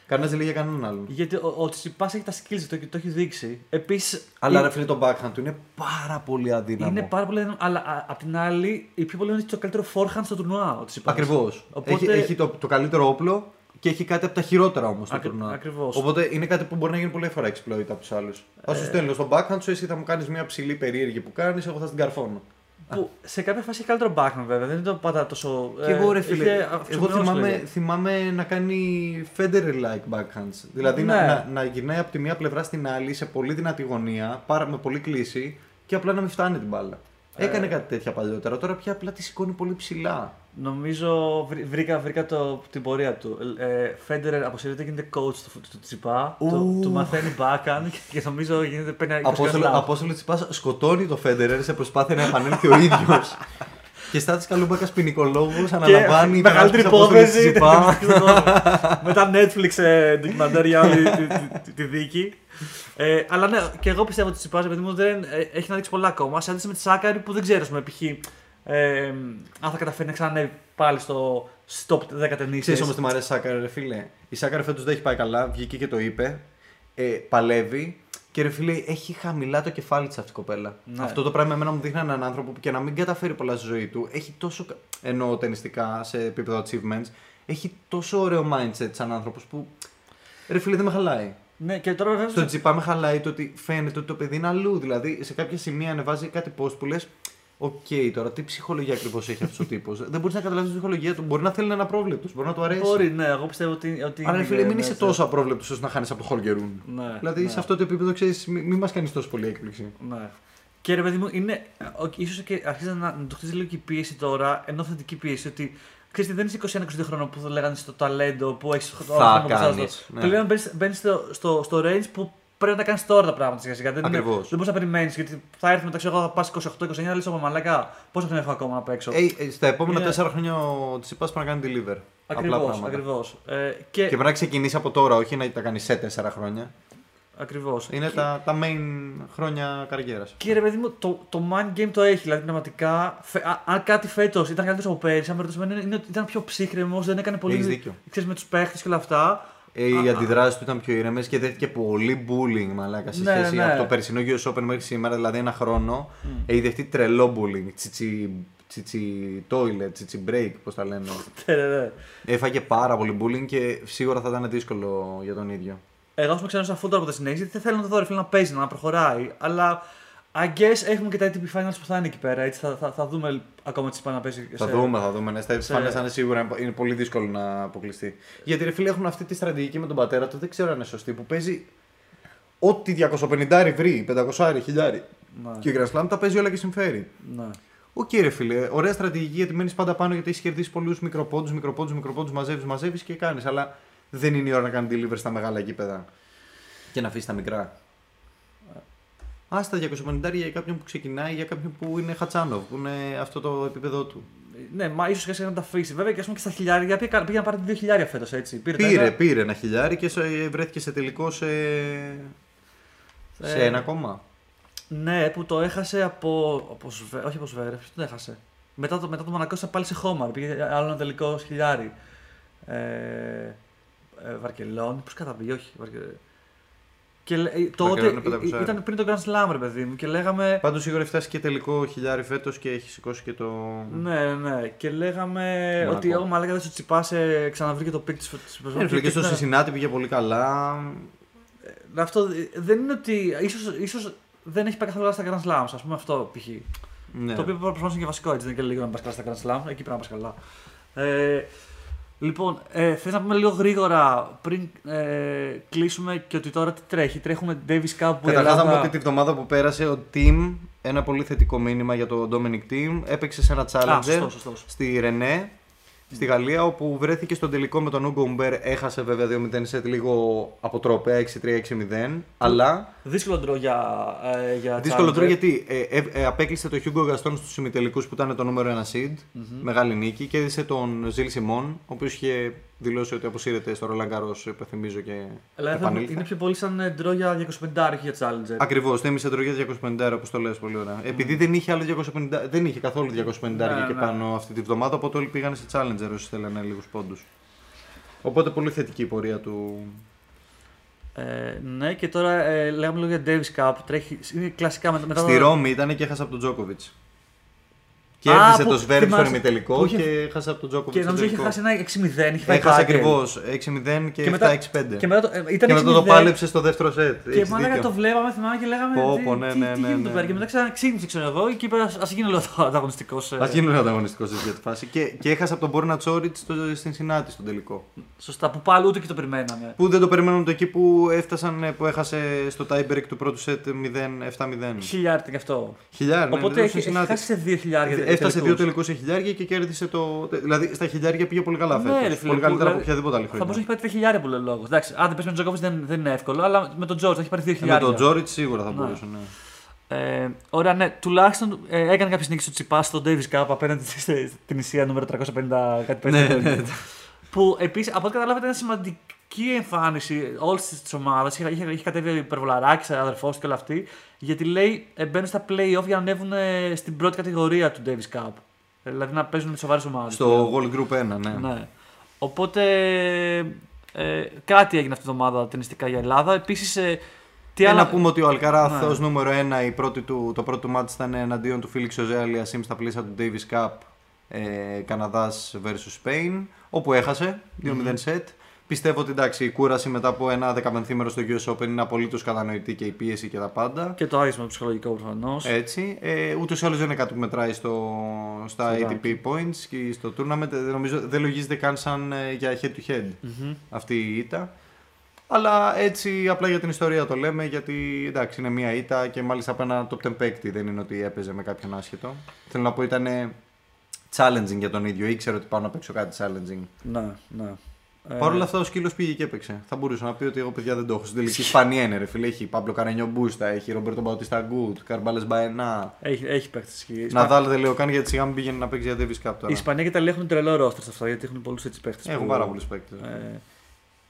Speaker 1: Κανένας δεν λέει για κανέναν άλλον.
Speaker 2: Γιατί ο, ο Τσιτσιπάς έχει τα skills, το, το έχει δείξει. Επίσης.
Speaker 1: Αλλά ρε φίλε, το backhand του είναι πάρα πολύ αδύναμο.
Speaker 2: Είναι πάρα πολύ αδύναμο, αλλά α, απ' την άλλη, η πιο πολύ είναι το καλύτερο forehand στο τουρνουά ο Τσιτσιπάς.
Speaker 1: Ακριβώς.
Speaker 2: Οπότε-
Speaker 1: Έχει, έχει το, το καλύτερο όπλο και έχει κάτι από τα χειρότερα όμως στο
Speaker 2: Ακρι-
Speaker 1: τουρνουά.
Speaker 2: ακριβώς.
Speaker 1: Οπότε είναι κάτι που μπορεί να γίνει πολύ εύκολα exploit από τους άλλους. Θα
Speaker 2: Ε.
Speaker 1: σου στέλνω στο backhand σου, εσύ θα μου κάνεις μια ψηλή περίεργη που κάνεις, εγώ θα την καρφώνω.
Speaker 2: Που σε κάποια φάση έχει καλύτερο backhand βέβαια, δεν είναι το πάντα τόσο.
Speaker 1: Και εγώ ρε
Speaker 2: ε,
Speaker 1: φίλε,
Speaker 2: είχε
Speaker 1: εγώ
Speaker 2: αυξημένος
Speaker 1: θυμάμαι,
Speaker 2: λέγεται.
Speaker 1: θυμάμαι να κάνει Federer-like backhands. Δηλαδή να,
Speaker 2: Ναι.
Speaker 1: να, να γυρνάει από τη μία πλευρά στην άλλη σε πολύ δυνατή γωνία, πάρα, με πολύ κλίση και απλά να μην φτάνει την μπάλα.
Speaker 2: Ε.
Speaker 1: Έκανε κάτι τέτοια παλιότερα, τώρα πια απλά τη σηκώνει πολύ ψηλά.
Speaker 2: Νομίζω βρή- βρήκα, βρήκα το, την πορεία του. Ε, Φέντερερ αποσύρεται, γίνεται coach του, του Τσιπά.
Speaker 1: Ου.
Speaker 2: Του, του μαθαίνει backhand και, και νομίζω γίνεται παίρνει 20
Speaker 1: Απόστολο,
Speaker 2: Grand Slam.
Speaker 1: Απόστολο Τσιπάς σκοτώνει το Federer σε προσπάθεια να επανέλθει ο ίδιος. και στάθη καλούμπακας ποινικολόγο αναλαμβάνει
Speaker 2: και μεγαλύτερη
Speaker 1: υπεράσπιση Απόστολου
Speaker 2: υπόθεση.
Speaker 1: Τσιπά.
Speaker 2: με τα Netflix ε, ντοκιμαντέρ για όλη τη, τη- τη- τη δίκη. Ε, αλλά ναι, και εγώ πιστεύω ότι ο Τσιπάς, επειδή μου δεν ε, έχει να δείξει πολλά ακόμα. Σε αντίθεση με τη Σάκαρη που δεν ξέρω, ας πούμε, π.χ. Ε, αν θα καταφέρει να ξανανεύει πάλι στο stop 10 ταινίσεις.
Speaker 1: Ξέρεις όμως τι μου αρέσει η Σάκαρη, ρε φίλε. Η Σάκαρη φέτος δεν έχει πάει καλά, βγήκε και το είπε. Ε, παλεύει και ρε φίλε, έχει χαμηλά το κεφάλι της αυτή η κοπέλα.
Speaker 2: Ναι.
Speaker 1: Αυτό το πράγμα εμένα μου δείχνει έναν άνθρωπο που και να μην καταφέρει πολλά στη ζωή του, έχει τόσο. κα- εννοώ τενιστικά σε επίπεδο achievements, έχει τόσο ωραίο mindset σαν άνθρωπος που. Ρε φίλε, δεν με χαλάει.
Speaker 2: Ναι, και τώρα βέβαια.
Speaker 1: Στο Τσιτσιπά με χαλάει το ότι φαίνεται ότι το παιδί είναι αλλού. Δηλαδή, σε κάποια σημεία ανεβάζει κάτι post που λες. Οκ, τώρα τι ψυχολογία ακριβώς έχει αυτός ο τύπος. δεν μπορείς να καταλάβεις τη ψυχολογία του. Μπορεί να θέλει να είναι απρόβλεπτος, μπορεί να του αρέσει.
Speaker 2: Μπορεί, ναι, εγώ πιστεύω ότι. ότι
Speaker 1: Αλλά ρε
Speaker 2: είναι
Speaker 1: φίλε, μην είσαι
Speaker 2: μέσα.
Speaker 1: τόσο απρόβλεπτος ώστε να χάνεις από το Χόλγκερ Ρούνε.
Speaker 2: Ναι,
Speaker 1: δηλαδή
Speaker 2: ναι.
Speaker 1: σε αυτό το επίπεδο ξέρεις, μην μη μας κάνεις τόσο πολύ έκπληξη.
Speaker 2: Ναι. Και ρε παιδί μου, είναι. ίσως και αρχίζει να, να το χτίζει λίγο και η πίεση τώρα, ενώ θετική πίεση ότι. Ξέρεις, τι, δεν είσαι 21-22 χρόνων που θα λέγανε στο ταλέντο που έχεις
Speaker 1: Θα κάνεις, ναι.
Speaker 2: Πλέον μπαίνεις στο, στο, στο range που πρέπει να τα κάνεις τώρα τα πράγματα σιγά σιγά. Δεν, είναι-
Speaker 1: Ακριβώς.
Speaker 2: δεν μπορείς να περιμένεις γιατί θα έρθει μεταξύ εγώ θα πας 28-29 λες από μαλακά. Πόσα χρόνια έχω ακόμα να παίξω.
Speaker 1: Ε, ε, στα επόμενα
Speaker 2: Είναι-
Speaker 1: τέσσερα χρόνια ο Τσιπά πρέπει να κάνει deliver. Απλά
Speaker 2: Ακριβώς,
Speaker 1: πράγματα.
Speaker 2: ακριβώς. Ε, και
Speaker 1: Και πρέπει να ξεκινήσει από τώρα, όχι να τα κάνει σε τέσσερα χρόνια.
Speaker 2: ακριβώς.
Speaker 1: Είναι
Speaker 2: Και-
Speaker 1: τα, τα main χρόνια καριέρας.
Speaker 2: Και ρε παιδί μου, το, το mind game το έχει. Δηλαδή, πραγματικά, φε- α- αν κάτι φέτος ήταν καλύτερος από πέρυσι, αν με ρωτήσει εμένα, είναι ότι ήταν πιο ψύχρεμος, δεν έκανε πολύ.
Speaker 1: Έχεις δίκιο.
Speaker 2: Ξέρεις, με τους παίχτες και όλα αυτά.
Speaker 1: Ε, οι
Speaker 2: Α,
Speaker 1: αντιδράσεις του ήταν πιο ήρεμες και δέχτηκε πολύ bullying μαλάκα σε
Speaker 2: Ναι,
Speaker 1: σχέση
Speaker 2: ναι.
Speaker 1: από το περσινό US Open μέχρι σήμερα, δηλαδή ένα χρόνο. Έχει δεχτεί τρελό bullying. Τσιτσι, τσιτσι toilet, τσιτσι break, πώς τα λένε.
Speaker 2: Ναι, ναι, ναι.
Speaker 1: Έφαγε πάρα πολύ bullying και σίγουρα θα ήταν δύσκολο για τον ίδιο.
Speaker 2: Εγώ ας πούμε ξέρω αφού τώρα από τα συνέχιση, γιατί δεν θέλω να το δω ρε φίλε να παίζει, να προχωράει. Αλλά I guess έχουμε και τα ATP Finals που θα είναι εκεί πέρα. Έτσι, θα, θα, θα δούμε ακόμα τι πάει να παίζει.
Speaker 1: Θα
Speaker 2: σε-
Speaker 1: δούμε, θα δούμε. Ναι, στα
Speaker 2: σε-
Speaker 1: φάνε θα είναι σίγουρα είναι πολύ δύσκολο να αποκλειστεί. Γιατί ρε φίλε έχουν αυτή τη στρατηγική με τον πατέρα του, δεν ξέρω αν είναι σωστή, που παίζει ό,τι 250 βρει, 500 χιλιάρι.
Speaker 2: Ναι,
Speaker 1: Και ο Grand Slam τα παίζει όλα και συμφέρει.
Speaker 2: ναι.
Speaker 1: Οκ, ρε φίλε, ωραία στρατηγική γιατί μένεις πάντα πάνω γιατί έχεις κερδίσει πολλούς μικροπόντους, μικροπόντους, μικροπόντους, μαζεύεις, μαζεύεις και κάνεις. Αλλά δεν είναι η ώρα να κάνεις deliver στα μεγάλα γήπεδα και να αφήσεις τα μικρά. Άστα 250 για κάποιον που ξεκινάει, για κάποιον που είναι Χατσάνοβ, που είναι αυτό το επίπεδο του.
Speaker 2: Ναι, μα ίσως και να τα αφήσει. Βέβαια και, ας πούμε, και στα χιλιάρια πήγε, πήγε να πάρει δύο χιλιάρια φέτος έτσι. Πήρε, τα
Speaker 1: Πήρε,
Speaker 2: ένα-
Speaker 1: πήρε ένα χιλιάρι και σε- βρέθηκε σε τελικό σε, σε
Speaker 2: Ε,
Speaker 1: ένα ακόμα.
Speaker 2: Ναι, που το έχασε από. από Σβε... Όχι από Σβέρεφ, ποιο το έχασε. Μετά το, μετά το Μονακός ήταν πάλι σε χώμα. Πήγε άλλο ένα τελικό χιλιάρι. Ε, ε, Βαρκελόνη, πώς καταβεί, όχι. Βαρκε... Και λέ- ε, τότε
Speaker 1: Βαρκελόνη είναι 500.
Speaker 2: ε, ήταν πριν το Grand Slam, ρε παιδί μου, και λέγαμε.
Speaker 1: Πάντως σίγουρα έχει φτάσει και τελικό χιλιάρι φέτος και έχει σηκώσει και το.
Speaker 2: Ναι, ναι, και λέγαμε
Speaker 1: Μονακό.
Speaker 2: ότι εγώ μαλάκα δεν σου τσιπάσε, ξαναβρήκε το πικ της
Speaker 1: Ε, φίλε, και στο Cincinnati πήγε πολύ καλά.
Speaker 2: Αυτό ε, δεν είναι ότι. ίσως, ίσως δεν έχει πάει καθόλου καλά στα Grand Slams, ας πούμε αυτό π.χ.
Speaker 1: Ναι.
Speaker 2: Το οποίο προφανώ είναι και βασικό έτσι. Δεν είναι και λίγο να πας καλά στα Grand Slam. Εκεί πρέπει να πας καλά. Ε, λοιπόν, ε, θες να πούμε λίγο γρήγορα πριν ε, κλείσουμε και ότι τώρα τι τρέχει. Τρέχουμε Davis Cup που η
Speaker 1: Καταρχάς, θα
Speaker 2: Ελλάδα...
Speaker 1: πούμε ότι τη βδομάδα που πέρασε ο Team, ένα πολύ θετικό μήνυμα για το Dominic Team, έπαιξε σε ένα
Speaker 2: Α,
Speaker 1: challenger
Speaker 2: σωστός, σωστός.
Speaker 1: στη Ρενέ, στη Γαλλία, όπου βρέθηκε στον τελικό με τον Ούγκο Ουμπέρ. Έχασε βέβαια 2-0 σετ λίγο αποτρόπαια, 6-3-6-0. Αλλά
Speaker 2: Δύσκολο ντρό για, ε, για
Speaker 1: δύσκολο
Speaker 2: challenger.
Speaker 1: τρόπο γιατί ε, ε, ε, απέκλεισε το Hugo Gaston στους ημιτελικούς που ήταν το νούμερο 1 seed. Μεγάλη νίκη. Κέρδισε τον Ζιλ Σιμών, ο οποίος είχε δηλώσει ότι αποσύρεται στο Roland Garros, υπενθυμίζω και
Speaker 2: Αλλά θα-
Speaker 1: επανήλθε.
Speaker 2: είναι πιο πολύ σαν ε, ντρό για 250 για Challenger.
Speaker 1: Ακριβώς, θύμισε τρογιά 250 όπως το λες πολύ ωραία. Επειδή δεν είχε, άλλο 250, δεν είχε καθόλου 250
Speaker 2: Ναι,
Speaker 1: και
Speaker 2: ναι.
Speaker 1: πάνω αυτή τη βδομάδα, οπότε όλοι πήγαν σε Challenger όσοι θέλανε λίγους πόντους. Οπότε πολύ θετική η πορεία του.
Speaker 2: Ε, ναι, και τώρα ε, λέγαμε λίγο για Davis Cup. Τρέχει, είναι κλασικά μετά, μετά
Speaker 1: Στη
Speaker 2: το-
Speaker 1: Ρώμη ήταν και έχασε από τον Τζόκοβιτ.
Speaker 2: Α,
Speaker 1: Κέρδισε
Speaker 2: που
Speaker 1: το Σβέρμπ στον
Speaker 2: θυμάσαι-
Speaker 1: ημιτελικό
Speaker 2: που είχε-
Speaker 1: και έχασε από τον Τζόκοβιτς.
Speaker 2: Και νομίζω είχε χάσει ένα 6-0. Είχε πάει
Speaker 1: Έχασε
Speaker 2: πάτελ.
Speaker 1: ακριβώς 6-0 και,
Speaker 2: Και μετά-
Speaker 1: 7-6-5.
Speaker 2: Και μετά το, ε, ήταν
Speaker 1: Και μετά
Speaker 2: 6-0.
Speaker 1: το πάλεψε στο δεύτερο σετ.
Speaker 2: Και
Speaker 1: Έχεις
Speaker 2: μάλακα
Speaker 1: δίκιο.
Speaker 2: το βλέπαμε, θυμάμαι και λέγαμε.
Speaker 1: Πω,
Speaker 2: τι,
Speaker 1: πω, ναι,
Speaker 2: τι,
Speaker 1: ναι,
Speaker 2: τι
Speaker 1: ναι,
Speaker 2: γίνεται
Speaker 1: ναι.
Speaker 2: εδώ πέρα. Και μετά ξαναξύνησε, ξέρω εγώ, και είπε, α γίνει λίγο ανταγωνιστικός.
Speaker 1: Α γίνουν ανταγωνιστικός σε αυτή τη φάση. Και, και έχασε από τον Μπόρνα Τσόριτς στην Συνάτη στον τελικό.
Speaker 2: Σωστά, που πάλι ούτε και το περιμέναμε.
Speaker 1: Που δεν το περιμένουν το εκεί που έφτασαν, ε, που έχασε στο tie break του πρώτου σετ 0-7-0.
Speaker 2: Χιλιάρι ήταν και αυτό.
Speaker 1: Χιλιάρι, ναι,
Speaker 2: Οπότε
Speaker 1: ναι,
Speaker 2: έχει,
Speaker 1: στο
Speaker 2: έχει
Speaker 1: Cincinnati.
Speaker 2: χάσει σε δύο χιλιάρια.
Speaker 1: Έφτασε δύο τελικούς σε χιλιάρια και κέρδισε το. Δηλαδή στα χιλιάρια πήγε πολύ καλά
Speaker 2: Ναι,
Speaker 1: φέτος.
Speaker 2: ρε φίλε,
Speaker 1: Πολύ
Speaker 2: που,
Speaker 1: καλύτερα από
Speaker 2: δηλαδή,
Speaker 1: οποιαδήποτε άλλη
Speaker 2: Θα μπορούσε να
Speaker 1: χρονιά.
Speaker 2: έχει πάρει τρία χιλιάρια που λέει λόγος. Εντάξει, αν δεν πες με τον Τζόκοβιτς δεν, δεν είναι εύκολο, αλλά με τον Τζόρτ θα έχει πάρει δύο
Speaker 1: Ε, Με
Speaker 2: χιλιάρια.
Speaker 1: τον Τζόριτ σίγουρα θα
Speaker 2: Ναι.
Speaker 1: μπορούσε. Ναι.
Speaker 2: Ε, ωραία, ναι. Τουλάχιστον ε, έκανε κάποιε νίκε στο Τσιπάς στο Davis Cup απέναντι στην Ισία νούμερο 350 κάτι
Speaker 1: Ναι,
Speaker 2: πέντε. Που επίσης, από ό,τι καταλάβατε, ήταν σημαντική εμφάνιση όλης της ομάδας. Είχε, είχε, είχε κατέβει ο υπερβολαράκη, αδερφός και όλα αυτή. Γιατί λέει ε, μπαίνουν στα playoff για να ανέβουν ε, στην πρώτη κατηγορία του Davis Cup. Ε, Δηλαδή να παίζουν με σοβαρές ομάδες.
Speaker 1: Στο Gold Group 1, ναι.
Speaker 2: Ναι. Οπότε ε, κάτι έγινε αυτή την εβδομάδα ταινιστικά για Ελλάδα. Επίσης. Ε, τι
Speaker 1: Και
Speaker 2: άλλα...
Speaker 1: να πούμε ότι ο Αλκαράθ
Speaker 2: Ναι.
Speaker 1: ως νούμερο 1 η πρώτη του, το πρώτο μάτς ήταν εναντίον του Φίλιξ Οζέ Αλιασίμ στα πλαίσια του Davis Cup ε, Καναδάς vs Spain όπου έχασε 2-0 set Πιστεύω ότι εντάξει, η κούραση μετά από ένα δεκαπενθήμερο στο US Open είναι απολύτως κατανοητή και η πίεση και τα πάντα.
Speaker 2: Και το άρισμα ψυχολογικό προφανώς.
Speaker 1: Έτσι. Ε, Ούτως ή άλλως δεν είναι κάτι που μετράει στο, στα
Speaker 2: Στο
Speaker 1: ATP points και στο tournament. Ε, Νομίζω δεν λογίζεται καν σαν ε, για head to head αυτή η ήττα. Αλλά έτσι απλά για την ιστορία το λέμε γιατί εντάξει είναι μία ήττα και μάλιστα από ένα top 10 παίκτη δεν είναι ότι έπαιζε με κάποιον άσχετο. Θέλω να πω ήταν challenging για τον ίδιο, ήξερε ότι πάω να παίξω κάτι challenging.
Speaker 2: Ναι, ναι.
Speaker 1: Παρ' όλα αυτά ο σκύλος πήγε και έπαιξε. Θα μπορούσα να πει ότι εγώ παιδιά δεν το έχω. Στην τελική Ισπανία είναι ρε φίλε. Έχει Παύλο Καρενιό Μπούστα, έχει Ρομπέρτο Μπαουτίστα Γκουτ, Καρμπάλες Μπαενά.
Speaker 2: Έχει, έχει παίχτες ισχύ.
Speaker 1: Ναδάλ δεν λέω καν γιατί σιγά μην πήγαινε να παίξει για Davis Cup
Speaker 2: Η
Speaker 1: τώρα.
Speaker 2: Ισπανία και η Ιταλία έχουν τρελό ρόστερ σε αυτά γιατί έχουν πολλούς έτσι παίχτες.
Speaker 1: Έχουν πάρα πολλούς παίκτες.
Speaker 2: Ε,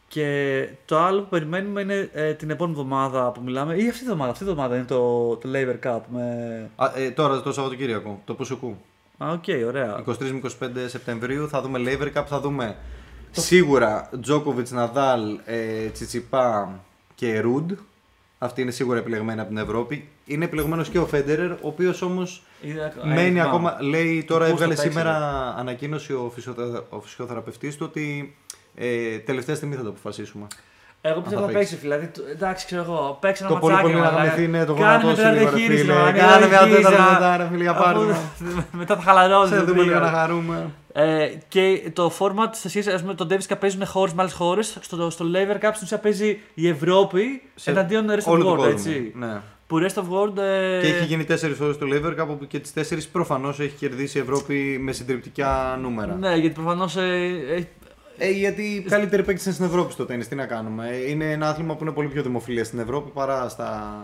Speaker 2: και το άλλο που περιμένουμε είναι ε, την επόμενη εβδομάδα που μιλάμε. ή αυτή την εβδομάδα. Αυτή την εβδομάδα είναι το, το Laver Cup. Με...
Speaker 1: Ε, τώρα το Σαββατοκύριακο, το Πουσουκού.
Speaker 2: Α, οκ, ωραία.
Speaker 1: 23 με 25 Σεπτεμβρίου θα δούμε Laver Cup, θα δούμε σίγουρα Τζόκοβιτς, Ναδάλ, ε, Τσιτσιπά και Ρουντ. Αυτή είναι σίγουρα επιλεγμένη από την Ευρώπη. Είναι επιλεγμένος και ο Φέντερερ, ο οποίος όμως
Speaker 2: Είναι-
Speaker 1: μένει
Speaker 2: ε,
Speaker 1: ακόμα. Λέει τώρα
Speaker 2: πώς θα
Speaker 1: έβγαλε
Speaker 2: παίξει,
Speaker 1: σήμερα ανακοίνωση ο, φυσιοθε, ο φυσιοθεραπευτής του ότι ε, τελευταία στιγμή θα το αποφασίσουμε.
Speaker 2: Εγώ πιστεύω
Speaker 1: θα
Speaker 2: θα παίξει, δηλαδή. το- Εντάξει, ξέρω εγώ. Παίξει ένα
Speaker 1: Το πολύ
Speaker 2: ματσάκι.
Speaker 1: πολύ να
Speaker 2: μαλάκα.
Speaker 1: γαμηθεί είναι το
Speaker 2: Κάνε
Speaker 1: γόνατό
Speaker 2: μια
Speaker 1: σου λίγο ρε
Speaker 2: διαχείριση,
Speaker 1: φίλε.
Speaker 2: μαλάκα,
Speaker 1: Κάνε μια
Speaker 2: διαχείριζα.
Speaker 1: τέταρτα μετά ρε φίλε για
Speaker 2: Αφού-
Speaker 1: πάρουμε.
Speaker 2: Μετά θα χαλαρώσει.
Speaker 1: Σε
Speaker 2: το
Speaker 1: δούμε λίγο
Speaker 2: πήγα.
Speaker 1: να χαρούμε.
Speaker 2: Ε, και το format σε σχέση ας πούμε, τον Davis Cup παίζουν χώρες με άλλε χώρες. Στο, στο Lever Cup στην ουσία παίζει η Ευρώπη
Speaker 1: Σε
Speaker 2: εναντίον rest of
Speaker 1: Όλο
Speaker 2: the
Speaker 1: τον
Speaker 2: world.
Speaker 1: κόσμο.
Speaker 2: Έτσι.
Speaker 1: Ναι.
Speaker 2: Που rest of world. Ε,
Speaker 1: Και έχει γίνει τέσσερις φορέ το Lever Cup, όπου και τις τέσσερις προφανώς έχει κερδίσει η Ευρώπη με συντριπτικά νούμερα.
Speaker 2: Ναι, γιατί προφανώς. Ε, ε,
Speaker 1: Ε, γιατί οι καλύτεροι παίκτες είναι στην Ευρώπη στο τέννη. Τι να κάνουμε. Ε, Είναι ένα άθλημα που είναι πολύ πιο δημοφιλές στην Ευρώπη παρά στα...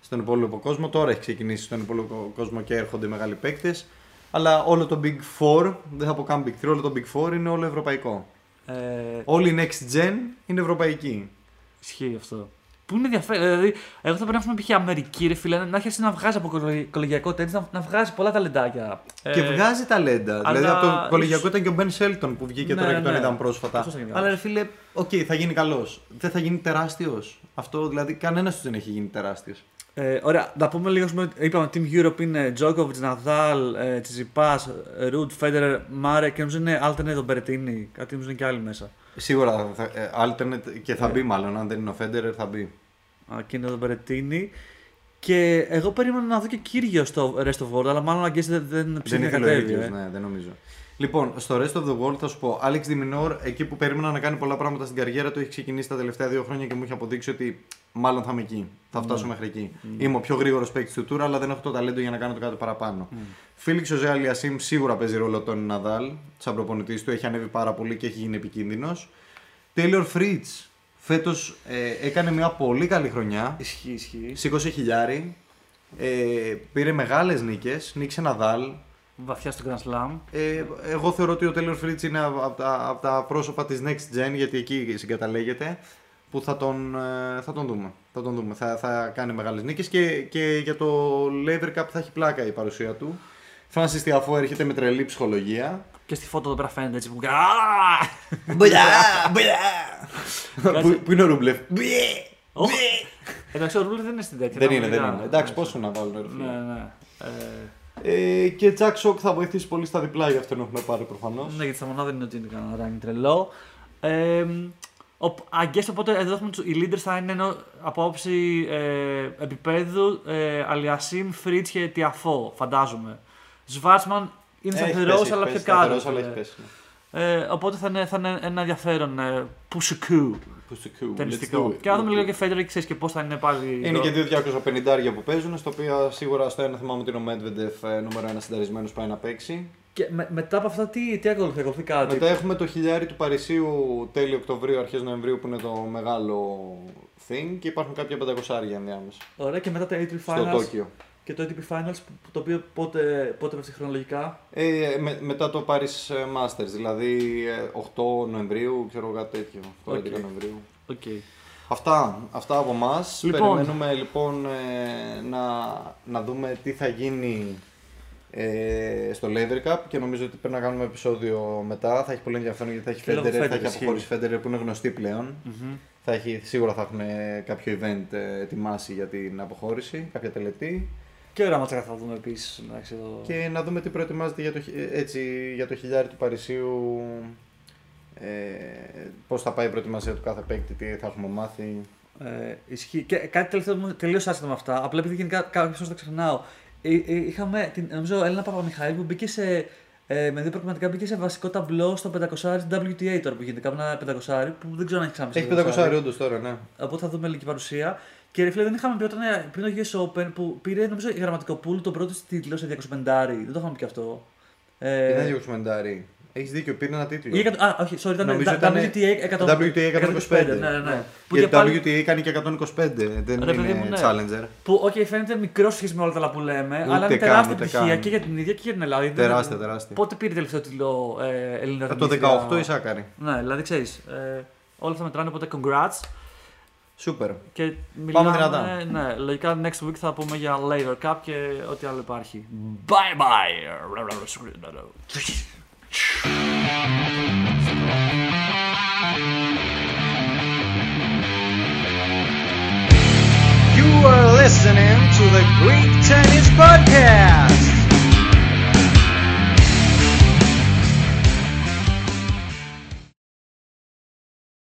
Speaker 1: στον υπόλοιπο κόσμο. Τώρα έχει ξεκινήσει στον υπόλοιπο κόσμο και έρχονται μεγάλοι παίκτες. Αλλά όλο το Big Four, δεν θα πω καν Big Three, όλο το Big Four είναι όλο ευρωπαϊκό.
Speaker 2: ε,
Speaker 1: Όλη η Next Gen είναι ευρωπαϊκή.
Speaker 2: Ισχύει αυτό. Που είναι ενδιαφέρον. Δηλαδή, εγώ θα πρέπει να έχουμε π.χ. Αμερική, ρε φίλε, να αρχίσει να βγάζει από κολε- κολεγιακό τέννις, να, να βγάζει πολλά ταλεντάκια.
Speaker 1: Και
Speaker 2: Ε,
Speaker 1: βγάζει ταλέντα.
Speaker 2: αλλά
Speaker 1: Δηλαδή από το κολεγιακό
Speaker 2: ίσως-
Speaker 1: ήταν και ο Μπεν Σέλτον που βγήκε
Speaker 2: Ναι,
Speaker 1: τώρα και τον
Speaker 2: ναι.
Speaker 1: είδαμε πρόσφατα.
Speaker 2: Αυτός θα γίνει
Speaker 1: Αλλά ρε
Speaker 2: καλός.
Speaker 1: φίλε, οκ, θα γίνει καλός. Δεν θα γίνει τεράστιος. Αυτό δηλαδή κανένας τους δεν έχει γίνει τεράστιος.
Speaker 2: Ε, ωραία, να πούμε λίγο. ας πούμε, Είπαμε Team Europe είναι Djokovic, Nadal, ε, Tsitsipas, Ρουντ, Federer, Mare και νομίζω είναι alternate τον Berrettini. Κάτι νομίζω είναι και άλλοι μέσα.
Speaker 1: Σίγουρα θα, ε, alternate και θα μπει μάλλον. Αν δεν είναι ο Φέντερερ θα μπει.
Speaker 2: Α, Και είναι τον Berrettini. Και εγώ περίμενα να δω και κύριο στο Rest of World, αλλά μάλλον αγγίζει δεν, δεν
Speaker 1: Δεν
Speaker 2: ψήφισε
Speaker 1: ήθελε ο
Speaker 2: κατέβει.
Speaker 1: ίδιος,
Speaker 2: ε.
Speaker 1: ναι, δεν νομίζω. Λοιπόν, στο Rest of the World θα σου πω, Alex Diminor, εκεί που περίμενα να κάνει πολλά πράγματα στην καριέρα του, έχει ξεκινήσει τα τελευταία δύο χρόνια και μου έχει αποδείξει ότι μάλλον θα είμαι εκεί. Θα φτάσω μέχρι εκεί. Είμαι ο πιο γρήγορος παίκτης του Tour, αλλά δεν έχω το ταλέντο για να κάνω το κάτι παραπάνω. Φίλιξ ο Ζε Αλιασίμ σίγουρα παίζει ρόλο τον Ναδάλ, σαν προπονητής του, έχει ανέβει πάρα πολύ και έχει γίνει επικίνδυνος. Taylor Fritz, φέτος ε, έκανε μια πολύ καλή χρονιά.
Speaker 2: Ισχύει, ισχύει.
Speaker 1: Σήκωσε χιλιάρι. Ε, πήρε μεγάλες νίκες. Νίκησε Ναδάλ.
Speaker 2: Βαθιά στο Grand Slam.
Speaker 1: Ε, εγώ θεωρώ ότι ο Taylor Fritz είναι από τα, απ' τα πρόσωπα της Next Gen, γιατί εκεί συγκαταλέγεται, που θα τον, ε, θα τον δούμε. Θα, τον δούμε. Θα, θα κάνει μεγάλες νίκες και, και για το Lever Cup θα έχει πλάκα η παρουσία του. Francis Tiafoe έρχεται με τρελή ψυχολογία.
Speaker 2: Και στη φώτο εδώ πέρα φαίνεται έτσι που. Α!
Speaker 1: Μπουλιά, μπουλιά. Πού πού είναι ο Ρούμπλεφ.
Speaker 2: Οχ. Εντάξει, ο Ρούλερ δεν είναι στην τέτοια.
Speaker 1: Δεν
Speaker 2: τα
Speaker 1: είναι, δεν
Speaker 2: μεγάλα.
Speaker 1: είναι. Εντάξει, πόσο να βάλουν ρε φίλε.
Speaker 2: Ναι, ναι. Ε,
Speaker 1: Ε, και Jack Shock θα βοηθήσει πολύ στα διπλά, γι' αυτό τον έχουμε πάρει προφανώς.
Speaker 2: Ναι, γιατί στα μονάδα δεν είναι ότι είναι κανένα ράνι τρελό. Ε, ο, αγγές, οπότε εδώ έχουμε τους, οι leaders θα είναι ενώ, από όψη ε, επίπεδου ε, Αλιασίμ, Φρίτς και Τιαφό, φαντάζομαι. Σβάρτσμαν είναι
Speaker 1: Έχει
Speaker 2: σταθερός
Speaker 1: πέσει,
Speaker 2: αλλά
Speaker 1: έχει
Speaker 2: πιο
Speaker 1: πέσει,
Speaker 2: κάτω.
Speaker 1: σταθερός, αλλά
Speaker 2: ε.
Speaker 1: έχει πέσει.
Speaker 2: Ε, οπότε θα είναι, θα είναι ένα ενδιαφέρον ε, πουσικού
Speaker 1: Πουστικού, let's do
Speaker 2: ταινιστικό.
Speaker 1: it.
Speaker 2: Και να δούμε λίγο και Φέντερ ξέρεις και πώς θα είναι πάλι.
Speaker 1: Είναι και δύο 250 που παίζουν, στο οποίο σίγουρα στο ένα θυμάμαι ότι είναι ο Medvedev ε, νούμερο ένα συνταρισμένος πάει να παίξει.
Speaker 2: Και με, μετά από αυτά, τι, τι ακολουθεί, ακολουθεί κάτι;
Speaker 1: Μετά έχουμε το χιλιάρι του Παρισίου τέλη Οκτωβρίου, αρχές Νοεμβρίου που είναι το μεγάλο thing και υπάρχουν κάποια πεντακοσάρια ενδιάμεσα.
Speaker 2: Ωραία, και μετά τα ATP
Speaker 1: Στο
Speaker 2: Finals.
Speaker 1: Τόκιο.
Speaker 2: Και το ATP Finals, που- το οποίο πότε, πότε πέφτει χρονολογικά;
Speaker 1: Ε, με- μετά το Paris Masters, δηλαδή ε, 8 Νοεμβρίου, ξέρω εγώ κάτι τέτοιο. 8
Speaker 2: Οκ.
Speaker 1: 11 Νοεμβρίου.
Speaker 2: Okay.
Speaker 1: Αυτά, αυτά από εμάς.
Speaker 2: Λοιπόν.
Speaker 1: Περιμένουμε λοιπόν ε, να, να δούμε τι θα γίνει ε, στο Laver Cup και νομίζω ότι πρέπει να κάνουμε επεισόδιο μετά. Θα έχει πολύ ενδιαφέρον γιατί θα έχει
Speaker 2: Και λόγω
Speaker 1: Federer, θα
Speaker 2: Federer,
Speaker 1: έχει
Speaker 2: ισχύει.
Speaker 1: αποχώρηση Federer που είναι γνωστή πλέον.
Speaker 2: Mm-hmm.
Speaker 1: Θα έχει, σίγουρα θα έχουν κάποιο event ε, ετοιμάσει για την αποχώρηση, κάποια τελετή.
Speaker 2: Και ωραία ματσάκα θα δούμε επίσης. Εδώ...
Speaker 1: Και να δούμε τι προετοιμάζεται για το, χι- ε, έτσι, για το χιλιάρι του Παρισίου Ε, Πώς θα πάει η προετοιμασία του κάθε παίκτη, τι θα έχουμε μάθει.
Speaker 2: Ε, ισχύει. Και κάτι τελευταίο τελείως άσχετο με αυτά. Απλά επειδή γενικά κάποιε φορέ το ξεχνάω. Ε, ε, είχαμε την, νομίζω, Έλληνα Παπαμιχαήλ που μπήκε σε. Ε, με δύο προγραμματικά μπήκε σε βασικό ταμπλό στο 500 WTA τώρα που γίνεται. Κάπου ένα 500 που δεν ξέρω αν έχει ξανά
Speaker 1: Έχει 500 όντως τώρα, ναι.
Speaker 2: Οπότε θα δούμε λίγη παρουσία. Και ρε φίλε, δεν είχαμε πει όταν ε, πριν το US Open που πήρε νομίζω η γραμματικοπούλου τον πρώτο τίτλο σε 250. Δεν το είχαμε πει και αυτό.
Speaker 1: Ε, δεν 250. Έχεις δίκιο, πήρε ένα τίτλο.
Speaker 2: Ή, α, όχι, sorry, ήταν
Speaker 1: Νομίζω
Speaker 2: ήταν
Speaker 1: WTA
Speaker 2: 100,
Speaker 1: WTA 125.
Speaker 2: Ναι, ναι, ναι.
Speaker 1: Που και πάλι... WTA κάνει και 125, δεν
Speaker 2: Ρε,
Speaker 1: είναι
Speaker 2: μου, ναι.
Speaker 1: challenger.
Speaker 2: Που, ok, φαίνεται μικρό σχέση με όλα τα άλλα που λέμε,
Speaker 1: Ούτε
Speaker 2: αλλά είναι
Speaker 1: καν,
Speaker 2: τεράστια
Speaker 1: ούτε
Speaker 2: επιτυχία
Speaker 1: καν.
Speaker 2: και για την ίδια και για την Ελλάδα. γιατί
Speaker 1: Τεράστια,
Speaker 2: δεν-
Speaker 1: τεράστια.
Speaker 2: Πότε πήρε τελευταίο τίτλο ε, Ελληνίδα
Speaker 1: Από το
Speaker 2: ταινίστρια;
Speaker 1: 18 η Σάκαρη.
Speaker 2: Ναι, δηλαδή ξέρεις. Ε, όλα θα μετράνε, οπότε congrats.
Speaker 1: Σούπερ.
Speaker 2: Και μιλάμε,
Speaker 1: δυνατά.
Speaker 2: Ναι, λογικά next week θα πούμε για Laver Cup και ό,τι άλλο υπάρχει. Bye bye!
Speaker 3: You are listening to the Greek Tennis Podcast.